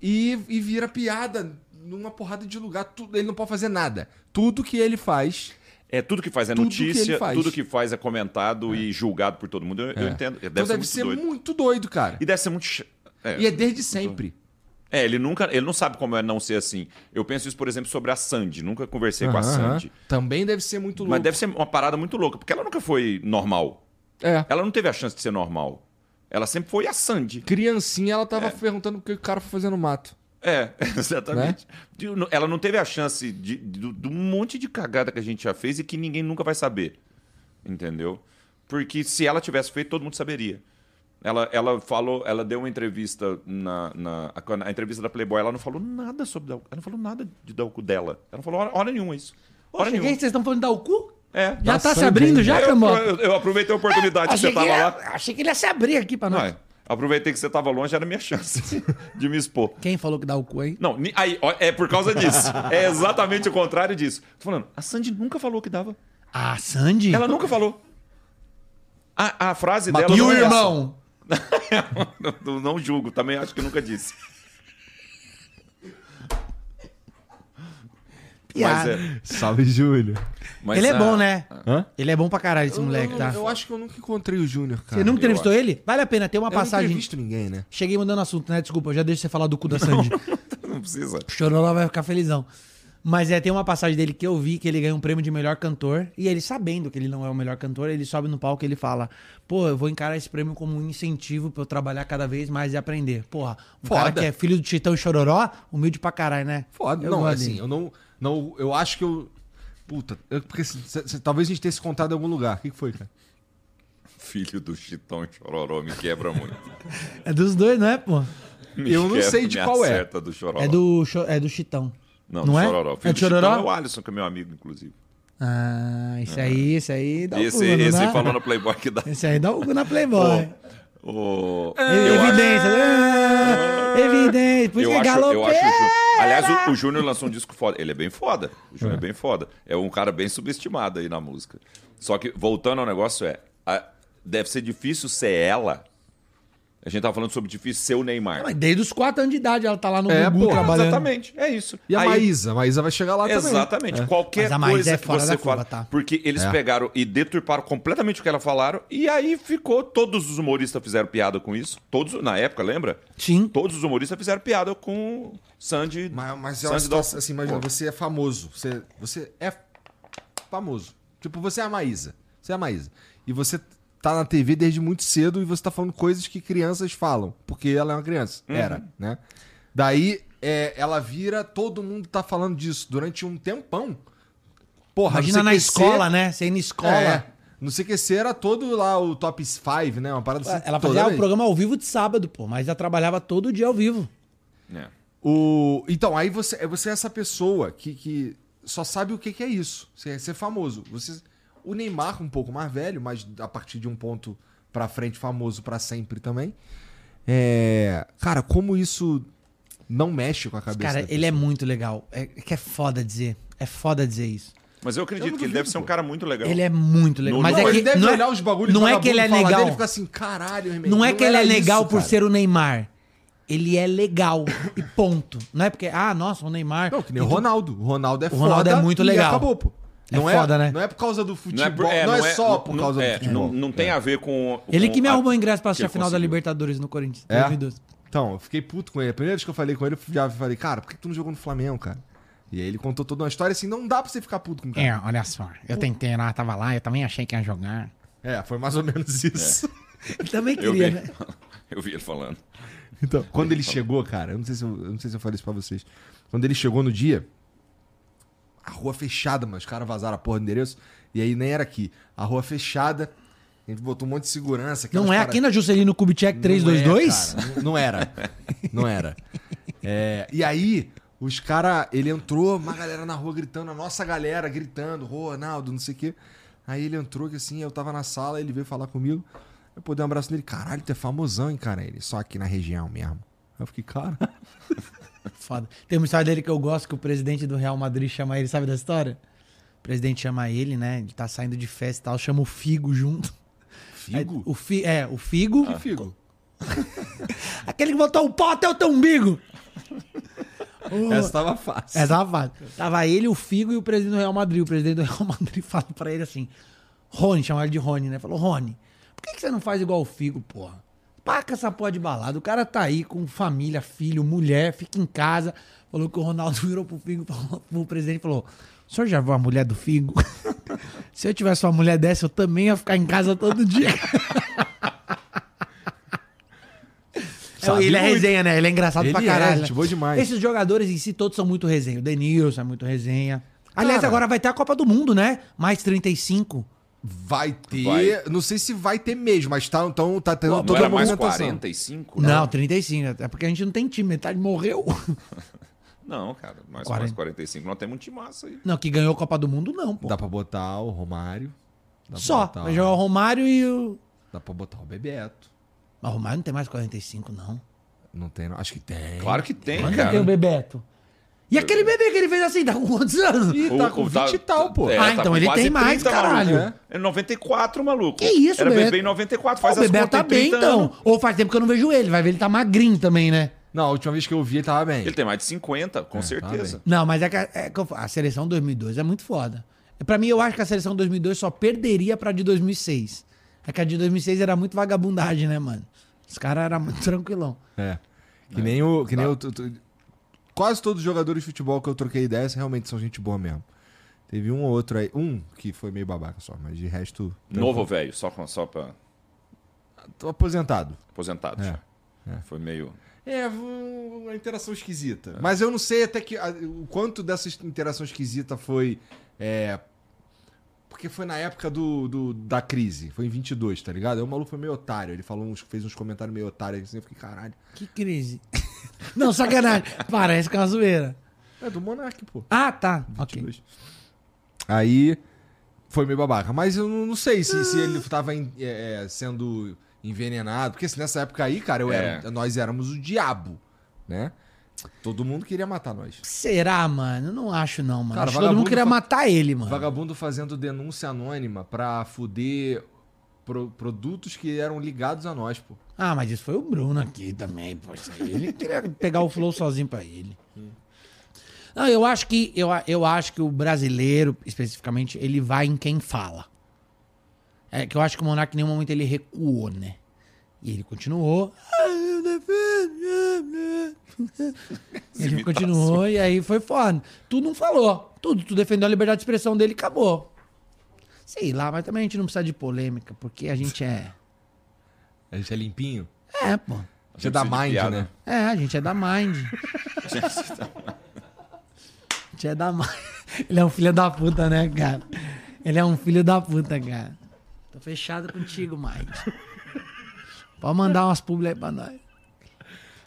e, e vira piada numa porrada de lugar. Tudo, ele não pode fazer nada. Tudo que ele faz. É tudo que faz é Tudo que notícia, ele faz. tudo que faz é comentado e julgado por todo mundo. Eu, eu É. entendo. Deve então ser deve muito ser doido. muito doido, cara. E deve ser muito. É. E é desde sempre. É, ele nunca, ele não sabe como é não ser assim. Eu penso isso, por exemplo, sobre a Sandy. Nunca conversei com a Sandy. Também deve ser muito louco. Mas deve ser uma parada muito louca, porque ela nunca foi normal. É. Ela não teve a chance de ser normal. Ela sempre foi a Sandy. Criancinha, ela tava perguntando o que o cara foi fazer no mato. É, exatamente. Né? Ela não teve a chance de, de, de um monte de cagada que a gente já fez e que ninguém nunca vai saber. Entendeu? Porque se ela tivesse feito, todo mundo saberia. Ela, ela falou, ela deu uma entrevista na, na a, a entrevista da Playboy, ela não falou nada sobre Dalco. Ela não falou nada de Dalco dela. Ela não falou hora, hora nenhuma isso. Hora cheguei, nenhuma. vocês estão falando de dar o cu? É. Já Dá tá se abrindo já, eu, Cambota? eu, eu aproveitei a oportunidade que você Achei que, tava ele lá. ia, achei que ele ia se abrir aqui pra Não, nós. é. Aproveitei que você tava longe, era a minha chance de me expor. Quem falou que dá o cu? Não, aí, é por causa disso. É exatamente o contrário disso. Tô falando, a Sandy nunca falou que dava. Ah, Sandy? Ela nunca falou. A, a frase dela. E o irmão? não, não julgo, também acho que nunca disse. Mas é. Salve, Júlio. mas ele é a- bom, né? Hã? Ele é bom pra caralho, esse Eu, moleque, eu- tá? eu acho que eu nunca encontrei o Júnior, cara. Você nunca entrevistou ele? Vale a pena ter uma Eu não passagem. entrevisto ninguém, né? Cheguei mudando assunto, né? Desculpa, eu já deixo você falar do cu da Sandy. Não precisa. Chororó vai ficar felizão. Mas é, tem uma passagem dele que eu vi que ele ganha um prêmio de melhor cantor. E ele, sabendo que ele não é o melhor cantor, ele sobe no palco e ele fala: Pô, eu vou encarar esse prêmio como um incentivo pra eu trabalhar cada vez mais e aprender. Porra, um cara Foda. que é filho do Titão e Chororó, humilde pra caralho, né? Foda. Eu não, gosto assim, dele. eu não, não. Eu acho que eu. Puta, eu- porque se- se- se- talvez a gente tenha se contado em algum lugar. O que, que foi, cara? Filho do Chitão e Chororó me quebra muito. É dos dois, não é, pô? Me Eu não sei de qual é. do Chororó. É do, é do Chitão. Não, não do é? Chororó. É Filho do do Chitão Chororó? é o Alisson, que é meu amigo, inclusive. Ah, esse aí, esse aí dá o Esse, cu, esse dá? falou no Playboy que dá. Esse aí dá o cu na Playboy. O, É, eu acho- Evidência. Ah, Evidência. Por isso Eu que é acho, eu acho o Aliás, o, o Júnior lançou um disco foda. Ele é bem foda. O Júnior é. bem foda. É um cara bem subestimado aí na música. Só que, voltando ao negócio, é. a- deve ser difícil ser ela. A gente tava falando sobre difícil ser o Neymar. Mas desde os 4 anos de idade ela tá lá no É, Gugu pô, trabalhando. Exatamente, é isso. E a Aí- Maísa? A Maísa vai chegar lá também. Exatamente. Qualquer Mas a Maísa coisa é que você da curva, fala. tá? Porque eles É. pegaram e deturparam completamente o que ela falaram. E aí ficou. Todos os humoristas fizeram piada com isso. Todos, na época, lembra? Sim. Todos os humoristas fizeram piada com Sandy. Mas, mas é uma situação, assim, imagina, Pô. você é famoso. Você, você é famoso. Tipo, você é a Maísa. Você é a Maísa. E você tá na TV desde muito cedo e você tá falando coisas que crianças falam. Porque ela é uma criança. Uhum. Era, né? Daí, é, ela vira, todo mundo tá falando disso durante um tempão. Porra, Imagina na escola, ser- né? Você ir na escola. É. Não sei que ser era todo lá o top 5, né? Uma parada assim. Ela fazia o programa ao vivo de sábado, pô. Mas ela trabalhava todo dia ao vivo. É. O... Então, aí você, você é essa pessoa que, que só sabe o que, que é isso. Você é ser famoso. Você... O Neymar, um pouco mais velho, mas a partir de um ponto pra frente, famoso pra sempre também. É... Cara, como isso não mexe com a cabeça Cara, ele é muito legal. É que é foda dizer. É foda dizer isso. Mas eu acredito Eu não que ele deve ser um cara muito legal. Ele é muito legal. No- Mas não, é Não, que ele deve não é, olhar os bagulhos não é que ele é legal. dele ficar assim, caralho, irmão. Não é que ele é legal isso, por cara. ser o Neymar. Ele é legal e ponto. Não é porque, ah, nossa, o Neymar. Não, que nem o Ronaldo. O Ronaldo é O Ronaldo foda é muito e legal. acabou, pô. É Não foda, né? Não é por causa do Não futebol. é, por- é, não é só por não- causa é, do futebol. Não, não tem a ver com. Ele com que me arrumou o ingresso pra assistir a final da. Libertadores no Corinthians. É? 2012. Então, eu fiquei puto com ele. A primeira vez que eu falei com ele, eu já falei, cara, por que tu não jogou no Flamengo, cara? E aí ele contou toda uma história assim, não dá pra você ficar puto com o cara. É, olha só. Eu tentei lá, tava lá, eu também achei que ia jogar. É, foi mais ou menos isso. Ele também Eu queria, vi. né? Eu vi ele falando. Então, quando ele chegou, cara, eu não sei se eu, eu não sei se eu falei isso pra vocês. Quando ele chegou no dia, a rua fechada, mas os caras vazaram a porra do endereço, e aí nem era aqui. A rua fechada, a gente botou um monte de segurança. Não é aqui na Juscelino Kubitschek Não 322? é, cara, não- não era. Não era. É, e aí, os caras. Ele entrou, uma galera na rua gritando, a nossa galera gritando, Ronaldo, não sei o quê. Aí ele entrou, que assim, eu tava na sala, ele veio falar comigo. Eu pô, dei um abraço nele. Caralho, tu é famosão, hein, cara? Ele, só aqui na região mesmo. Aí eu fiquei, cara. Foda. Tem uma história dele que eu gosto que o presidente do Real Madrid chama ele, sabe da história? O presidente chama ele, né? Ele tá saindo de festa e tal, chama o Figo junto. Figo? Aí, o fi, é, o Figo. Que figo? Aquele que botou o pó até o teu umbigo. Essa tava fácil. É, tava fácil. Tava ele, o Figo e o presidente do Real Madrid. O presidente do Real Madrid fala pra ele assim: Rony, chama ele de Rony, né? Falou: Rony, por que, que você não faz igual o Figo, porra? Paca essa porra de balada. O cara tá aí com família, filho, mulher, fica em casa. Falou que o Ronaldo virou pro Figo, falou, pro presidente e falou: O senhor já viu a mulher do Figo? Se eu tivesse uma mulher dessa, eu também ia ficar em casa todo dia. Ele é resenha, né? Ele é engraçado Ele pra é, caralho. gente né? boa demais. Esses jogadores em si todos são muito resenha. O Denilson é muito resenha. Aliás, Cara. agora vai ter a Copa do Mundo, né? Mais 35. Vai ter. Vai. Não sei se vai ter mesmo, mas tá, então, tá tendo Não toda era a mais movimentação. 45? Não, 35. É porque a gente não tem time, metade morreu. Não, cara. Mais, 40. mais 45. Nós temos um timaço aí. Não, que ganhou a Copa do Mundo, não, pô. Dá pra botar o Romário. Só. Vai jogar o Romário e o. Dá pra botar o Bebeto. Mas o Romário não tem mais 45, não. Não tem, não. Acho que tem. Claro que tem, Quando cara. tem o Bebeto? E aquele bebê que ele fez assim, tá com quantos anos? Ih, tá com 20 e tal, pô. É, Ah, tá então com ele tem mais, caralho. Maluco. É 94, maluco. Que isso, Era Bebeto? bebê em 94, Pô, faz o as contas, tá bem, 30 então. anos. Ou faz tempo que eu não vejo ele. Vai ver, ele tá magrinho também, né? Não, a última vez que eu vi ele tava bem. Ele tem mais de 50, com tá certeza. Não, mas é que, a- é que eu a seleção 2002 é muito foda. Pra mim, eu acho que a seleção 2002 só perderia pra de 2006. É que a de 2006 era muito vagabundagem, né, mano? Os caras eram muito tranquilão. É. Que nem o. Que nem o tu- tu- quase todos os jogadores de futebol que eu troquei ideias realmente são gente boa mesmo. Teve um ou outro aí. Um que foi meio babaca só, mas de resto. Novo ou velho, só, com- só pra Tô aposentado. aposentado. É, já. Foi meio. É, uma interação esquisita. Mas eu não sei até que. o quanto dessa interação esquisita foi. É, porque foi na época do, do- da crise. Foi em 22, tá ligado? Aí o maluco foi meio otário. Ele falou uns, fez uns comentários meio otários assim. Eu fiquei, caralho. Que crise. não, sacanagem. Parece que é uma zoeira. É do Monark, pô. Ah, tá. Ok. 22. Aí foi meio babaca. Mas eu não, sei se, se ele tava em- é, é, sendo envenenado. Porque se nessa época aí, cara, eu era- É. nós éramos o diabo, né? Todo mundo queria matar nós. Será, mano? Eu não acho, não, mano. Cara, acho que todo mundo vagabundo queria fa- matar ele, mano. Vagabundo fazendo denúncia anônima pra fuder pro- produtos que eram ligados a nós, pô. Ah, mas isso foi o Bruno aqui também, aí, Ele queria pegar o flow sozinho pra ele. Não, eu acho que eu, eu acho que o brasileiro, especificamente, ele vai em quem fala. É que eu acho que o Monark em nenhum momento ele recuou, né? E ele continuou. Ele continuou e aí foi foda. Tu não falou. Tudo, tu defendeu a liberdade de expressão dele e acabou. Sei lá, mas também a gente não precisa de polêmica, porque a gente é. A gente é limpinho. É, pô. A gente é da Mind, piada. né? É, a gente é da Mind. A gente é da Mind. Ele é um filho da puta, né, cara? Ele é um filho da puta, cara. Tô fechado contigo, Mind. Pode mandar umas publi aí pra nós.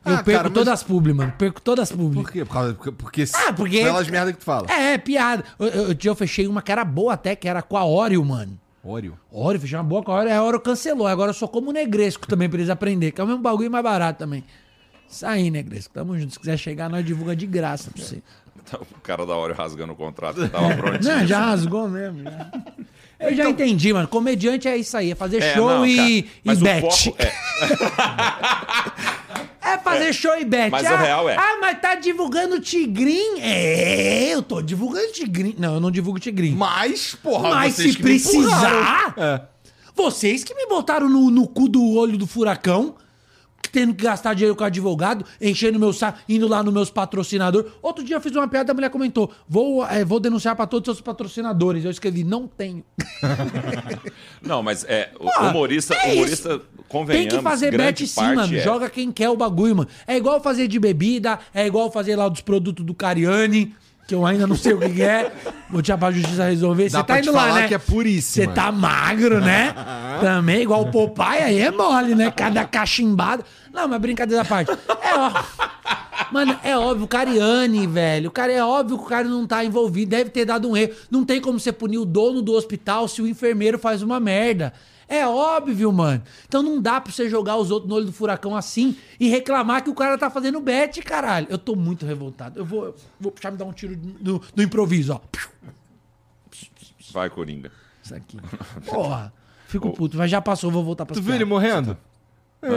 Eu Ah, perco cara, mas- todas as publi, mano. Perco todas as publi. Por quê? Por causa, porque, porque Ah, porque- pelas merda que tu fala. É, é, piada. Eu, eu, eu fechei uma que era boa até, que era com a Oreo, mano. Oreo. Oreo, fechei uma boa com a Oreo. A Oreo cancelou. Agora eu só como Negresco também pra eles aprenderem, que é o mesmo bagulho mais barato também. Isso aí, Negresco. Tamo junto. Se quiser chegar, nós divulga de graça pra você. O cara da hora rasgando o contrato, tava prontinho. Não, já rasgou mesmo. já. Eu já entendi, mano. Comediante é isso aí, é fazer É, show não, e, cara, e bet. foco é- É fazer show e bet. Mas ah, o real é- Ah, mas tá divulgando Tigrin? É, eu tô divulgando Tigrin. Não, eu não divulgo Tigrin. Mas, porra, Mas vocês se que me empurraram. precisar, É. vocês que me botaram no, no cu do olho do furacão, tendo que gastar dinheiro com advogado, enchendo meu saco, indo lá nos meus patrocinadores. Outro dia eu fiz uma piada, a mulher comentou: vou, é, vou denunciar pra todos os seus patrocinadores. Eu escrevi: não tenho. Não, mas é. o Pô, humorista, é humorista, isso. convenhamos. Tem que fazer bet sim, mano. é- Joga quem quer o bagulho, mano. É igual fazer de bebida, é igual fazer lá dos produtos do Cariani, que eu ainda não sei o que que é. Vou te pra justiça resolver. Você pra tá te indo lá, falar né? que é puríssima. Você tá magro, né? Também, igual o Popeye, aí é mole, né? Cada cachimbada. Não, mas brincadeira à parte. É ó. Mano, é óbvio, o Cariani, velho. O cara é óbvio que o cara não tá envolvido, deve ter dado um erro. Não tem como você punir o dono do hospital se o enfermeiro faz uma merda. É óbvio, mano. Então não dá pra você jogar os outros no olho do furacão assim e reclamar que o cara tá fazendo bet, caralho. Eu tô muito revoltado. Eu vou, eu vou puxar me dar um tiro no, no improviso, ó. Vai, Coringa. Isso aqui. Porra. Fico puto, mas já passou, vou voltar pra Tu viu ele morrendo? Ah,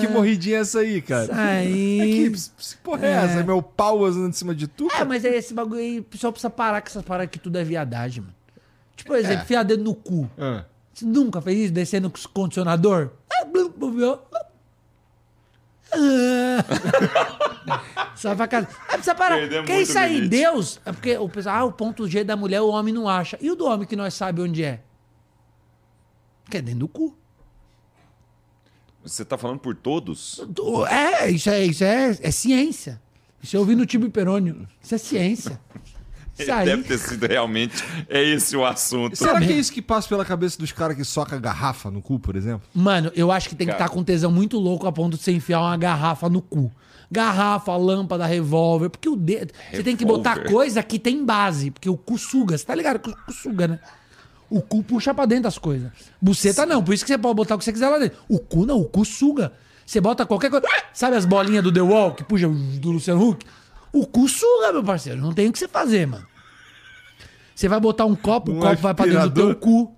que morridinha é essa aí, cara? Aí. Aqui, ps- ps- porra é essa? Meu pau vazando em cima de tu? É, mas é esse bagulho aí, o pessoal precisa parar com essas paradas que tudo é viadagem, mano. Tipo, por exemplo, enfiar dedo no cu. Ah. Você nunca fez isso, descendo com o condicionador? Ah. Ah. Só pra casa. Ah, precisa parar. Perdemos Que é muito isso aí, limite. Deus? É porque o pessoal, ah, o ponto G da mulher o homem não acha. E o do homem que nós sabe onde é? Que é dentro do cu. Você tá falando por todos? Do- É, isso é, isso é, é ciência. Isso eu ouvi no Tibo Perônio. Isso é ciência. Aí. Deve ter sido realmente. É esse o assunto. Será que é isso que passa pela cabeça dos caras que soca garrafa no cu, por exemplo? Mano, eu acho que tem que estar com tesão muito louco a ponto de você enfiar uma garrafa no cu. Garrafa, lâmpada, revólver. Porque o dedo. Você tem que botar coisa que tem base. Porque o cu suga. Você tá ligado que o cu suga, né? O cu puxa pra dentro as coisas. Buceta não. Por isso que você pode botar o que você quiser lá dentro. O cu não. O cu suga. Você bota qualquer coisa. Sabe as bolinhas do The Wall que puxa do Luciano Huck? O cu suga, meu parceiro. Não tem o que você fazer, mano. Você vai botar um copo, o Um copo vai pra dentro do teu cu.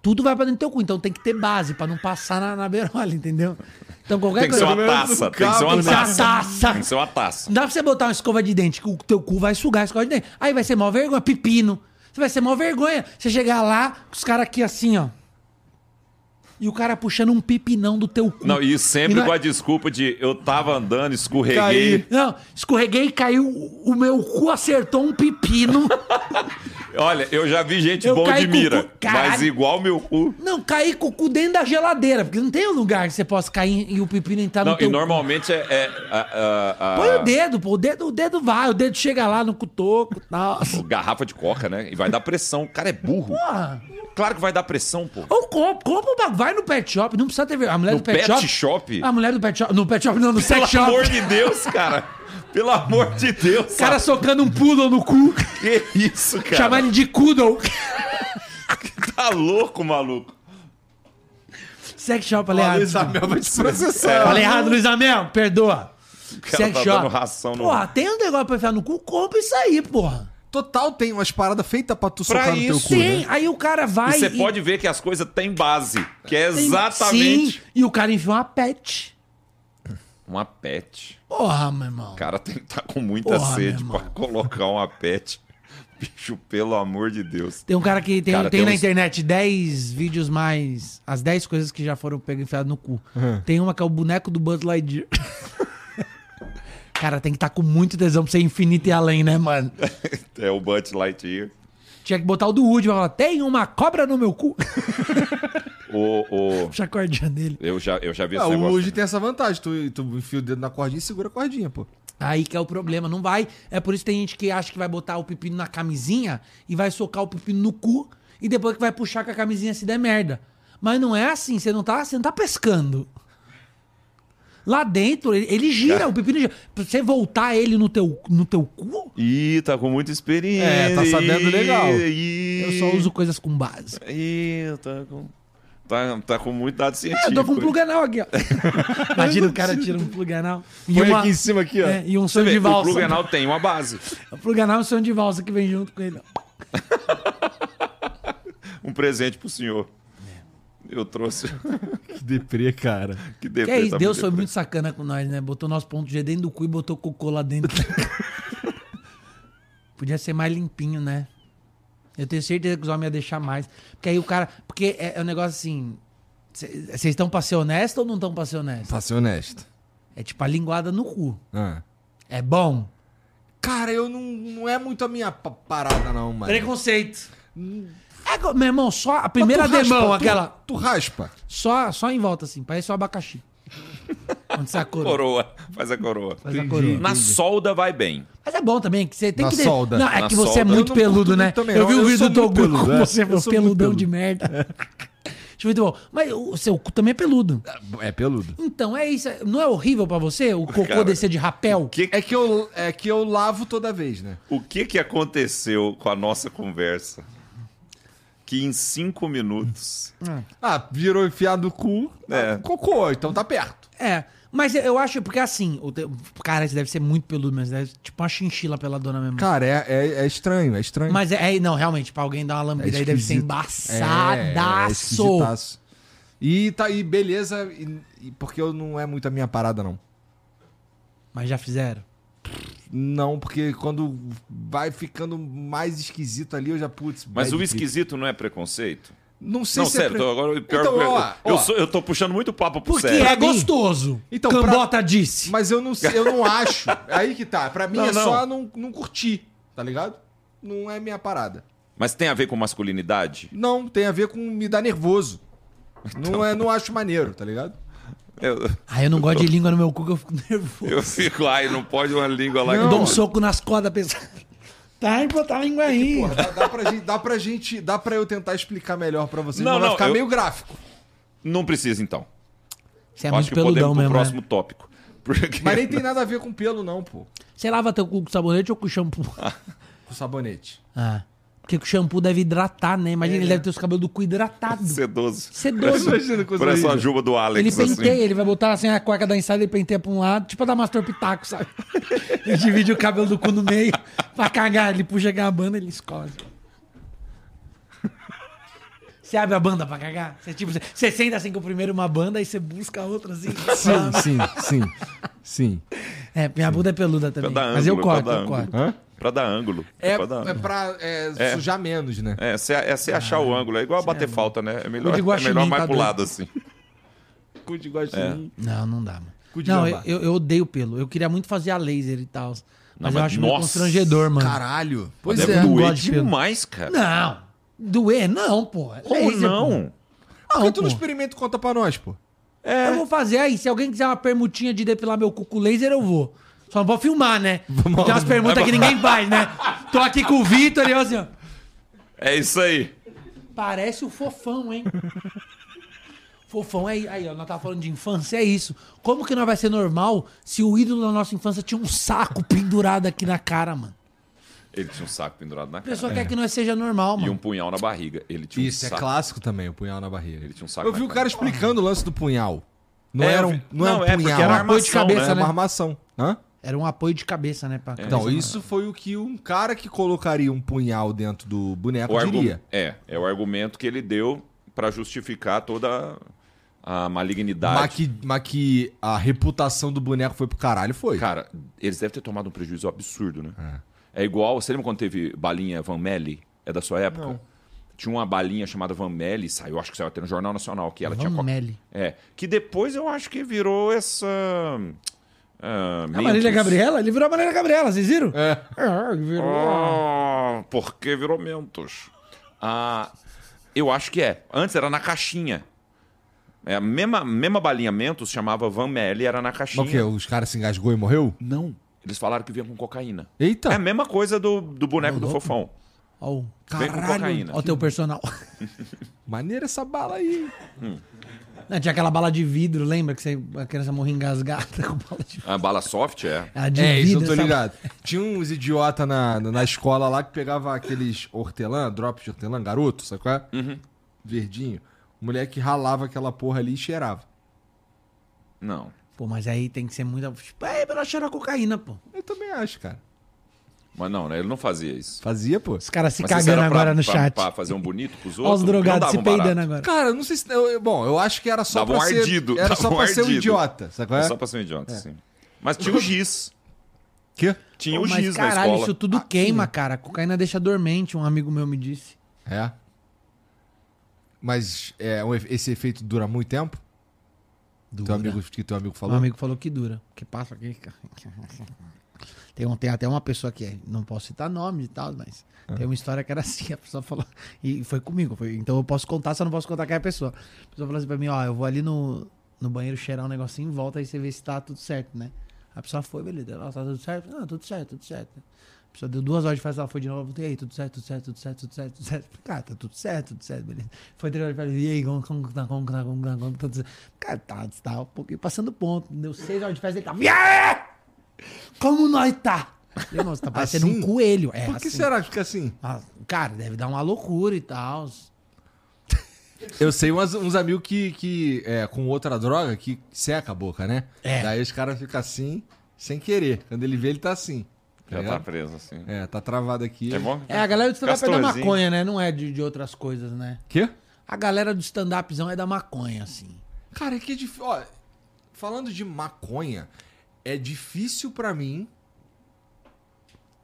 Tudo vai pra dentro do teu cu. Então tem que ter base pra não passar na, na beirola, entendeu? Então qualquer Tem que ser coisa. uma taça. Tem que ser uma Tem que ser uma taça. taça. Tem que ser uma taça. Não dá pra você botar uma escova de dente, que o teu cu vai sugar a escova de dente. Aí vai ser mó vergonha, pepino. Você vai ser mó vergonha. Você chegar lá, os caras aqui assim, ó. E o cara puxando um pepinão do teu cu. Não, e sempre E não é- com a desculpa de eu tava andando, escorreguei. Caí. Não, escorreguei, caiu, o meu cu acertou um pepino. Olha, eu já vi gente Eu bom de mira, cu- mas igual meu cu. Não, caí com o cu dentro da geladeira, porque não tem um lugar que você possa cair e o pepino entrar Não, no teu e cu. normalmente é. é a- a- a- Põe o dedo, pô. O dedo, o dedo vai, o dedo chega lá no cutoco e tal. Garrafa de coca, né? E vai dar pressão. O cara é burro. Porra. Claro que vai dar pressão, pô. Ou compra, compra. Vai no pet shop, não precisa ter. A mulher No do pet, pet shop, shop? A mulher do pet shop. No pet shop, não, no Pelo sex shop. amor de Deus, cara. Pelo amor de Deus. O cara socando um poodle no cu. que isso, cara? Chamar ele de poodle. Tá louco, maluco. Sex shop, falei errado. Luiz Amel vai te processar. Falei errado, Luiz Amel. Perdoa. Sex tá shop. ração no- Porra, tem um negócio pra enfiar no cu, compra isso aí, porra. Total tem umas paradas feitas pra tu Pra socar no teu isso. cu, Tem, né? aí o cara vai. E você pode ver que as coisas têm base, que é exatamente Sim, e o cara enfia uma pet. Uma pet. Porra, meu irmão. O cara tem que estar com muita Porra, sede pra colocar uma pet. Bicho, pelo amor de Deus. Tem um cara que tem, Cara, tem tem na uns- internet 10 vídeos mais. As 10 coisas que já foram pegas enfiadas no cu. Tem uma que é o boneco do Buzz Lightyear. cara, tem que estar com muito tesão pra ser infinito e além, né, mano? É o Butch Lightyear. Tinha que botar o do Woody pra falar: tem uma cobra no meu cu. O, o... Puxa a cordinha dele. Eu, já, eu já vi esse Ah, o. Luigi tem essa vantagem. Tu, tu enfia o dedo na cordinha e segura a cordinha, pô. Aí que é o problema, não vai. É por isso que tem gente que acha que vai botar o pepino na camisinha e vai socar o pepino no cu e depois que vai puxar com a camisinha se der merda. Mas não é assim, você não tá, você não tá pescando. Lá dentro, ele, ele gira, o pepino gira. Pra você voltar ele no teu, no teu cu, Ih, tá com muita experiência. É, tá sabendo legal. Ih, eu só uso coisas com base. Ih, tá com... Tá, tá com muito dado É, científico. eu tô com um plug anal aqui, ó. Imagina o cara tira um plug anal. E, Põe uma- aqui em cima, aqui, ó. é, e um vê, de o valsa. plug anal tem uma base. O plug anal é um sonho de valsa que vem junto com ele. Um presente pro senhor. Eu trouxe. Que deprê, cara. que Que deprê, é isso, tá Deus foi muito sacana com nós, né? Botou nosso ponto G dentro do cu e botou cocô lá dentro. Podia ser mais limpinho, né? Eu tenho certeza que os homens iam deixar mais. Porque aí o cara. Porque é, é um negócio assim. Vocês estão pra ser honesto ou não estão pra ser honesto? Pra ser honesto. É tipo a linguada no cu. Ah. É bom? Cara, eu não, não é muito a minha pa- parada, não, mano. Preconceito. É, meu irmão, só a primeira Mas tu raspa, demão, tu- aquela. Tu raspa. Só, só em volta, assim. Parece um abacaxi. Onde você a coroa. Coroa. Faz a coroa. Faz a coroa. Na solda vai bem. Mas é bom também, que você tem Na que... solda. Não, é Na que você é solda. muito não curto peludo, né? muito também, eu vi o Eu vídeo do muito Togu peludo, com é. você, Eu meu sou muito peludão peludo. de merda. Acho muito bom. Mas o seu cu também é peludo. É peludo. Então, é isso. Não é horrível pra você o cocô Cara, descer de rapel? Que, É que, eu, é que eu lavo toda vez, né? o que que aconteceu com a nossa conversa? Que em cinco minutos. Ah, virou enfiado no cu. É. ah, Cocô, então tá perto. É. Mas eu acho, porque assim, o te- cara, isso deve ser muito peludo, mas deve tipo uma chinchila peladona mesmo. Cara, é, é, é estranho, é estranho. Mas é, é- não, realmente, pra alguém dar uma lambida aí deve ser esquisito. embaçadaço. É, é esquisitaço. E tá aí, beleza, e, e porque eu não é muito a minha parada, não. mas já fizeram. Não, porque quando vai ficando mais esquisito ali, eu já, putz... Mas o esquisito não é preconceito? Não sei Não, se é sério, pre- tô- agora pior Então, que- ó, eu, ó. sou- eu tô puxando muito papo pro Porque sério. é gostoso. Então, Cambota disse. Mas eu não, eu não acho. Aí que tá. Pra mim Não, é não. só não, não curtir, tá ligado? Não é minha parada. Mas tem a ver com masculinidade? Não, tem a ver com me dar nervoso. Não, é, não acho maneiro, tá ligado? Eu, Ah, eu não gosto de língua no meu cu que eu fico nervoso. eu fico, ai, não pode uma língua lá Eu que dou um não. soco nas cordas pensando. Tá, hein, botar a língua aí. Porra, dá, dá pra gente, dá pra gente, dá pra eu tentar explicar melhor pra vocês, Não, mas vai não, ficar eu- meio gráfico. Não precisa, então. Você é Eu muito acho que podemos peludão pro mesmo, próximo né? tópico. Porque... Mas nem tem nada a ver com pelo, não, pô. Você lava teu cu com sabonete ou com shampoo? Com sabonete. Ah. Porque o shampoo deve hidratar, né? Imagina, É, ele né? deve ter os cabelos do cu hidratados. Sedoso. Sedoso. Imagina coisa Parece uma juba do Alex, Ele assim. penteia, ele vai botar assim a cueca da ensaio, ele penteia pra um lado, tipo a da Mastor Pitaco, sabe? Ele divide o cabelo do cu no meio pra cagar, ele puxa a banda ele escorre. Você abre a banda pra cagar? Você, tipo, você- senta assim com o primeiro uma banda, aí você busca a outra assim. Sim, sim, sim. Sim. É, minha bunda é peluda também. Mas eu ângulo, corto, eu corto. Hã? Pra dar ângulo. É, pra dar é pra é, É. sujar menos, né? É, se, é se achar o ângulo. É igual bater falta, né? É melhor, é melhor mais tá pro lado, assim. Cu de guaxinim. Não, não dá, mano. Cu de Não, eu, eu odeio pelo. Eu queria muito fazer a laser e tal. Mas, Não, eu mas acho meio nossa. constrangedor, mano. Caralho. Pois Deve é. não doer demais, cara. Não. Doer? Não, pô. Como Laser, não? pô. Por que tu não experimenta conta pra nós, pô? Eu vou fazer aí. Se alguém quiser uma permutinha de depilar meu cu com laser, eu vou. Só não vou filmar, né? Tem umas perguntas que ninguém faz, né? Tô aqui com o Vitor e eu assim, ó. É isso aí. Parece o fofão, hein? Fofão, é aí, ó, nós tava falando de infância, é isso. Como que não vai ser normal se o ídolo da nossa infância tinha um saco pendurado aqui na cara, mano? Ele tinha um saco pendurado na A cara. pessoa quer que nós seja normal, E mano. um punhal na barriga. Ele tinha Isso, um é saco. clássico também, o punhal na barriga. Ele tinha um saco Eu na vi o cara explicando o lance do punhal. Não É, era eu um, vi- não era não, um é porque punhal. era um apoio de armação, cabeça, né? Era né? uma armação. Hã? Era um apoio de cabeça, né? Pra Então, isso foi o que um cara que colocaria um punhal dentro do boneco O argu- diria. É, é o argumento que ele deu pra justificar toda a malignidade. Mas que, mas que a reputação do boneco foi pro caralho, foi. Cara, eles devem ter tomado um prejuízo absurdo, né? É, igual, você lembra quando teve balinha Van Melli? É da sua época? Tinha uma balinha chamada Van Melli, saiu, acho que saiu até no Jornal Nacional, que ela tinha... Van Melli. É, que depois eu acho que virou essa... ah, A Marília. Gabriela? Ele virou a Marília Gabriela, vocês viram? É. É, ele virou. Ah, por que virou Mentos? Ah, eu acho que é. Antes era na caixinha. É, a mesma, mesma balinha Mentos chamava Van Melli, era na caixinha. Mas o quê? Os caras se engasgou e morreu? Não. Eles falaram que vinha com cocaína. Eita! É a mesma coisa do, do boneco do Fofão. Ó, o- Vem com cocaína. ó o teu personal. Maneira essa bala aí. Não, tinha aquela bala de vidro, lembra que você, a criança morria engasgada com bala de vidro? A bala soft é. Ela de É, isso eu vidro, tô essa- ligado. Tinha uns idiota na, na escola lá que pegava aqueles hortelã, drops de hortelã, garoto, sabe qual é? Verdinho. O moleque ralava aquela porra ali e cheirava. Não. Pô, mas aí tem que ser muito. Tipo, é pra cheirar cocaína, pô. Eu também acho, cara. Mas não, né? Ele não fazia isso. Fazia, pô. Os caras se Mas cagando era pra- agora no pra- chat. Pra fazer um bonito pros outros. os drogados se um barato. peidando agora. Cara, eu não sei se. eu- bom, eu acho que era só Dava pra um ser. ardido. Era só um pra ser um idiota, sabe qual é? É só pra ser um idiota, sim. Mas tinha o giz. Quê? Tinha Pô, o mas giz na caralho, escola. isso tudo queima, cara. Cocaína deixa dormente, um amigo meu me disse. É. Mas é, esse efeito dura muito tempo? Teu amigo, que teu amigo falou? Um amigo falou que dura. Que passa aqui. Tem, um- tem até uma pessoa que é, não posso citar nome e tal, mas Ah. tem uma história que era assim, a pessoa falou, e foi comigo, foi- então eu posso contar, só não posso contar quem é a pessoa. A pessoa falou assim pra mim, ó, eu vou ali no, no banheiro cheirar um negocinho em volta, aí você vê se tá tudo certo, né? A pessoa foi, beleza, ela tá tudo certo? Não, tudo certo, tudo certo. A pessoa deu duas horas de festa, ela foi de novo, e aí, tudo certo, tudo certo, tudo certo, tudo certo, tudo certo. Cara, tá tudo certo, tudo certo, beleza. Foi três horas de festa, e aí, como, como que tá, como que tá, como que tá, como que tá, tudo certo. Cara, tá, tá um pouquinho passando ponto, deu seis horas de festa, ele tá, "Yeah! Como nós tá? Irmão, você tá parecendo Assim? um coelho. É, Por que assim. será que fica assim? Ah, Cara, deve dar uma loucura e tal. Eu sei uns, uns amigos que, que é, com outra droga que seca a boca, né? É. Daí os caras ficam assim, sem querer. Quando ele vê, ele tá assim. Tá Já tá ligado? preso, assim. É, tá travado aqui. É bom? É, a galera do stand-up é da maconha, né? Não é de, de outras coisas, né? Quê? A galera do stand-upzão é da maconha, assim. Cara, é que é difícil. Ó, falando de maconha, é difícil pra mim.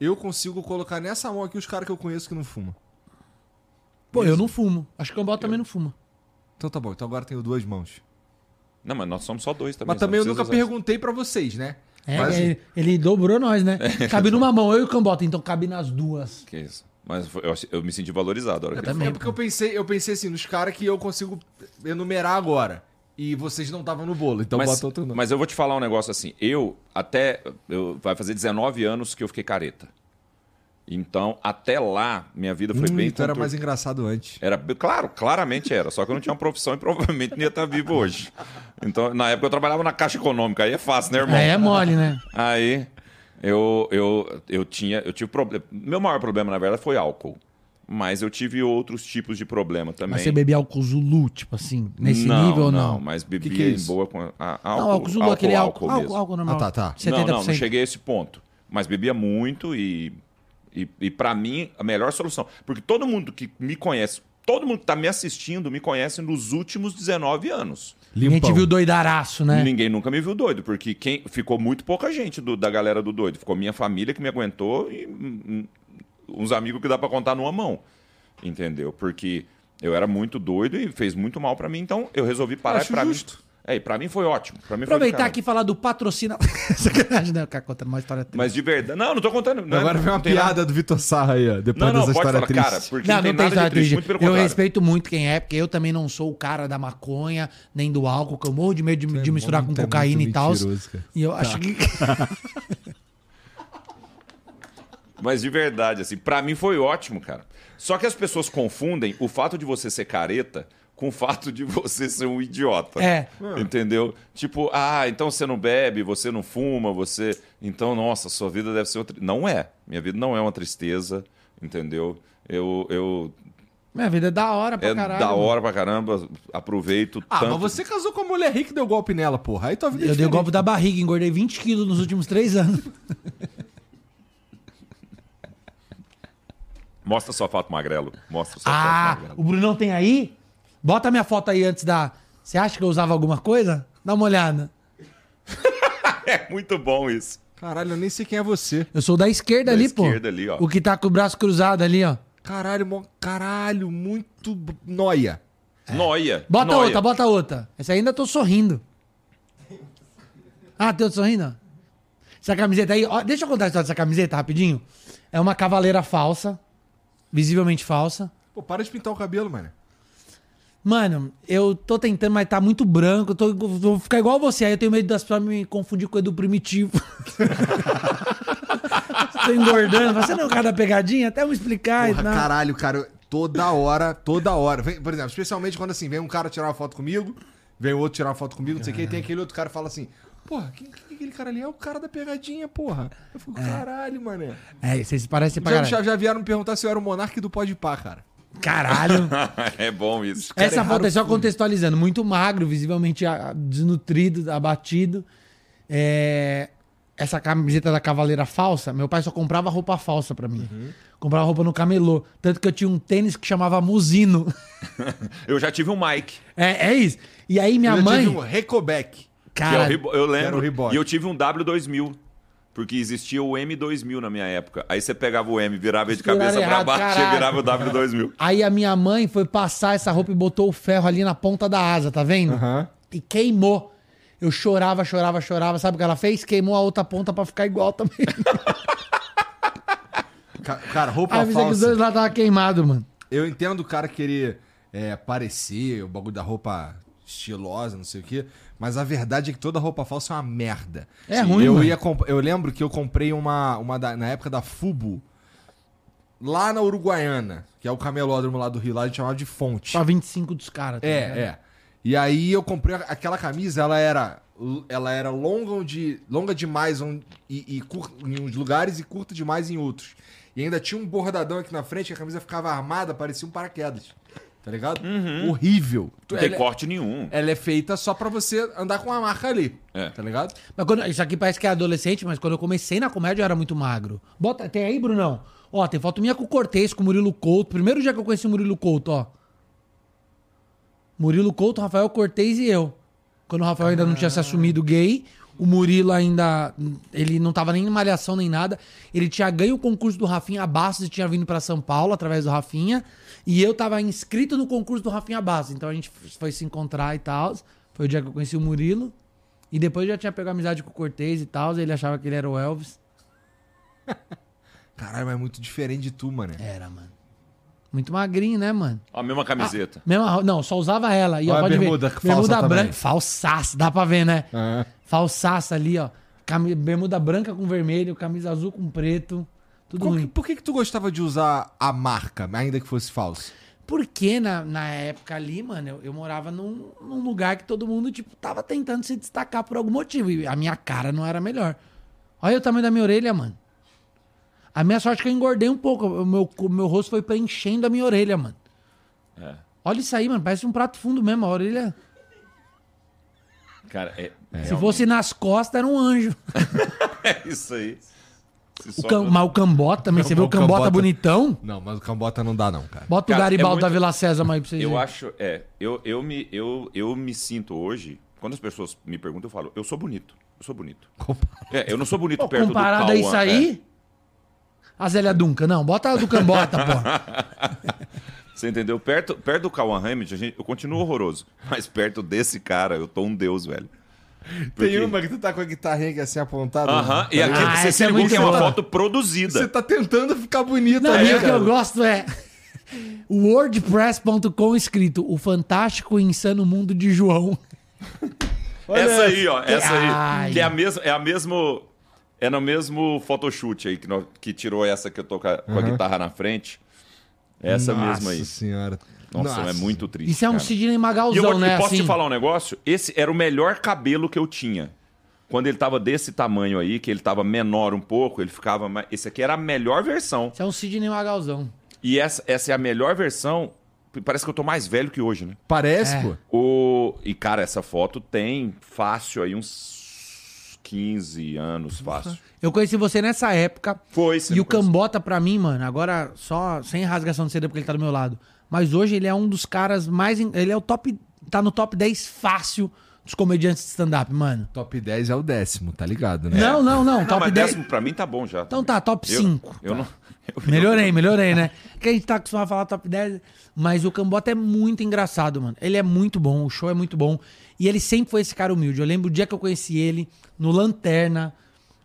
Eu consigo colocar nessa mão aqui os caras que eu conheço que não fumam. Pô, eu não fumo. Acho que o Cambó também não fuma. Então tá bom, então agora eu tenho duas mãos. Não, mas nós somos só dois também. Mas também eu nunca usar- perguntei pra vocês, né? É, Mas- ele, ele dobrou nós, né? Cabe numa mão, eu e o Cambota, então cabe nas duas. Que isso. Mas eu, eu me senti valorizado a hora Eu que ele também. É porque eu pensei, eu pensei assim, nos caras que eu consigo enumerar agora. E vocês não estavam no bolo, então mas, bota outro nome. mas eu vou te falar um negócio assim. Eu, até. Eu, vai fazer 19 anos que eu fiquei careta. Então, até lá, minha vida foi Hum, bem então era mais engraçado antes. Era, claro, claramente era. Só que eu não tinha uma profissão e provavelmente não ia estar vivo hoje. Então, na época eu trabalhava na Caixa Econômica. Aí é fácil, né, irmão? É, é mole, né? Aí eu, eu, eu tinha. Eu tive problema. Meu maior problema, na verdade, foi álcool. Mas eu tive outros tipos de problema também. Mas você bebia álcool Zulu, tipo assim, nesse não, nível ou não? mas bebia que é em boa com. A, álcool, não, álcool Zulu, aquele álcool, álcool, mesmo. álcool normal. Ah, tá, tá. 70%. Não, não, não cheguei a esse ponto. Mas bebia muito e, e, e para mim, a melhor solução. Porque todo mundo que me conhece, todo mundo que tá me assistindo, me conhece nos últimos 19 anos. Ninguém te Limpão. viu doidaraço, né? Ninguém nunca me viu doido, porque quem ficou muito pouca gente do- da galera do doido. Ficou minha família que me aguentou e hum, hum, uns amigos que dá pra contar numa mão. Entendeu? Porque eu era muito doido e fez muito mal pra mim, então eu resolvi parar Acho para mim. justo. É, e pra mim foi ótimo. Pra mim Aproveitar aqui e falar do patrocínio. Sacanagem, né? O cara contando uma história triste. Mas de verdade. Não, não tô contando. não é- Agora vem uma tem nada- piada do Vitor Sarra aí, ó. Depois Não, não, dessa história falar, triste. cara, porque Não, não, tem tem nada de história triste, triste. muito pelo Eu contrário. respeito muito quem é, porque eu também não sou o cara da maconha, nem do álcool, que eu morro de medo de, de misturar com muito- é cocaína e tal. E eu acho que. Mas de verdade, assim, pra mim foi ótimo, cara. Só que as pessoas confundem o fato de você ser careta com o fato de você ser um idiota. É. Entendeu? Tipo, ah, então você não bebe, você não fuma, você. Então, nossa, sua vida deve ser outra. Não é. Minha vida não é uma tristeza, entendeu? Eu. eu... Minha vida é da hora pra É caralho. da mano. hora pra caramba, aproveito Ah, tanto. mas você casou com a mulher rica e deu golpe nela, porra. Aí tua vida é Eu dei golpe da barriga, engordei 20 quilos nos últimos três anos. Mostra sua foto magrelo. Mostra sua Ah, foto magrelo. o Brunão tem aí? Bota minha foto aí antes da. Você acha que eu usava alguma coisa? Dá uma olhada. É muito bom isso. Caralho, eu nem sei quem é você. Eu sou da esquerda Da ali, pô. esquerda ali, ó. O que tá com o braço cruzado ali, ó. Caralho, mo... caralho, muito noia. Noia. Bota noia. outra, bota outra. Essa aí ainda tô sorrindo. Ah, tem outro sorrindo? Essa camiseta aí, ó, deixa eu contar a história dessa camiseta rapidinho. É uma cavaleira falsa, visivelmente falsa. Pô, para de pintar o cabelo, mano. Mano, eu tô tentando, mas tá muito branco. Eu tô, vou ficar igual você. Aí eu tenho medo das pessoas me confundir com o Edu Primitivo. tô engordando. Você não é o cara da pegadinha? Até me explicar. Porra, não. caralho, cara, toda hora, toda hora. Vem, por exemplo, especialmente quando assim, vem um cara tirar uma foto comigo, vem o outro tirar uma foto comigo, não sei o que, e tem aquele outro cara que fala assim, porra, quem, aquele cara ali? É o cara da pegadinha, porra. Eu fico, caralho, mané. É, vocês parecem pra Já, já, já vieram me perguntar se eu era o monarca do Pode Pá, cara. Caralho. é bom isso. cara Essa foto erraram é só contextualizando. Muito magro, visivelmente desnutrido, abatido. É, Essa camiseta da Cavaleira falsa, meu pai só comprava roupa falsa pra mim. Uhum. Comprava roupa no camelô. Tanto que eu tinha um tênis que chamava Musino. Eu já tive um Mike. É, é isso. E aí minha eu mãe... tive um Recoback. Que é o Cara, eu era o lembro. E eu tive um W2000. Porque existia o M2000 na minha época. Aí você pegava o M, virava ele de cabeça pra errado, baixo e virava o W2000. Aí a minha mãe foi passar essa roupa e botou o ferro ali na ponta da asa, tá vendo? Aham. E queimou. Eu chorava, chorava, chorava. Sabe o que ela fez? Queimou a outra ponta pra ficar igual também. Ca- Cara, roupa Aí eu pensei que os falsa. dois lá tava queimado, mano. Eu entendo o cara querer é, parecer, o bagulho da roupa estilosa, não sei o quê. Mas a verdade é que toda roupa falsa é uma merda. É ruim, eu mano. ia comp- Eu lembro que eu comprei uma, uma da- na época da Fubo, lá na Uruguaiana, que é o camelódromo lá do Rio, lá a gente chamava de Fonte. Pra 25 dos caras. tá ligado? É, é. E aí eu comprei aquela camisa, ela era ela era longa de longa demais onde, e, e cur- em uns lugares e curta demais em outros. E ainda tinha um bordadão aqui na frente, que a camisa ficava armada, parecia um paraquedas. Tá ligado? Horrível. Não tem Ela, é- corte nenhum. ela é feita só pra você andar com a marca ali. É. Tá ligado? Mas quando- isso aqui parece que é adolescente, mas quando eu comecei na comédia eu era muito magro. Bota, tem aí, Brunão? Ó, tem foto minha com o Cortez, com o Murilo Couto. Primeiro dia que eu conheci o Murilo Couto, ó. Murilo Couto, Rafael Cortez e eu. Quando o Rafael ainda não tinha se assumido gay, o Murilo ainda. Ele não tava nem em malhação nem nada. Ele tinha ganho o concurso do Rafinha Bastos e tinha vindo pra São Paulo através do Rafinha. E eu tava inscrito no concurso do Rafinha Bastos. Então a gente foi se encontrar e tal. Foi o dia que eu conheci o Murilo. E depois eu já tinha pegado amizade com o Cortez e tal. Ele achava que ele era o Elvis. Caralho, mas é muito diferente de tu, mano. Era, mano. Muito magrinho, né, mano? A mesma camiseta. Mesma, ro- não, só usava ela. E ó, Olha a pode bermuda ver. falsa Bermuda também. branca, falsaça, dá pra ver, né? É. Falsaça ali, ó. Cami- bermuda branca com vermelho, camisa azul com preto. Tudo que- ruim. por que, que tu gostava de usar a marca, ainda que fosse falso? Porque na, na época ali, mano, eu, eu morava num, num lugar que todo mundo, tipo, tava tentando se destacar por algum motivo. E a minha cara não era melhor. Olha o tamanho da minha orelha, mano. A minha sorte é que eu engordei um pouco. O meu, o meu rosto foi preenchendo a minha orelha, mano. É. Olha isso aí, mano. Parece um prato fundo mesmo. A orelha. Cara, é, Se fosse nas costas, era um anjo. é isso aí. O cam, mas o Cambota também. Você vê o Cambota, Cambota- bonitão? Não, mas o Cambota não dá, não, cara. Bota Cara, o Garibaldi é muito- da Vila César aí pra vocês Eu verem. acho, é, eu, eu, me, eu, eu me sinto hoje, quando as pessoas me perguntam, eu falo, eu sou bonito, eu sou bonito. É, eu não sou bonito Pô, perto do comparado Cauã, a isso aí. é. A Zélia Duncan, não. Bota a do Cambota, pô. Você entendeu? Perto, perto do Cauã Hamilton, gente, eu continuo horroroso. Mas perto desse cara, eu tô um deus, velho. Porque- Tem uma que tu tá com a guitarrinha aqui assim apontada. Aham, e aqui Ah, você é muito que é uma foto produzida. Você tá tentando ficar bonito Não, e o que eu gosto é wordpress.com escrito o fantástico e insano mundo de João. essa aí, ó, essa aí. Ai. Que é a mesma, é a mesmo, é no mesmo photoshoot aí que, nó- que tirou essa que eu tô com a, com a guitarra na frente. Essa Nossa mesma aí. senhora. Nossa, Nossa. é muito triste. Isso é um cara. Sidney E eu Magalzão, né? e posso assim. te falar um negócio? Esse era o melhor cabelo que eu tinha. Quando ele tava desse tamanho aí, que ele tava menor um pouco, ele ficava mais... Esse aqui era a melhor versão. Isso é um Sidney Magalzão. E essa, essa é a melhor versão. Parece que eu tô mais velho que hoje, né? Parece, É. pô. O... E, cara, essa foto tem fácil aí uns 15 anos, fácil. Eu conheci você nessa época. Foi, você E o Cambota, pra mim, mano, agora só sem rasgação de seda porque ele tá do meu lado. Mas hoje ele é um dos caras mais. Ele é o top. Tá no top 10 fácil dos comediantes de stand-up, mano. Top 10 é o décimo, tá ligado, né? Não, não, não. Não, top mas 10. décimo pra mim tá bom já. Então tá, top Eu- 5. Eu, não... eu- Melhorei, melhorei, né? Que a gente tá acostumado a falar top 10, mas o Cambota é muito engraçado, mano. Ele é muito bom, o show é muito bom. E ele sempre foi esse cara humilde. Eu lembro o dia que eu conheci ele, no Lanterna,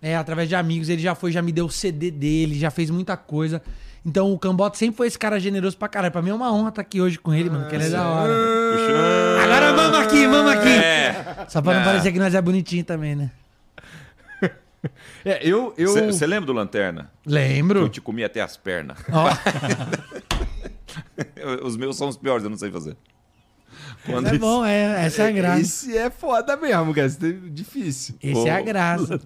é, através de amigos, ele já foi, já me deu o CD dele, já fez muita coisa. Então o Cambota sempre foi esse cara generoso pra caralho. Pra mim é uma honra estar aqui hoje com ele, mano, que ele é da hora. Agora vamos aqui, vamos aqui. É. Só pra não É. parecer que nós é bonitinho também, né? É, eu. eu... Você lembra do Lanterna? Eu Lembro. te comi até as pernas. Eu- Os meus são os piores, eu não sei fazer. Quando é isso- bom, é, essa é a graça. Esse é foda mesmo, cara. Esse é difícil. Esse é a graça.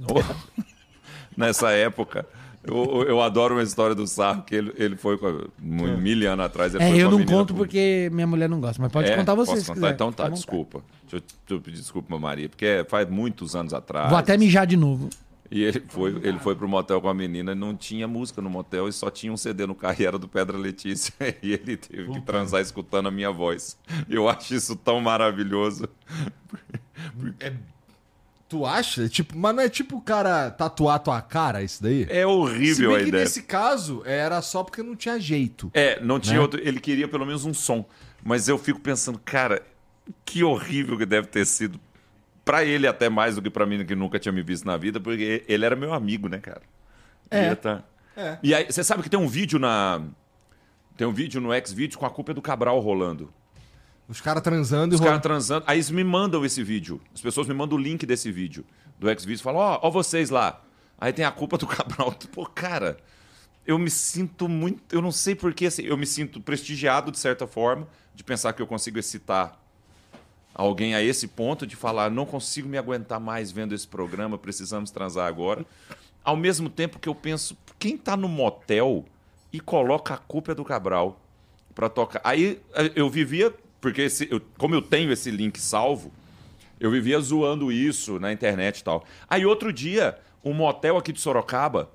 Nessa época, eu, eu adoro uma história do Sarro, que ele, ele foi com a- mu- mil anos atrás. ele É, foi eu com não conto pro- porque minha mulher não gosta, mas pode É? contar você Posso se contar? quiser. Então tá, desculpa. Deixa eu, pedir desculpa pra Maria, porque faz muitos anos atrás. Vou até mijar de novo. E ele foi, ele foi pro motel com a menina e não tinha música no motel e só tinha um CD no carro e era do Pedra Letícia. E ele teve que transar escutando a minha voz. Eu acho isso tão maravilhoso. Tu acha? Tipo, mas não é tipo o cara tatuar tua cara, isso daí? É Se horrível bem a que ideia. nesse caso era só porque não tinha jeito. É, não tinha Né? outro. Ele queria pelo menos um som. Mas eu fico pensando, cara, que horrível que deve ter sido. Pra ele, até mais do que pra mim, que nunca tinha me visto na vida, porque ele era meu amigo, né, cara? É. Tá- É. E aí, você sabe que tem um vídeo na. Tem um vídeo no X-Video com a culpa do Cabral rolando. Os caras transando Os e caras rolando. transando. Aí eles me mandam esse vídeo. As pessoas me mandam o link desse vídeo do X-Video e falam: Ó, ó, vocês lá. Aí tem a culpa do Cabral. Pô, cara, eu me sinto muito. Eu não sei porquê, assim, eu me sinto prestigiado de certa forma, de pensar que eu consigo excitar alguém a esse ponto de falar: não consigo me aguentar mais vendo esse programa, precisamos transar agora. Ao mesmo tempo que eu penso: quem tá no motel e coloca a culpa do Cabral pra tocar. Aí eh, eu vivia, porque esse- eu- como eu tenho esse link salvo, eu vivia zoando isso na internet e tal. Aí outro dia, um motel aqui de Sorocaba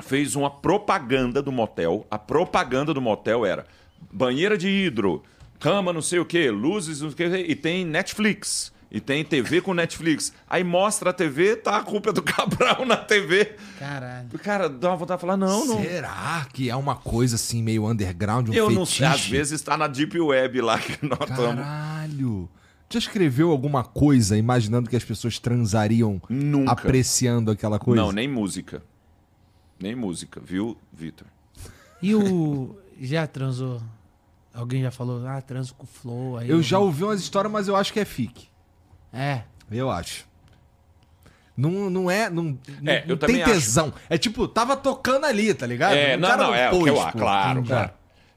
fez uma propaganda do motel. A propaganda do motel era banheira de hidro, cama não sei o que, luzes não sei o que, e tem Netflix. E tem TV com Netflix. Aí mostra a TV, tá a culpa do Cabral na TV. Caralho. Cara, dá uma vontade de falar, não, não. Será que é uma coisa assim, meio underground, um Eu fetiche? não sei, às vezes tá na Deep Web lá que nós estamos. Caralho. Já escreveu alguma coisa imaginando que as pessoas transariam Nunca. apreciando aquela coisa? Não, nem música. Nem música, viu, Vitor? E o. Já transou? Alguém já falou, ah, transo com o Flow. Aí Eu já ouvi umas histórias, mas eu acho que é fique. É. Eu acho. Não, não é. Não, É, não eu tem também acho. tesão. É tipo, tava tocando ali, tá ligado? É, O não, cara não, é o que eu pôs, acho, pô. claro, É. claro.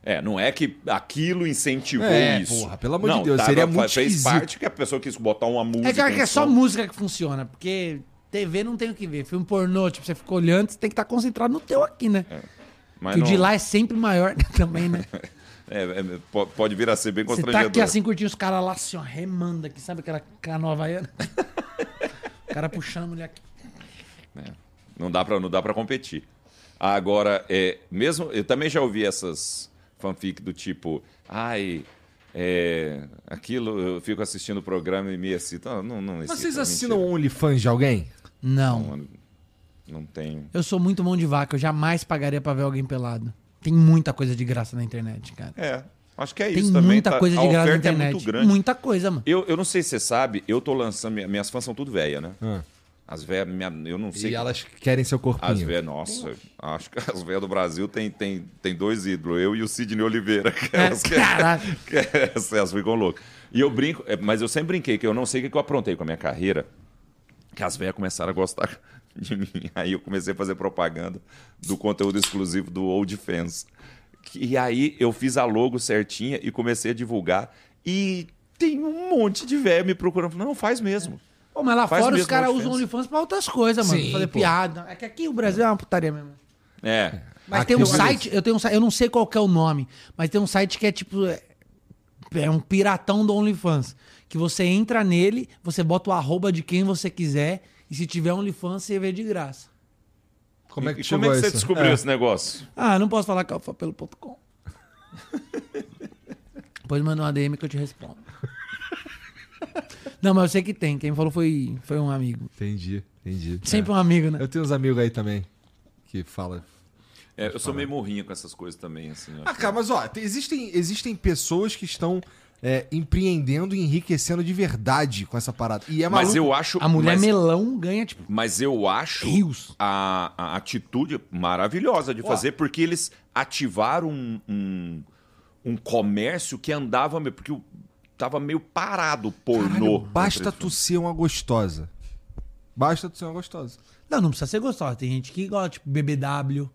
É, não é que aquilo incentivou É, isso. porra, pelo amor de Não, Deus, tava- seria muito Fez esquisito. parte que a pessoa quis botar uma música. É que, eu acho que é só som. música que funciona, porque TV não tem o que ver. Filme pornô, tipo, você fica olhando, você tem que estar concentrado no teu aqui, né? Mas que o não- de lá é sempre maior também, né? é, é, po- pode vir a ser bem Você tá constrangedor. aqui assim, curtindo os caras lá, assim, ó, remanda aqui, sabe aquela canoa havaiana? o cara puxando a mulher aqui. Não dá pra, não dá pra competir. Agora, é, mesmo. Eu também já ouvi essas fanfic do tipo, ai. É, aquilo, eu fico assistindo o programa e me excita. Não, não, não excita, vocês mentira. assinam OnlyFans de alguém? Não. Não, não tenho. Eu sou muito mão de vaca, eu jamais pagaria pra ver alguém pelado. Tem muita coisa de graça na internet, cara. É, acho que é Tem isso também. muita tá- coisa de graça na internet. é muito grande. Muita coisa, mano. Eu, eu não sei se você sabe, eu tô lançando. minha- Minhas fãs são tudo velha, né? As velhas, eu não sei. E elas querem seu corpinho. As velhas, nossa, acho que as velhas do Brasil tem, tem, tem dois ídolos, eu e o Sidney Oliveira. Que elas, que, caralho. que elas, elas ficam loucas. E eu brinco, é, mas eu sempre brinquei que eu não sei o que que eu aprontei com a minha carreira, que as velhas começaram a gostar de mim. Aí eu comecei a fazer propaganda do conteúdo exclusivo do Old Fans. E aí eu fiz a logo certinha e comecei a divulgar. E tem um monte de velho me procurando. Não, faz mesmo. Pô, mas lá Faz fora os caras usam. OnlyFans pra outras coisas, mano. Sim, Fazer pô. piada. É que aqui o Brasil é uma putaria mesmo. É. Mas Aqui tem um eu- site, eu tenho um site, eu não sei qual que é o nome, mas tem um site que é tipo. É, é um piratão do OnlyFans. Que você entra nele, você bota o arroba de quem você quiser, e se tiver OnlyFans, você vê de graça. Como é que e como é que você descobriu É. esse negócio? Ah, não posso falar que é o fapelo.com. Depois manda uma DM que eu te respondo. Não, mas eu sei que tem. Quem falou foi, foi um amigo. Entendi, entendi. Sempre É. um amigo, né? Eu tenho uns amigos aí também que falam. É, eu sou meio morrinho com essas coisas também, assim. Ah, cara, mas ó, tem- existem, existem pessoas que estão é, empreendendo e enriquecendo de verdade com essa parada. E é Mas maluco. eu acho. A mulher mas, melão ganha, tipo, mas eu acho rios. a, a atitude maravilhosa de Ó. fazer, porque eles ativaram um, um, um comércio que andava meio. Porque tava meio parado o pornô. Caralho, basta tu ser uma gostosa. Basta tu ser uma gostosa. Não, não precisa ser gostosa. Tem gente que gosta, tipo, BBW.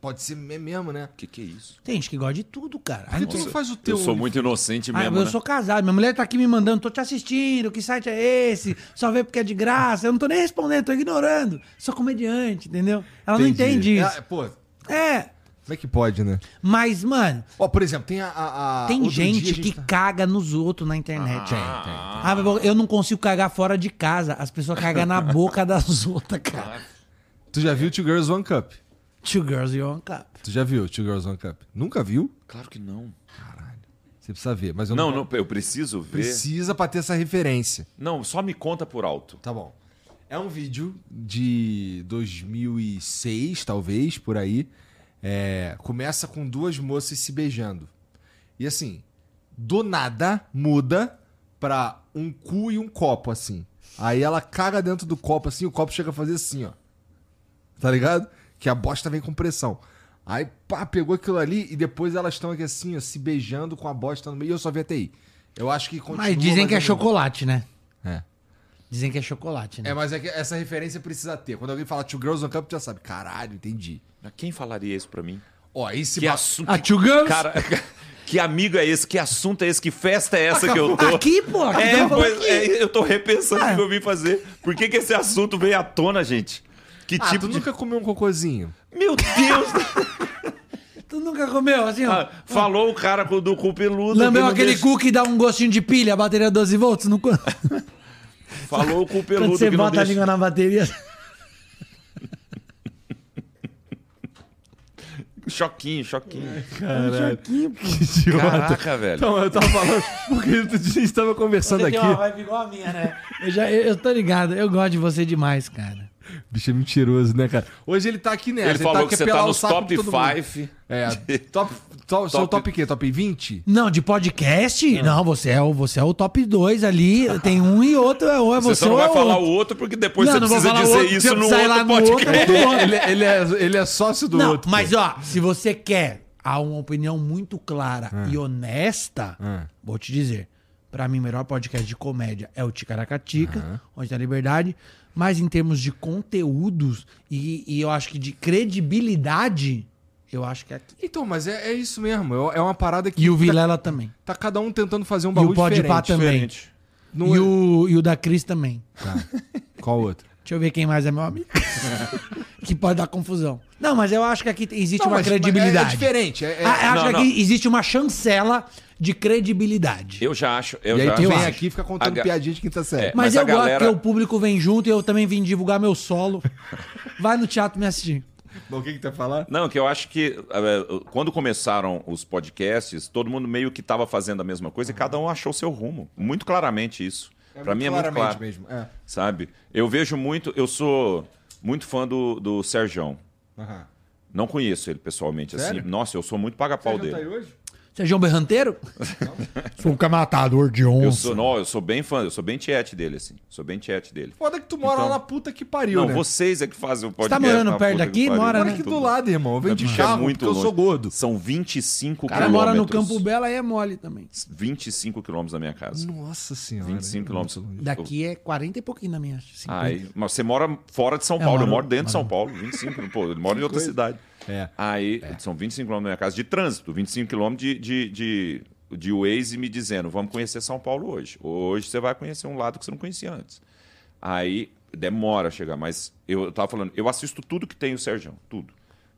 Pode ser me- mesmo, né? O que, que é isso? Tem gente que gosta de tudo, cara. Por que tu não faz o teu. Eu sou muito inocente Ah, mesmo. eu né? sou casado, minha mulher tá aqui me mandando, tô te assistindo, que site é esse? Só vê porque é de graça, eu não tô nem respondendo, tô ignorando. Sou comediante, entendeu? Ela não entende isso. É, pô, É, como é que pode, né? mas, mano, Ó, por exemplo, tem a. a- a- tem gente a que tá- caga nos outros na internet. Ah, Ah, mas eu não consigo cagar fora de casa. As pessoas cagam na boca das outras, cara. Tu já viu Two Girls One Cup? Two girls e one cup. Tu já viu Two Girls One Cup? Nunca viu? Claro que não. Você precisa ver, mas eu Não, não. não, eu preciso ver. Precisa pra ter essa referência. Não, só me conta por alto. Tá bom. É um vídeo de 2006, talvez, por aí. É, começa com duas moças se beijando. E assim, do nada muda pra um cu e um copo, assim. Aí ela caga dentro do copo, assim, o copo chega a fazer assim, ó. Tá ligado? Que a bosta vem com pressão. Aí, pá, pegou aquilo ali e depois elas estão aqui assim, ó, se beijando com a bosta no meio. E eu só vi até aí. Eu acho que continua. Mas dizem que é chocolate, né? É. Dizem que é chocolate, né? É, mas é que essa referência precisa ter. Quando alguém fala Two Girls on Cup, tu já sabe. Caralho, entendi. Mas Quem falaria isso pra mim? Ó, esse Que ba- assunto. Ah, two girls? Cara, que amigo é esse? Que assunto é esse? Que festa é essa que eu tô? Aqui, pô. Aqui É, pois, aqui. é, eu tô repensando o que eu vim fazer. Por que, que esse assunto veio à tona, gente? Que Ah, tipo tu de. nunca comeu um cocôzinho? Meu Deus! Tu nunca comeu, assim, ó. Ah, Falou o cara com- do cu peludo. Lambeu que aquele deixa- cu que dá um gostinho de pilha, a bateria 12 volts? Não... Quando Falou o cu peludo você que não bota a deixa... língua na bateria. Choquinho, choquinho. Choquinho, pô. Caraca, velho. Então, eu tava falando. Porque a gente tava conversando Você aqui. tem uma vibe igual a minha, né? Eu, já, eu, eu tô ligado, eu gosto de você demais, cara. Bicho é mentiroso, né, cara? Hoje ele tá aqui nessa. Ele falou tá que aqui você pelar tá o nos top de todo mundo. 5. É, top. top Seu Top- top o quê? Top 20? Não, de podcast? Não, você, é o, você é o top 2 ali. Tem um e outro. É, ou é Você você, só não ou é vai falar outro. o outro porque depois Não, você não precisa falar o dizer outro, isso no lá outro no outro, podcast. eu vou outro. ele, ele é, ele é sócio do Não, outro. mas pô. ó, se você quer a uma opinião muito clara É. e honesta, vou te dizer. Pra mim, o melhor podcast de comédia é o Ticaracatica, onde tem a liberdade. Mas em termos de conteúdos e, e eu acho que de credibilidade, eu acho que é aqui. Então, mas é, é isso mesmo. É é uma parada que E o Vilela também. tá cada um tentando fazer um E bagulho o Pode Pá diferente. também. Diferente. Não E é- o, e o da Cris também. Qual outro? Deixa eu ver quem mais é meu amigo. que pode dar confusão. Não, mas eu acho que aqui existe Não, uma mas- credibilidade. É, é diferente. É, é- Ah, eu acho Não, que não. aqui existe uma chancela de credibilidade. Eu já acho. Eu E aí já tu vem acho. aqui e fica contando A piadinha de quinta série. É. Mas, mas eu a gosto galera- que o público vem junto e eu também vim divulgar meu solo. Vai no teatro me assistir. O que que tu vai falar? Não, que eu acho que eh, quando começaram os podcasts, todo mundo meio que estava fazendo a mesma coisa e cada um achou seu rumo. Muito claramente isso. Pra mim é muito claro. mesmo. É. Sabe? Eu vejo muito. Eu sou muito fã do, do Serjão. Aham. Não conheço ele pessoalmente Sério? assim. Nossa, eu sou muito paga-pau já tá aí dele. hoje? Você é João Berranteiro? Sou um matador de Eu onça. sou, não, eu sou bem fã, eu sou bem tiete dele, assim. Sou bem tiete dele. Foda que tu mora Então- lá na puta que pariu, não, né? vocês é que fazem o tá podcast. morando na perto puta daqui? Mora, Mora né? aqui do lado, irmão. Eu venho de é carro muito porque eu longe. sou gordo. São 25 O cara mora no quilômetros. Campo Belo aí é mole também. 25 quilômetros da minha casa. Nossa senhora. 25 quilômetros. Daqui é 40 e pouquinho na minha. 50. Ai, mas você mora fora de São É, Paulo, eu moro- moro dentro de São Paulo, 25, pô, eu moro em outra cidade. É. Aí, são 25 quilômetros da minha casa de trânsito, 25 quilômetros de, de, de, de Waze me dizendo, vamos conhecer São Paulo hoje. Hoje você vai conhecer um lado que você não conhecia antes. Aí demora a chegar, mas eu, eu tava falando, eu assisto tudo que tem o Sérgio, tudo.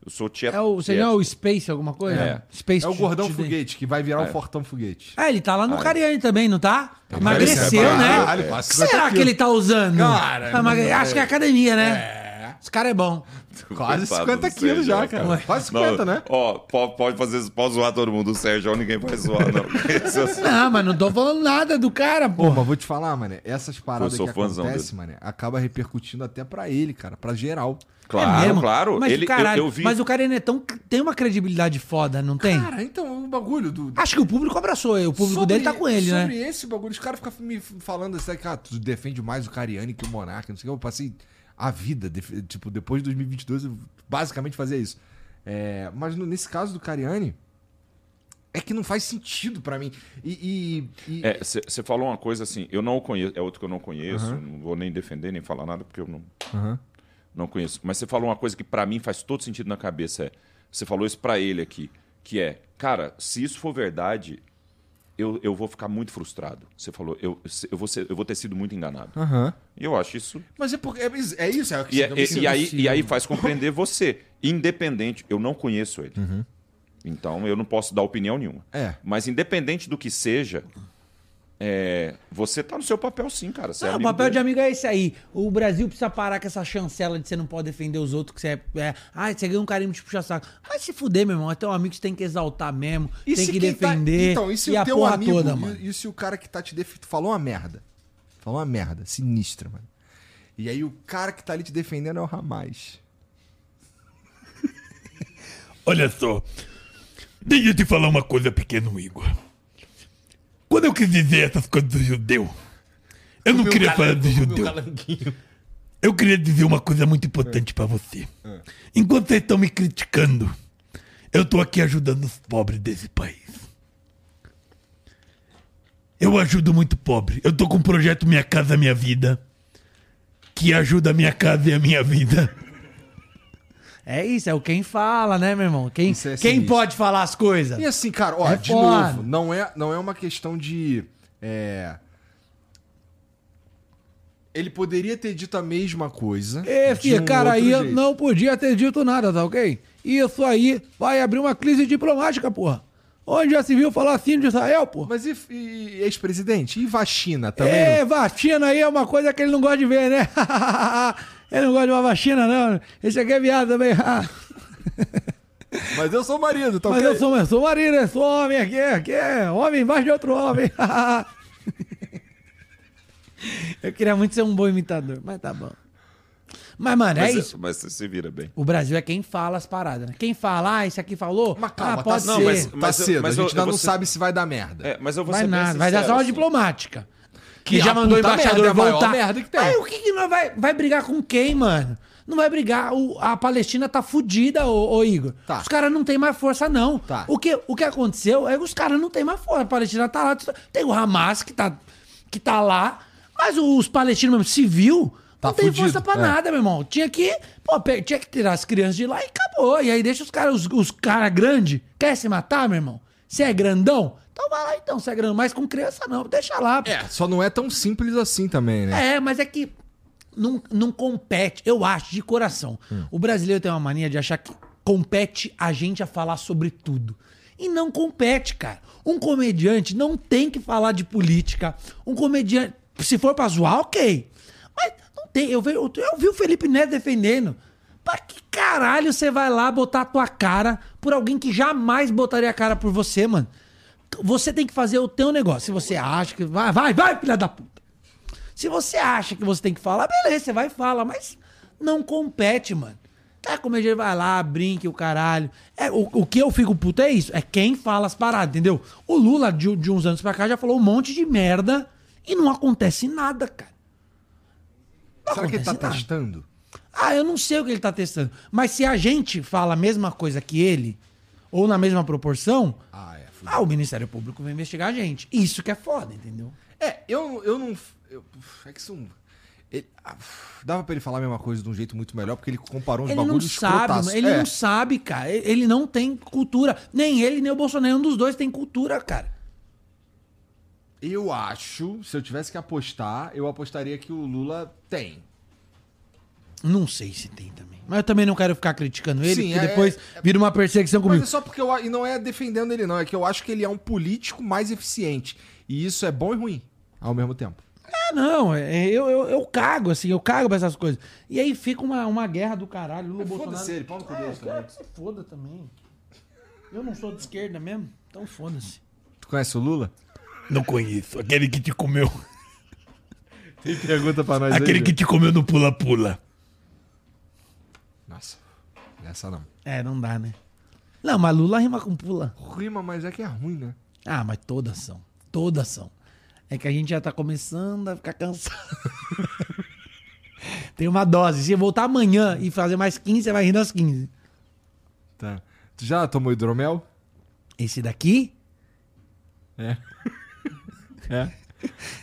Eu sou tieto. É o, você já é o Space alguma coisa? É. Space É o gordão Today. foguete, que vai virar o fortão foguete. Ah, ele tá lá no Cariani também, não tá? Emagreceu, né? caralho, O quase que 50 será que ele tá usando? Cara, Ah, Acho que é academia, né? Esse cara é bom. Quase Coitado 50 do quilos já, cara. Ué. Quase 50, né? Ó, pode, fazer, pode zoar todo mundo. O Sérgio ninguém vai zoar, não. É Não, mas não tô falando nada do cara, Pô, pô. mas vou te falar, mano, essas paradas que acontecem, mano, acaba repercutindo até pra ele, cara, pra geral. Claro, É claro. Mas, Ele, caralho, eu, eu vi. mas o Cariani é tão, tem uma credibilidade foda, não tem? Cara, então, o bagulho do... Acho que o público abraçou ele. O público Sobre- dele tá com ele, sobre né? esse bagulho, os caras ficam me falando assim, cara, tu defende mais o Cariani que o Monarca, não sei o que, eu passei a vida, tipo, depois de 2022, eu basicamente fazia isso. É, mas no- nesse caso do Cariani, é que não faz sentido pra mim. E... e- e- Você falou uma coisa assim, eu não o conheço, é outro que eu não conheço, não vou nem defender, nem falar nada, porque eu não, Aham. não conheço. Mas você falou uma coisa que pra mim faz todo sentido na cabeça. É, você falou isso pra ele aqui, que é, cara, se isso for verdade, eu, eu vou ficar muito frustrado. Você falou, eu, eu, vou ser- eu vou ter sido muito enganado. Aham. E eu acho isso Mas é, porque, é, é isso, é o que E, você- e- você- e aí, e aí faz compreender você. Independente, eu não conheço ele. Então eu não posso dar opinião nenhuma. É. Mas independente do que seja, é, você tá no seu papel sim, cara. Você é o papel de dele. amigo é esse aí. O Brasil precisa parar com essa chancela de você não pode defender os outros, que você é. é ah, você ganha um carinho de puxa saco. Vai se fuder, meu irmão. É teu amigo que você tem que exaltar mesmo, E tem que tá- defender. Então, e se e o a teu amigo, toda, e- mano. E, se o cara que tá te defendendo falou uma merda? Falou uma merda, sinistra, mano. E aí o cara que tá ali te defendendo é o Ramais. Olha só. Deixa eu te falar uma coisa, pequeno Igor. Quando eu quis dizer essas coisas do judeu, eu não queria falar do judeu. Eu queria dizer uma coisa muito importante pra você. Enquanto vocês estão me criticando, eu tô aqui ajudando os pobres desse país. Eu ajudo muito pobre. Eu tô com um projeto Minha Casa Minha Vida, que ajuda a minha casa e a minha vida. É isso, é o quem fala, né, meu irmão? Quem, é quem pode falar as coisas? E assim, cara, ó, É de foda. novo, não é, não é uma questão de. é, Ele poderia ter dito a mesma coisa. É, de filha, um cara, aí jeito. não podia ter dito nada, tá ok? Isso aí vai abrir uma crise diplomática, porra. Onde já se viu falar assim de Israel, porra? Mas e, e ex-presidente? E vacina também? É, vacina aí é uma coisa que ele não gosta de ver, né? ele não gosta de uma vacina, não. Esse aqui é viado também. Mas eu sou marido, tá Mas ok? eu sou, eu sou marido, eu sou homem aqui, aqui é homem embaixo de outro homem. eu queria muito ser um bom imitador, mas tá bom. Mas, mano, é Mas, isso. mas você se vira bem. O Brasil é quem fala as paradas, né? Quem fala, ah, esse aqui falou, Mas calma, ah, pode tá ser. cedo. mas- tá mas eu- cedo. mas a eu- gente ainda eu não vou ser- sabe se vai dar merda. É, mas eu vou Vai ser bem nada, vai dar sincero, só uma assim. diplomática. Que, Que já mandou o embaixador merda é a voltar. merda que tem. Aí o que, que nós vai, vai brigar com quem, mano? Não vai brigar. O- a Palestina tá fudida, ô, ô Igor. Tá. Os caras não tem mais força, não. Tá. O, que, o que aconteceu é que os caras não tem mais força. A Palestina tá lá. Tem o Hamas que tá, que tá lá. Mas os palestinos mesmo, civil, Tá não tem fudido, força pra é. nada, meu irmão. Tinha que. Pô, tinha que tirar as crianças de lá e acabou. E aí deixa os caras, os, os caras grandes. Quer se matar, meu irmão? Você é grandão? Então vai lá então, você é grandão. Mas com criança não, deixa lá. pô. É, só não é tão simples assim também, né? É, mas é que não, não compete, eu acho, de coração. O brasileiro tem uma mania de achar que compete a gente a falar sobre tudo. E não compete, cara. Um comediante não tem que falar de política. Um comediante, se for pra zoar, ok. Mas não tem. Eu vi, eu, eu vi o Felipe Neto defendendo. Pra que caralho você vai lá botar a tua cara por alguém que jamais botaria a cara por você, mano? Você tem que fazer o teu negócio. Se você acha que. Vai, vai, vai, filha da puta. Se você acha que você tem que falar, beleza, você vai e fala, mas não compete, mano. Tá, como ele vai lá, brinque o caralho. É, o, o que eu fico puto é isso, é quem fala as paradas, entendeu? O Lula, de, de uns anos pra cá, já falou um monte de merda e não acontece nada, cara. Não Será que ele tá nada. testando? Ah, eu não sei o que ele tá testando. Mas se a gente fala a mesma coisa que ele, ou na mesma proporção, Ah, é. Ah, o Ministério Público vai investigar a gente. Isso que é foda, entendeu? É, eu, eu não. eu- é que isso. Ele- ah, dava pra ele falar a mesma coisa de um jeito muito melhor, porque ele comparou uns Ele não bagulhos sabe, escrotaço. mano, ele É. não sabe, cara. Ele ele não tem cultura. Nem ele, nem o Bolsonaro. Nenhum dos dois tem cultura, cara. Eu acho, se eu tivesse que apostar, eu apostaria que o Lula tem. Não sei se tem também. Mas eu também não quero ficar criticando ele, Sim, porque é- depois vira uma perseguição Mas comigo. é só porque eu. E não é defendendo ele, não. É que eu acho que ele é um político mais eficiente. E isso é bom e ruim ao mesmo tempo. Ah, não, é- eu, eu, eu cago, assim, eu cago pra essas coisas. E aí fica uma, uma guerra do caralho. Lula Bolsonaro. foda-se ele, pau no cu é, dele quero que se foda também. Eu não sou de esquerda mesmo, então foda-se. Tu conhece o Lula? Não conheço. Aquele que te comeu. Tem pergunta pra nós Aquele que te comeu no pula-pula. Essa não. É, não dá, né? Não, mas Lula rima com pula. Rima, mas é que é ruim, né? Ah, mas todas são. Todas são. É que a gente já tá começando a ficar cansado. Tem uma dose. Se eu voltar amanhã e fazer mais 15, você vai rir das 15. Tá. Tu já tomou hidromel? Esse daqui, É. é.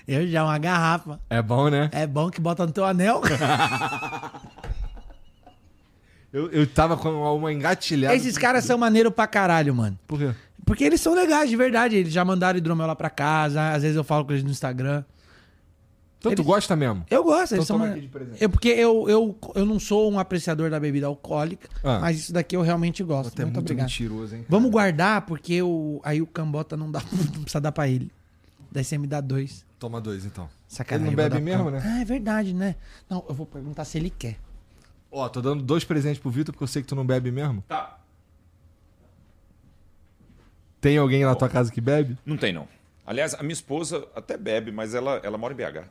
eu já uma garrafa. É bom, né? É bom que bota no teu anel. Eu, eu tava com uma engatilhada. Esses caras são maneiro pra caralho, mano. Por quê? Porque eles são legais, de verdade. Eles já mandaram hidromel lá pra casa. Às vezes eu falo com eles no Instagram. Então tu gosta mesmo? Eu gosto, eles Então são toma mane- aqui de presente. Eu, porque eu, eu, eu não sou um apreciador da bebida alcoólica, Ah. mas isso daqui eu realmente gosto. Até muito, muito obrigado. mentiroso, hein? cara? Vamos guardar, porque o, aí o cambota não dá, não precisa dar pra ele. Daí você me dá dois. Toma dois, então. Sacanagem. Ele não eu bebe pra- mesmo, né? Ah, é verdade, né? Não, eu vou perguntar se ele quer. Ó, tô dando dois presentes pro Vitor, porque eu sei que tu não bebe mesmo. Tá. Tem alguém na tua casa que bebe? Não tem, não. Aliás, a minha esposa até bebe, mas ela, ela mora em BH.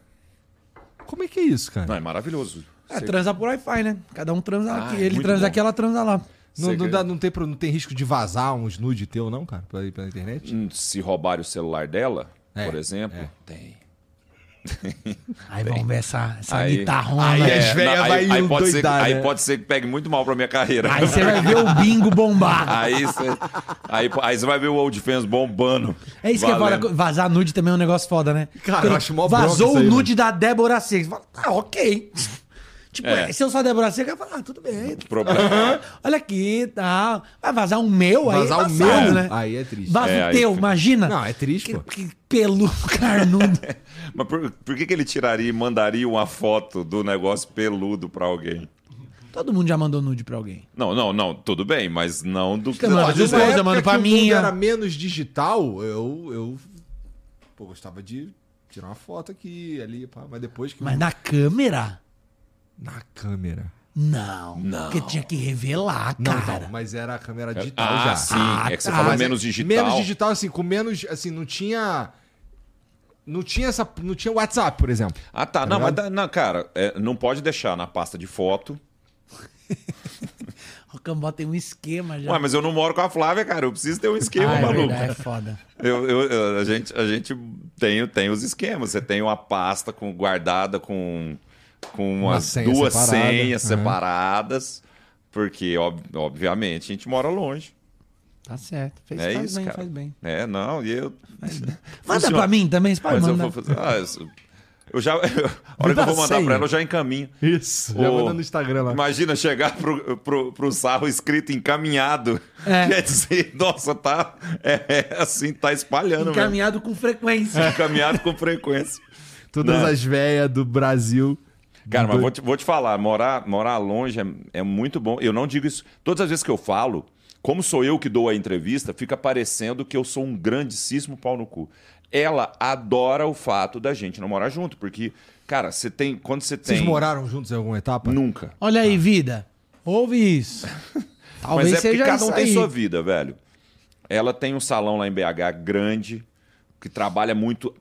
Como é que é isso, cara? Não, é maravilhoso. É, Você- transa por Wi-Fi, né? Cada um transa Ah, aqui. é Ele muito transa bom. aqui, ela transa lá. Não, não, dá- não tem, pro- não tem risco de vazar uns nude teu, não, cara? Pra ir pela internet? Hum, Se roubarem o celular dela, É, por exemplo, é. tem. Aí vamos ver essa, essa Aí, guitarrona. aí Aí, é, não, vai aí, aí pode ser, aí né? pode ser que pegue muito mal pra minha carreira. aí você vai ver o bingo bombar. Aí você, aí, aí você vai ver o Old Fans bombando. É isso que é Valendo. foda. Vazar nude também é um negócio foda, né? Cara, eu acho mó Vazou isso o aí, nude da Débora fala, ah, ok. Tipo, É. se eu a Débora Seca, eu falo, ah, tudo bem. Problema. Olha aqui e tal. Vai vazar um meu aí. Vazar o embaçado, meu? né? Aí é triste. Vaza É, o teu, fica- imagina. Não, é triste, que, pô. que peludo, carnudo. Mas por, por que, que ele tiraria e mandaria uma foto do negócio peludo pra alguém? Todo mundo já mandou nude pra alguém. Não, não, não, tudo bem, mas não do que. Manda numa esposa, manda pra minha. era menos digital, eu, eu pô, gostava de tirar uma foto aqui, ali, pá, mas depois que... Mas na câmera? Na câmera. Não. Não. Porque tinha que revelar, Não, cara. não, mas era a câmera digital Ah, já. sim. Ah, é que você tá. falou Mas é menos digital. Menos digital, assim, com menos, assim, não tinha... Não tinha essa... Não tinha WhatsApp, por exemplo. Ah, tá. Tá não, mas, ligado? dá- não, cara, é, não pode deixar na pasta de foto. O Cambó tem um esquema já. Ué, mas eu não moro com a Flávia, cara. Eu preciso ter um esquema, ah, é maluco. verdade, é foda. Eu, eu- eu- a gente, a gente tem, tem os esquemas. Você tem uma pasta com, guardada com, com Uma umas senha duas separada. senhas Uhum. separadas. Porque, ob- obviamente, a gente mora longe. Tá certo. Fez, É faz isso, bem, cara. faz bem. É, não, e eu. Manda Funciona. pra mim também, você pode Mas eu mandar. vou fazer. Ah, isso- eu já. A hora que eu vou mandar senha. pra ela, eu já encaminho. Isso. Já Ô, manda no Instagram lá. Imagina chegar pro, pro, pro sarro escrito encaminhado. É. Quer dizer, nossa, tá. É, é assim, tá espalhando mesmo. Encaminhado com frequência. Encaminhado com frequência. Todas Não. as velhas do Brasil. Cara, mas vou te, vou te falar, morar, morar longe é, é muito bom. Eu não digo isso. Todas as vezes que eu falo, como sou eu que dou a entrevista, fica parecendo que eu sou um grandíssimo pau no cu. Ela adora o fato da gente não morar junto, porque, cara, você tem. Quando você tem. Vocês moraram juntos em alguma etapa? Nunca. Olha aí, vida. Ouve isso. Talvez Mas é porque seja cada um tem aí. sua vida, velho. Ela tem um salão lá em BH grande, que trabalha muito,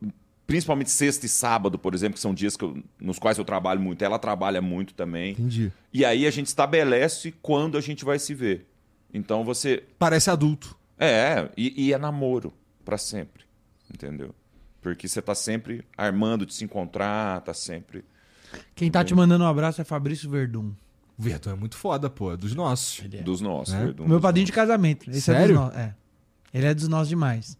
principalmente sexta e sábado, por exemplo, que são dias que eu- nos quais eu trabalho muito. Ela trabalha muito também. Entendi. E aí a gente estabelece quando a gente vai se ver. Então você. Parece adulto. É, e, e é namoro pra sempre. Entendeu? Porque você tá sempre armando de se encontrar, tá sempre. Quem tá te mandando um abraço é Fabrício Verdun. O Verdun é muito foda, pô. É dos nossos. Ele é. Dos nossos. É? Verdun, Meu padrinho de casamento. Esse Sério? É dos nossos. É. Ele é dos nossos demais. nossos.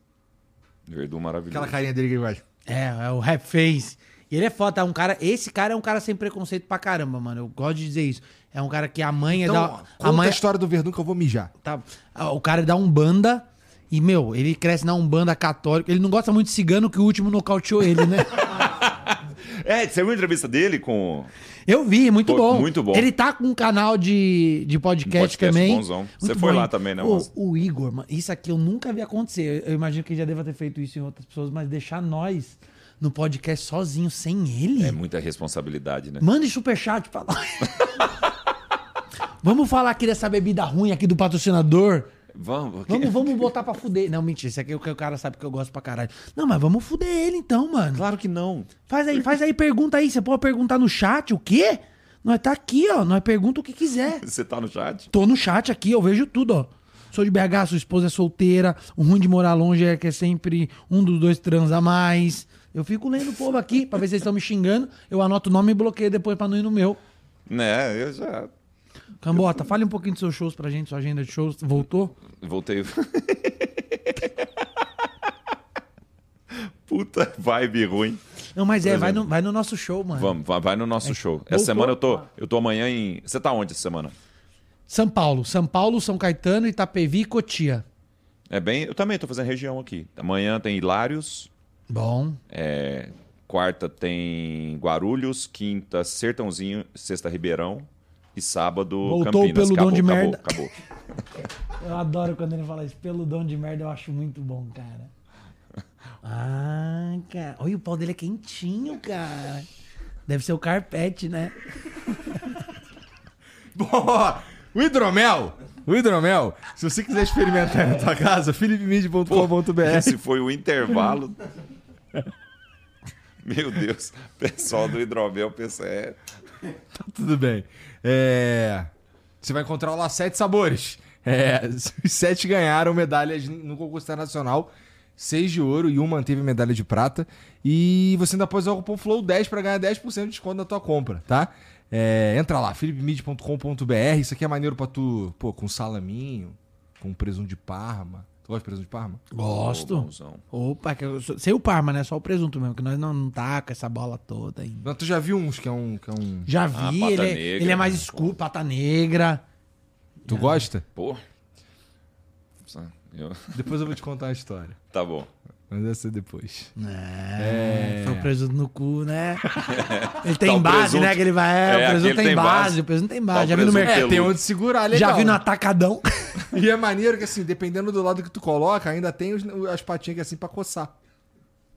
Verdun maravilhoso. Aquela carinha dele que ele vai. É, é o rap face. E ele é foda, é um cara. Esse cara é um cara sem preconceito pra caramba, mano. Eu gosto de dizer isso. É um cara que a mãe Então, é da. conta A a, mãe, história do Verdun que eu vou mijar. Tá. Ah, O cara é da Umbanda. E, meu, ele cresce na Umbanda católica. Ele não gosta muito de cigano, que o último nocauteou ele, né? É, você viu a entrevista dele com. Eu vi, muito Pô, bom. muito bom. Ele tá com um canal de, de podcast, podcast também. bonzão. Você foi bom. lá também, né, Márcio? O Igor, mano, isso aqui eu nunca vi acontecer. Eu, eu imagino que ele já deva ter feito isso em outras pessoas, mas deixar nós no podcast sozinho, sem ele. É muita responsabilidade, né? Mande superchat pra nós. Vamos falar aqui dessa bebida ruim aqui do patrocinador. Vamos, Vamos, vamos botar pra fuder. Não, mentira, isso aqui é o que o cara sabe que eu gosto pra caralho. Não, mas vamos fuder ele então, mano. Claro que não. Faz aí, faz aí, pergunta aí. Você pode perguntar no chat o quê? Nós tá aqui, ó. Nós pergunta o que quiser. Você tá no chat? Tô no chat aqui, eu vejo tudo, ó. Sou de BH, sua esposa é solteira. O ruim de morar longe é que é sempre um dos dois transa mais. Eu fico lendo o povo aqui pra ver se eles estão me xingando. Eu anoto o nome e bloqueio depois pra não ir no meu. Né, eu já Cambota, fale um pouquinho dos seus shows pra gente, sua agenda de shows. Voltou? voltei. Puta vibe ruim. Não, mas é, vai no, vai no nosso show, mano. Vamos, vai, no nosso show. Essa voltou? semana eu tô, eu tô amanhã em. Você tá onde essa semana? São Paulo. São Paulo, São Caetano, Itapevi e Cotia. É bem. Eu também tô fazendo região aqui. Amanhã tem Hilários. Bom. é, quarta tem Guarulhos. Quinta, Sertãozinho. Sexta, Ribeirão. E sábado, Voltou o Campinas. peludão acabou, de acabou, merda. acabou. Eu adoro quando ele fala isso. Peludão de merda eu acho muito bom, cara. Ah, cara. Olha, o pau dele é quentinho, cara. Deve ser o carpete, né? Bom, o hidromel. O hidromel, se você quiser experimentar na tua casa, philipmid.com.br. Esse foi o intervalo. Meu Deus. Pessoal do Hidromel, pensa, é. Tudo bem. É, Você vai encontrar lá sete sabores. É, Os sete ganharam medalhas no concurso internacional. Seis de ouro e um manteve medalha de prata. E você ainda pode usar o cupom FLOW10 para ganhar 10% de desconto na tua compra, tá? É, entra lá, philipmid.com.br. Isso aqui é maneiro pra tu, pô, com salaminho, com presunto de parma. Tu gosta de presunto de parma? Gosto. Bonzão. Opa, que eu sou- sem o Parma, né? Só o presunto mesmo, que nós não, não tá com essa bola toda ainda. Não, tu já viu uns que é um. Que é um... Já Ah, vi, pata ele, é, negra, ele é mais né? escuro, pata negra. Tu gosta? Pô. Eu- Depois eu vou te contar a história. Tá bom. Mas vai ser depois. É, foi o presunto no cu, né? Ele tem Tá base, presunto. né? Que ele vai. É, É, o presunto tem tem base, base. o presunto tem Tá base. o já vi no mercado. É, tem onde segurar, legal. Já vi no atacadão. E é maneiro que, assim, dependendo do lado que tu coloca, ainda tem os- as patinhas aqui, assim pra coçar.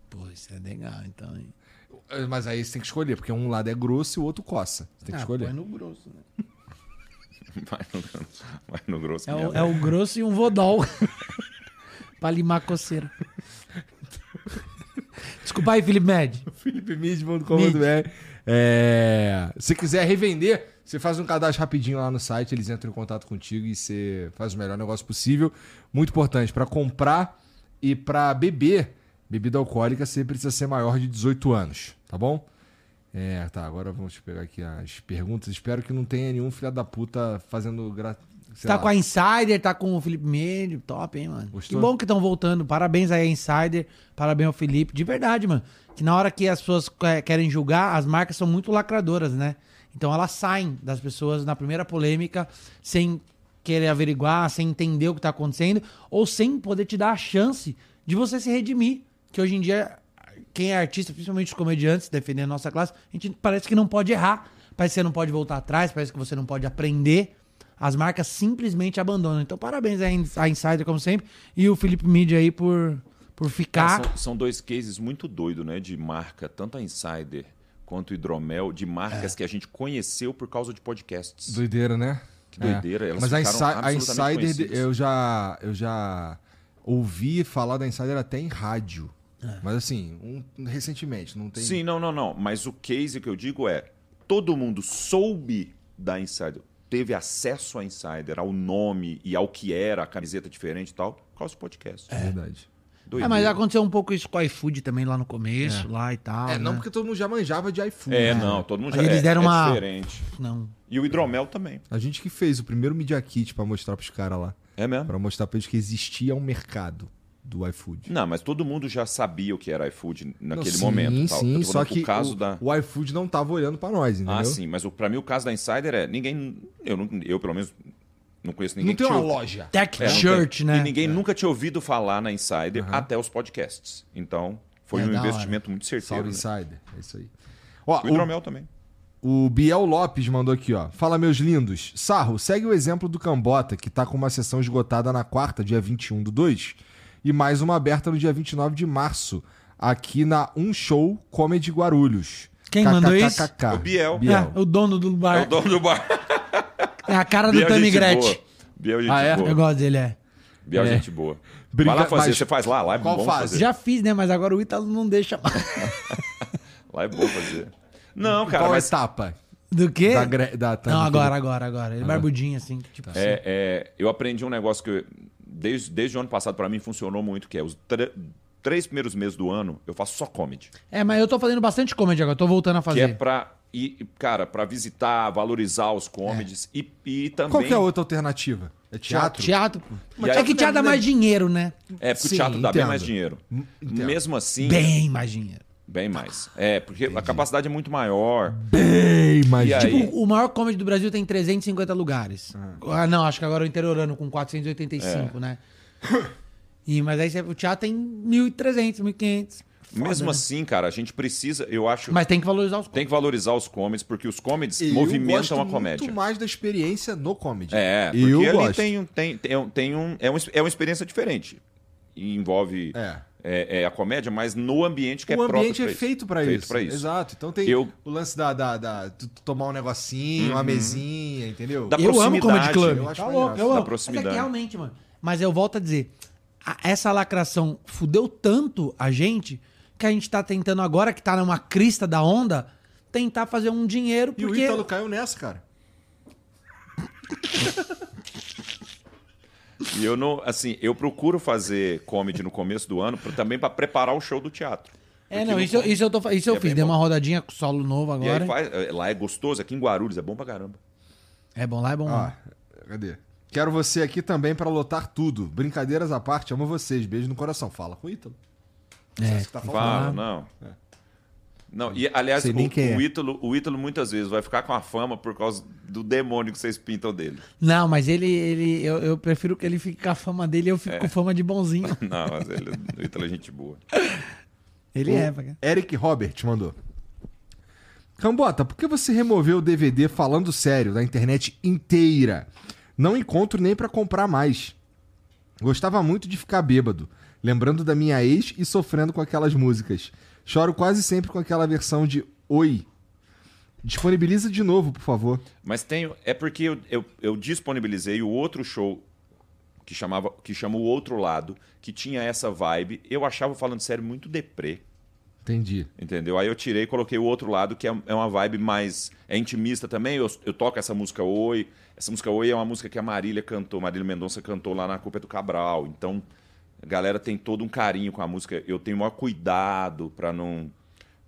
Pô, isso é legal, então. hein? Mas aí você tem que escolher, porque um lado é grosso e o outro coça. Você tem que Ah, escolher. põe no grosso, né? Vai no, vai no grosso. É o, é o grosso e um vodol. pra limar a coceira. Desculpa aí, Felipe Med. philipemid.com.br é... Se quiser revender, você faz um cadastro rapidinho lá no site, eles entram em contato contigo e você faz o melhor negócio possível. Muito importante, para comprar e para beber bebida alcoólica, você precisa ser maior de 18 anos, tá bom? É, tá, agora vamos pegar aqui as perguntas. Espero que não tenha nenhum filho da puta fazendo gra... sei Tá lá. com a Insider, tá com o Felipe Med, top, hein, mano? Gostou? Que bom que estão voltando. Parabéns aí a Insider, parabéns ao Felipe. De verdade, mano. Que na hora que as pessoas que- querem julgar, as marcas são muito lacradoras, né? Então elas saem das pessoas na primeira polêmica sem querer averiguar, sem entender o que tá acontecendo, ou sem poder te dar a chance de você se redimir. Que hoje em dia, quem é artista, principalmente os comediantes, defendendo a nossa classe, a gente parece que não pode errar. Parece que você não pode voltar atrás, parece que você não pode aprender. As marcas simplesmente abandonam. Então, parabéns a Insider, como sempre, e o Felipe Mídia aí por, por ficar. são, são dois cases muito doidos, né? De marca, tanto a Insider quanto o Hidromel, de É. marcas que a gente conheceu por causa de podcasts. Doideira, né? Que doideira, elas Mas a, Insi- a Insider, conhecidas. eu já, eu já ouvi falar da Insider até em rádio. Mas assim, um- recentemente, não tem. Sim, não, não, não. Mas o case que eu digo é: todo mundo soube da Insider, teve acesso à Insider, ao nome e ao que era a camiseta diferente e tal, por causa do podcast. É verdade. É, mas aconteceu um pouco isso com o iFood também lá no começo, lá e tal. É, não né? porque todo mundo já manjava de iFood. É, né? não, todo mundo Aí já eles é, deram é uma- diferente. Não. E o hidromel também. A gente que fez o primeiro Media Kit pra mostrar pros caras lá. É mesmo? Pra mostrar pra eles que existia um mercado do iFood. Não, mas todo mundo já sabia o que era iFood naquele Não, sim, momento. tal. Sim, só que o caso o, da... o iFood não tava olhando pra nós, entendeu? Ah, sim, mas o, pra mim o caso da Insider é ninguém. Eu, não, eu pelo menos, não conheço ninguém Não tem que uma tinha- loja. Tech É, não Church, tem. né? E ninguém nunca tinha ouvido falar na Insider até os podcasts. Então, foi É, um da hora. investimento muito certeiro. Salve né? Insider. É isso aí. Ó, O o, hidromel também. o Biel Lopes mandou aqui, ó. Fala, meus lindos. Sarro, segue o exemplo do Cambota, que tá com uma sessão esgotada na quarta, dia 21 do 2, e mais uma aberta no dia 29 de março, aqui na Um Show Comedy Guarulhos. Quem mandou isso? O Biel. É, o dono do É bar. o dono do bar. É a cara do Biel, Tammy gente Gretchen. boa. Biel, gente Ah, é? Eu boa. gosto dele, é. Biel, É. gente boa. Briga- Vai lá fazer. mas- Você faz lá, lá é Qual bom fase? fazer. Já fiz, né? Mas agora o Ítalo não deixa mais. Lá é bom fazer. Não, cara, Qual mas etapa? Do quê? Da, da Não, agora, agora, agora. Ele é barbudinho, assim. Tipo assim. É, é, eu aprendi um negócio que eu- desde, desde o ano passado pra mim funcionou muito, que é os três primeiros meses do ano eu faço só comedy. É, mas eu tô fazendo bastante comedy agora. Tô voltando a Que é fazer. pra, ir, cara, pra visitar, valorizar os comedies e, e também... Qual que é a outra alternativa? É teatro? Teatro. E é que teatro dá mais dinheiro, né? É, porque Sim, o teatro dá bem entendo. mais dinheiro. Entendo. Mesmo assim, Bem mais dinheiro. Bem mais. É, porque a capacidade é muito maior. Bem, mas E aí? Tipo, o maior comedy do Brasil tem 350 lugares. Ah, não, acho que agora o interiorano com 485, né? E, mas aí o teatro tem 1.300, 1.500. Foda, Mesmo né? assim, cara, a gente precisa, eu acho, Mas tem que valorizar os tem que valorizar os comedies, porque os comedies Eu movimentam gosto a comédia. muito mais da experiência no comedy. É, porque eu ali gosto. tem, um- tem, tem, um- tem um, é, um, é uma experiência diferente. E envolve É. é, é a comédia, mas no ambiente que o é próprio ambiente é feito pra Feito isso. pra isso. Exato. Então tem Eu- o lance da, da, da- tomar um negocinho, uma mesinha, entendeu? Da Eu amo Comedy Club. eu acho tá louco, eu Da amo. proximidade. Mas é que realmente, mano. Mas eu volto a dizer, a- essa lacração fudeu tanto a gente que a gente tá tentando agora, que tá numa crista da onda, tentar fazer um dinheiro, E o porque... Ítalo caiu nessa, cara. E eu não, assim, eu procuro fazer comedy no começo do ano pra, também para preparar o show do teatro. É, não, isso, eu- com- isso eu, tô, fa- isso eu é fiz. bem Dei bom. uma rodadinha com solo novo E agora. aí faz, é, lá é gostoso, aqui em Guarulhos é bom pra caramba. É bom lá, é bom Ó, lá. cadê? Quero você aqui também pra lotar tudo. Brincadeiras à parte, amo vocês. Beijo no coração. Fala com o Ítalo. É, Isso que tá faltando. Fala, não. Não, e aliás, o, é. o, Ítalo, o Ítalo muitas vezes vai ficar com a fama por causa do demônio que vocês pintam dele. Não, mas ele, ele eu, eu prefiro que ele fique com a fama dele e eu É. fico com fama de bonzinho. Não, mas ele, o Ítalo é gente boa. Ele é, pra cá. Eric Robert mandou. Cambota, por que você removeu o DVD falando sério da internet inteira? Não encontro nem pra comprar mais. Gostava muito de ficar bêbado, lembrando da minha ex e sofrendo com aquelas músicas. Choro quase sempre com aquela versão de Oi. Disponibiliza de novo, por favor. Mas tem. É porque eu, eu, eu disponibilizei o outro show que chamava que chama o outro lado, que tinha essa vibe. Eu achava, falando sério, muito deprê. Entendi. Entendeu? Aí eu tirei e coloquei o outro lado, que é, é uma vibe mais. É intimista também. Eu, eu toco essa música Oi. Essa música Oi é uma música que a Marília cantou, Marília Mendonça cantou lá na Culpa é do Cabral. Então, a galera tem todo um carinho com a música. Eu tenho o maior cuidado pra não.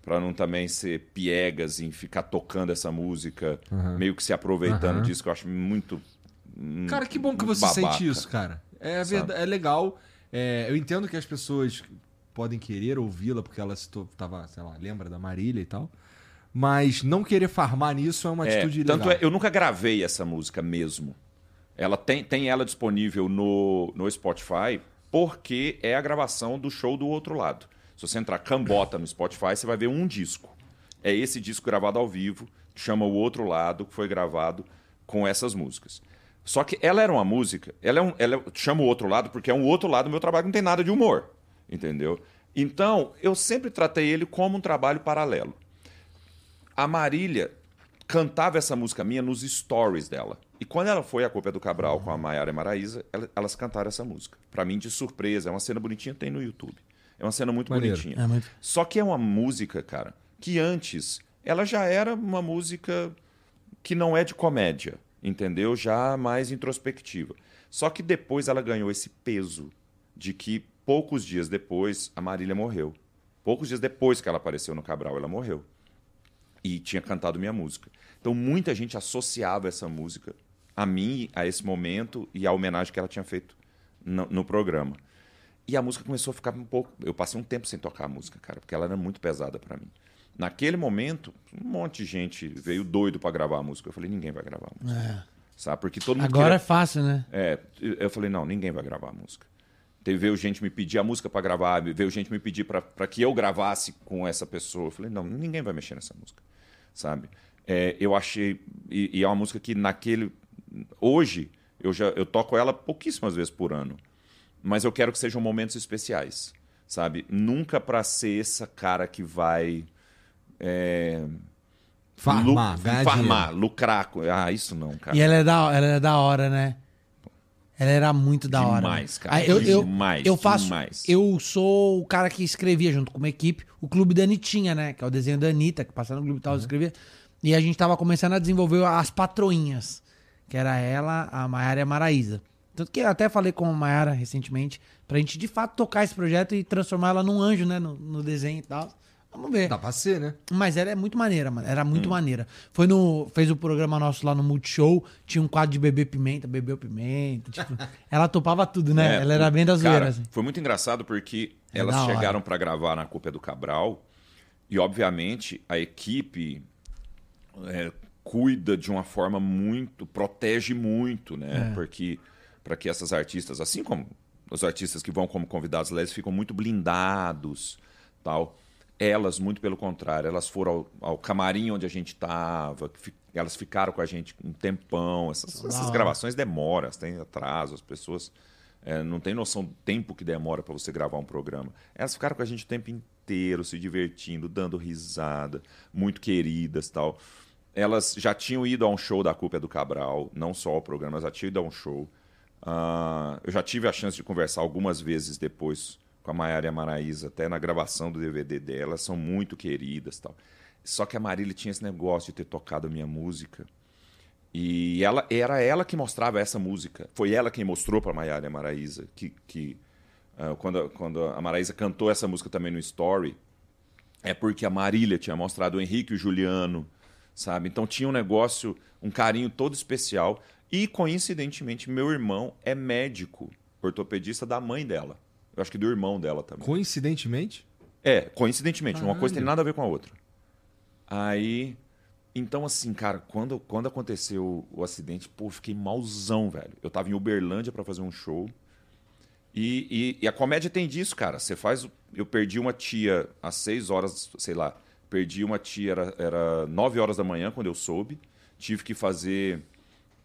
Pra não também ser piegas em ficar tocando essa música, meio que se aproveitando Aham. disso, que eu acho muito. hum, Cara, que bom que você babaca. sente isso, cara. É, verdade, é legal. É, eu entendo que as pessoas podem querer ouvi-la porque ela se tava, sei lá, lembra da Marília e tal. Mas não querer farmar nisso é uma É, atitude tanto legal. é, eu nunca gravei essa música mesmo. Ela tem, tem ela disponível no, no Spotify porque é a gravação do show do outro lado. Se você entrar Cambota no Spotify, você vai ver um disco. É esse disco gravado ao vivo, que chama O Outro Lado, que foi gravado com essas músicas. Só que ela era uma música, ela é um, ela é- chama o outro lado porque é um outro lado do meu trabalho, não tem nada de humor, entendeu? Então, eu sempre tratei ele como um trabalho paralelo. A Marília cantava essa música minha nos stories dela. E quando ela foi a Culpa é do Cabral com a Maiara e Maraísa, ela- elas cantaram essa música. Pra mim, de surpresa. É uma cena bonitinha, tem no YouTube. É uma cena muito Maneiro. bonitinha. É muito- Só que é uma música, cara, que antes ela já era uma música que não é de comédia, entendeu? Já mais introspectiva. Só que depois ela ganhou esse peso de que poucos dias depois a Marília morreu. Poucos dias depois que ela apareceu no Cabral, ela morreu. E tinha cantado minha música. Então muita gente associava essa música a mim, a esse momento e à homenagem que ela tinha feito no, no programa. E a música começou a ficar um pouco. Eu passei um tempo sem tocar a música, cara, porque ela era muito pesada pra mim. Naquele momento, um monte de gente veio doido pra gravar a música. Eu falei, ninguém vai gravar a música. Sabe? Porque todo mundo Agora é queria- fácil, né? é, eu falei, não, ninguém vai gravar a música. Teve veio gente me pedir a música pra gravar, veio gente me pedir pra pra que eu gravasse com essa pessoa. Eu falei, não, ninguém vai mexer nessa música, sabe? É, eu achei e, e é uma música que naquele hoje eu já eu toco ela pouquíssimas vezes por ano, mas eu quero que sejam momentos especiais, sabe? Nunca pra ser essa cara que vai é, Farmar, lu- farmar, lucrar. Ah, isso não, cara. E ela é da, ela é da hora, né? Ela era muito da hora. Demais, né? cara. Aí eu, eu, Demais, eu faço. demais. Eu sou o cara que escrevia junto com uma equipe, o Clube da Anitinha, né? Que é o desenho da Anitta, que passava no clube e tal, eu escrevia. E a gente tava começando a desenvolver as patroinhas, que era ela, a Maiara e a Maraísa. Tanto que eu até falei com a Maiara recentemente, pra gente de fato tocar esse projeto e transformar ela num anjo, né? No, no desenho e tal. Vamos ver. Dá pra ser, né? Mas ela é muito maneira, mano. Era muito maneira. Foi no. Fez o programa nosso lá no Multishow. Tinha um quadro de beber pimenta, bebeu pimenta. Tipo, ela topava tudo, né? É, ela era bem da zoeira, cara, assim. Foi muito engraçado porque É elas chegaram pra gravar na Culpa é do Cabral e, obviamente, a equipe é, cuida de uma forma muito, protege muito, né? É. Porque para que essas artistas, assim como os artistas que vão como convidados lá, eles ficam muito blindados, tal. Elas, muito pelo contrário, elas foram ao, ao camarim onde a gente estava, elas ficaram com a gente um tempão. Essas, essas gravações demoram, têm atraso, as pessoas é, não têm noção do tempo que demora para você gravar um programa. Elas ficaram com a gente o tempo inteiro, se divertindo, dando risada, muito queridas tal. Elas já tinham ido a um show da Culpa do Cabral, não só ao programa, elas já tinham ido a um show. Ah, eu já tive a chance de conversar algumas vezes depois com a Maiara e a Maraísa, até na gravação do DVD dela, são muito queridas tal. Só que a Marília tinha esse negócio de ter tocado a minha música. E ela era ela que mostrava essa música. Foi ela quem mostrou para a Maiara e a Maraísa que, que ah, quando, quando a Maraísa cantou essa música também no Story, é porque a Marília tinha mostrado o Henrique e o Juliano, sabe? Então tinha um negócio, um carinho todo especial. E, coincidentemente, meu irmão é médico, ortopedista da mãe dela. Eu acho que do irmão dela também. Coincidentemente. É, coincidentemente, uma coisa tem nada a ver com a outra. Aí, então assim, cara, quando, quando aconteceu o acidente, pô, fiquei malzão, velho. Eu tava em Uberlândia para fazer um show. E, e- e a comédia tem disso, cara. Você faz. Eu perdi uma tia às seis horas, sei lá. Perdi uma tia, era, era 9 horas da manhã quando eu soube. Tive que fazer.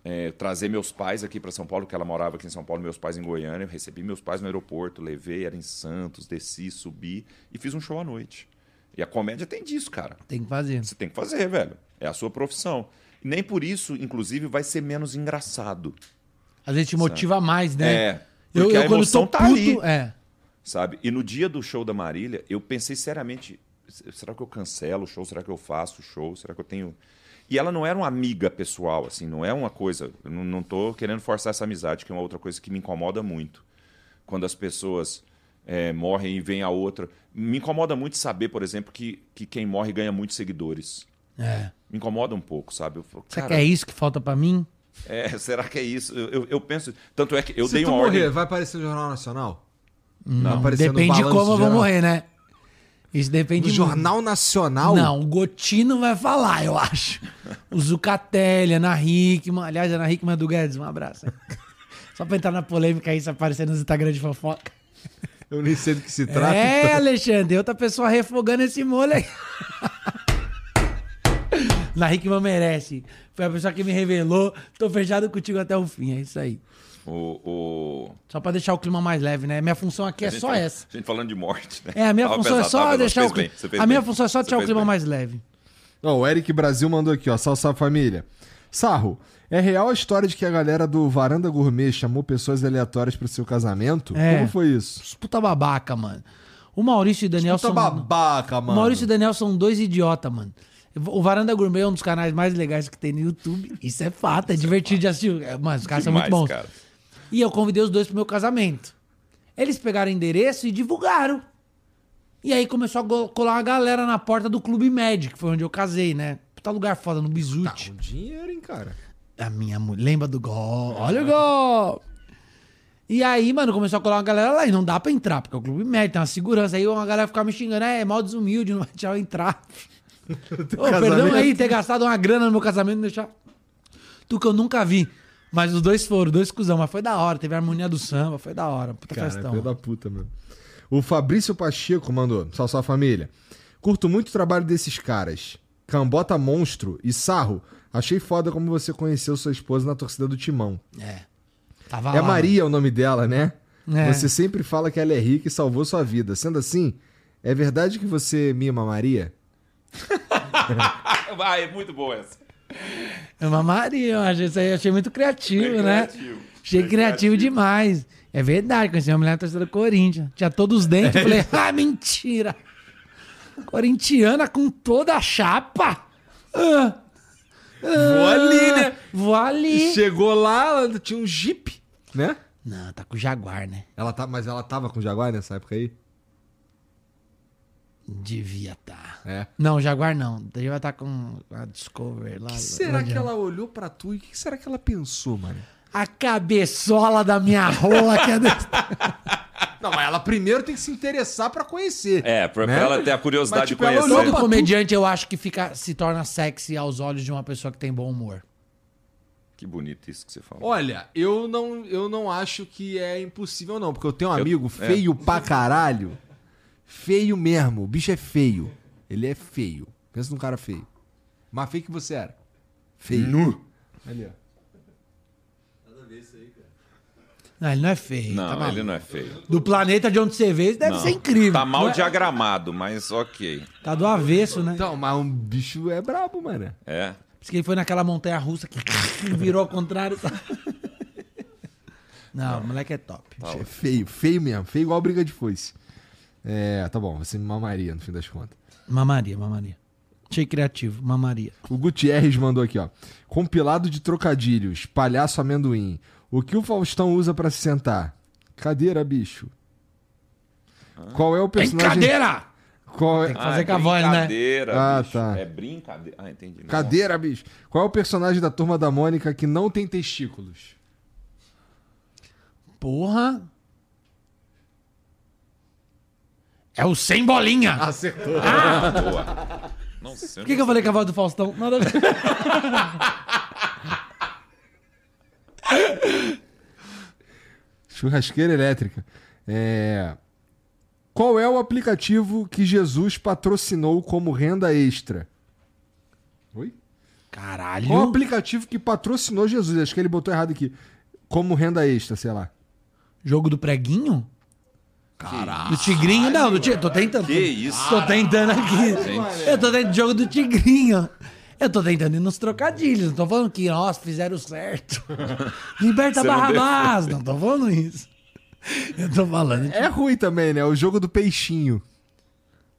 é, trazer meus pais aqui para São Paulo, que ela morava aqui em São Paulo, meus pais em Goiânia. Eu recebi meus pais no aeroporto, levei, era em Santos, desci, subi e fiz um show à noite. E a comédia tem disso, cara. Tem que fazer. Você tem que fazer, velho. É a sua profissão. E nem por isso, inclusive, vai ser menos engraçado. Às vezes te motiva mais, né? É. Eu, Porque eu a quando emoção tô tá ali. puto, é. sabe? E no dia do show da Marília, eu pensei seriamente, será que eu cancelo o show? Será que eu faço o show? Será que eu tenho... E ela não era uma amiga pessoal, assim, não é uma coisa... Eu não, não tô querendo forçar essa amizade, que é uma outra coisa que me incomoda muito. Quando as pessoas é, morrem e vem a outra... Me incomoda muito saber, por exemplo, que, que quem morre ganha muitos seguidores. É. Me incomoda um pouco, sabe? Eu falo, Será cara, que é isso que falta pra mim? é, será que é isso? Eu, eu, eu penso... Tanto é que eu Se dei tu uma morrer, ordem... vai aparecer no Jornal Nacional? Não, no depende de como eu vou geral. morrer, né? Isso depende No. Jornal Nacional? Não, o Gotino vai falar, eu acho. O Zucatelli, Ana Hickman. Aliás, Ana Hickman do Guedes, um abraço. Só pra entrar na polêmica aí, se aparecer nos Instagram de fofoca. Eu nem sei do que se trata. é, então. Alexandre, outra pessoa refogando esse molho aí. Ana Hickman merece. Foi a pessoa que me revelou. Tô fechado contigo até o fim, é isso aí. O, o... Só pra deixar o clima mais leve, né? Minha função aqui é só fala- essa. A gente falando de morte, né? É, a minha Tava função é pesado, só tava pesado. deixar o clima. A minha bem. função é só deixar o clima bem. mais leve. Ó, o Eric Brasil mandou aqui, ó. Salve, salve família. Sarro, é real a história de que a galera do Varanda Gourmet chamou pessoas aleatórias pro seu casamento? É. Como foi isso? Os puta babaca, mano. O Maurício e o Daniel Puta são. babaca, O mano. Maurício e o Daniel são dois idiotas, mano. O Varanda Gourmet é um dos canais mais legais que tem no YouTube. Isso é fato, é divertido de assistir. É, Mano, os caras são muito Demais, bons. cara. E eu convidei os dois pro meu casamento. Eles pegaram o endereço e divulgaram. E aí começou a colar uma galera na porta do Clube Med, que foi onde eu casei, né? Puta lugar foda, no Bizute. Um dinheiro, hein, cara. A minha mulher. Lembra do gol? Olha o gol! E aí, mano, começou a colar uma galera lá e não dá pra entrar, porque é o clube médio, tem uma segurança. Aí uma galera ficava me xingando, é, mal desumilde, não vai deixar eu entrar. Ô, perdão aí ter gastado uma grana no meu casamento, não deixar. Tu que eu nunca vi. Mas os dois foram, dois cuzão, mas foi da hora. Teve a harmonia do samba, foi da hora. Puta Cara, festão. filho da puta, meu. O Fabrício Pacheco mandou. Salve, salve família. Curto muito o trabalho desses caras. Cambota Monstro e Sarro. Achei foda como você conheceu sua esposa na torcida do Timão. É. Tava É lá. Maria o nome dela, né? É. Você sempre fala que ela é rica e salvou sua vida. Sendo assim, é verdade que você mima a Maria? Vai, é muito boa essa. É uma Maria, eu acho. Isso aí eu achei muito criativo, Bem né? criativo. Achei criativo criativo. demais. É verdade, conheci uma mulher na torcida do Corinthians. Tinha todos os dentes. Eu falei, ah, mentira. Corintiana com toda a chapa. Ah, Vou ali, né? vou ali. Chegou lá, tinha um Jeep, né? Não, tá com o Jaguar, né? Ela tá, mas ela tava com o Jaguar nessa época aí? Devia tá. É. Não, Jaguar não. Devia estar com a Discover lá. O que será que ela olhou pra tu e o que será que ela pensou, mano? A cabeçola da minha rola que é desse... Não, mas ela primeiro tem que se interessar pra conhecer. É, pra, Né? pra ela ter a curiosidade Mas, tipo, de conhecer. Todo comediante, eu acho que fica, se torna sexy aos olhos de uma pessoa que tem bom humor. Que bonito isso que você falou. Olha, eu não, eu não acho que é impossível, não. Porque eu tenho um Eu- amigo é. feio pra caralho. Feio mesmo. O bicho é feio. Ele é feio. Pensa num cara feio. Mais feio que você era. Feio. Nu. Ali, ó. Não, ele não é feio. Não, tá ele não é feio. Do planeta de onde você veio, isso deve Não. ser incrível. Tá mal é- diagramado, mas ok. Tá do avesso, né? Então, mas um bicho é brabo, mano. É. Por isso que ele foi naquela montanha russa que virou ao contrário. sabe? Não, o moleque é top. Bicho é feio. Feio mesmo. Feio igual briga de foice. É, tá bom. Você me mamaria, no fim das contas. Mamaria, mamaria. Achei criativo, mamaria. O Gutierrez mandou aqui, ó. Compilado de trocadilhos, palhaço amendoim. O que o Faustão usa pra se sentar? Cadeira, bicho. Qual é o personagem? Brincadeira! Qual é... que fazer com a voz, né? brincadeira, Ah, bicho. tá. É brincadeira. Ah, entendi. Não. Cadeira, bicho. Qual é o personagem da turma da Mônica que não tem testículos? Porra! É o sem bolinha! Acertou. Boa. Não sei. Por que, que eu falei com a voz do Faustão? Nada a ver. Churrasqueira elétrica. É... Qual é o aplicativo que Jesus patrocinou como renda extra? Oi? Caralho! Qual o aplicativo que patrocinou Jesus? Acho que ele botou errado aqui. Como renda extra, sei lá. Jogo do preguinho? Caralho. Do tigrinho? Não, do tigrinho. Tô tentando. Que isso? Tô tentando aqui. Eu tô tentando jogo do tigrinho. Eu tô tentando ir nos trocadilhos. Não tô falando que, nossa, fizeram certo. Liberta Você não Barrabás. Não tô falando isso. Eu tô falando. É ruim também, né? O jogo do peixinho.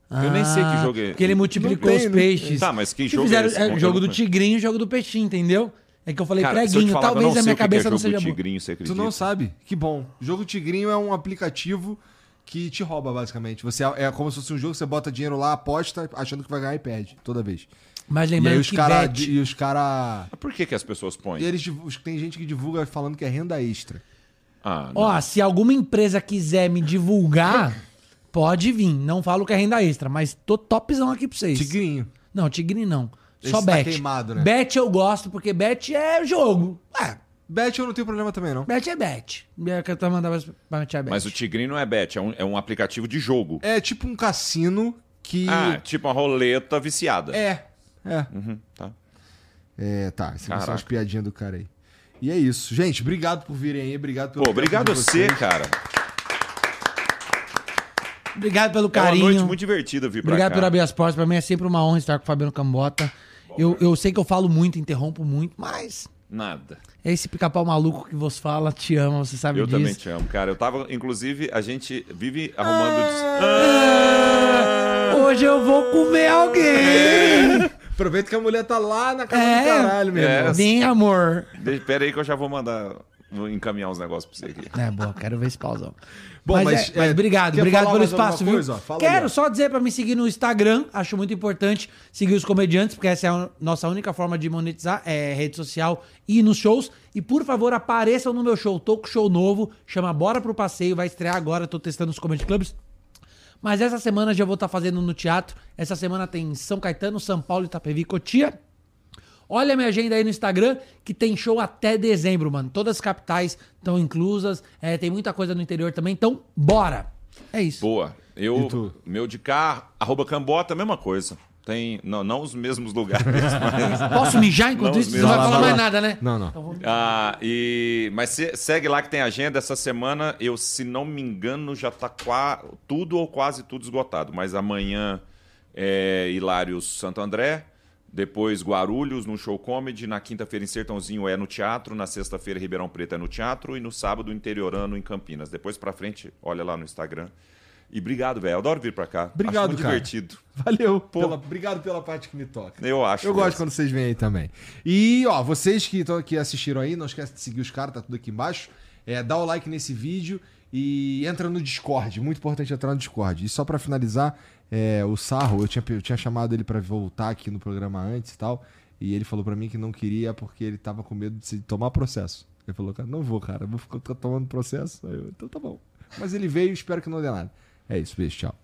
Eu nem sei que jogo é. Porque ele multiplicou tem, os não- peixes. Tá, mas que jogo é fizeram, esse? é, Conta jogo do tigrinho e jogo do peixinho, entendeu? É que eu falei Cara, preguinho. eu Talvez a minha o que que é cabeça não jogo seja boa. tigrinho, você Tu acredita? não sabe? Que bom. O jogo Tigrinho é um aplicativo que te rouba, basicamente. Você é como se fosse um jogo, você bota dinheiro lá, aposta, achando que vai ganhar e perde toda vez. Mas E aí lembrando os que cara, bet... e os cara. Mas por que, que as pessoas põem? E eles tem gente que divulga falando que é renda extra. Ah, não. Ó, se alguma empresa quiser me divulgar, pode vir. Não falo que é renda extra, mas tô topzão aqui pra vocês. Tigrinho. Não, tigrinho não. Só Esse tá bet. queimado, né? Bet eu gosto, porque bet é jogo. É, Bet eu não tenho problema também, não. bet é bet. Eu quero até mandar pra bet. Mas o Tigrinho não é bet, é um, é um aplicativo de jogo. É tipo um cassino que. Ah, tipo uma roleta viciada. É. É. Uhum, tá. É, tá. Essas são as piadinhas do cara aí. E é isso. Gente, obrigado por virem aí. Obrigado pelo Pô, obrigado a você, cara. Obrigado pelo É uma carinho. noite muito divertida vir pra Obrigado cá. por abrir as portas. Pra mim é sempre uma honra estar com o Fabiano Cambota. Eu, eu sei que eu falo muito, interrompo muito, mas Nada. é esse pica-pau maluco que vos fala, te ama, você sabe Eu disso. também te amo, cara. Eu tava, inclusive, a gente vive arrumando. Ah, Hoje eu vou comer alguém. Aproveita que a mulher tá lá na casa É. do caralho, meu É. Vem, amor. Espera aí que eu já vou mandar vou encaminhar uns negócios pra você aqui. É, boa, quero ver esse pauzão. Bom, mas, mas, é, mas é, obrigado, obrigado pelo espaço, viu? coisa? Fala Quero só dizer pra me seguir no Instagram, acho muito importante seguir os comediantes, porque essa é a nossa única forma de monetizar, é rede social e ir nos shows. E por favor, apareçam no meu show, tô com show novo, chama Bora Pro Passeio, vai estrear agora, tô testando os comedy clubs. Mas essa semana já vou estar fazendo no teatro. Essa semana tem São Caetano, São Paulo, Itapevi, e Cotia. Olha a minha agenda aí no Instagram, que tem show até dezembro, mano. Todas as capitais estão inclusas. É, tem muita coisa no interior também. Então, bora! É isso. Boa. Eu, meu de cá, arroba Cambota, mesma coisa. Tem, não, não os mesmos lugares, mas... Posso mijar enquanto Não, isso? Não vai lá, falar mais lá. nada, né? Não, não. Então vamos- Ah, e, mas se- segue lá que tem agenda. Essa semana, eu, se não me engano, já tá qua, tudo ou quase tudo esgotado. Mas amanhã é Hilários Santo André, depois Guarulhos no show comedy, na quinta-feira em Sertãozinho é no teatro, na sexta-feira Ribeirão Preto é no teatro e no sábado Interiorano em Campinas. Depois pra frente, olha lá no Instagram. E obrigado, velho. Adoro vir pra cá. Obrigado, Acho muito cara. divertido. Valeu. Pela, obrigado pela parte que me toca. Eu acho. Eu gosto mesmo. quando vocês vêm aí também. E, ó, vocês que, tão, que assistiram aí, não esquece de seguir os caras, tá tudo aqui embaixo. É, dá o like nesse vídeo e entra no Discord. Muito importante entrar no Discord. E só pra finalizar, é, o Sarro, eu tinha, eu tinha chamado ele pra voltar aqui no programa antes e tal. E ele falou pra mim que não queria porque ele tava com medo de tomar processo. Ele falou, cara, não vou, cara, vou ficar tomando processo. Eu, então tá bom. Mas ele veio, espero que não dê nada. É isso, beijo, tchau.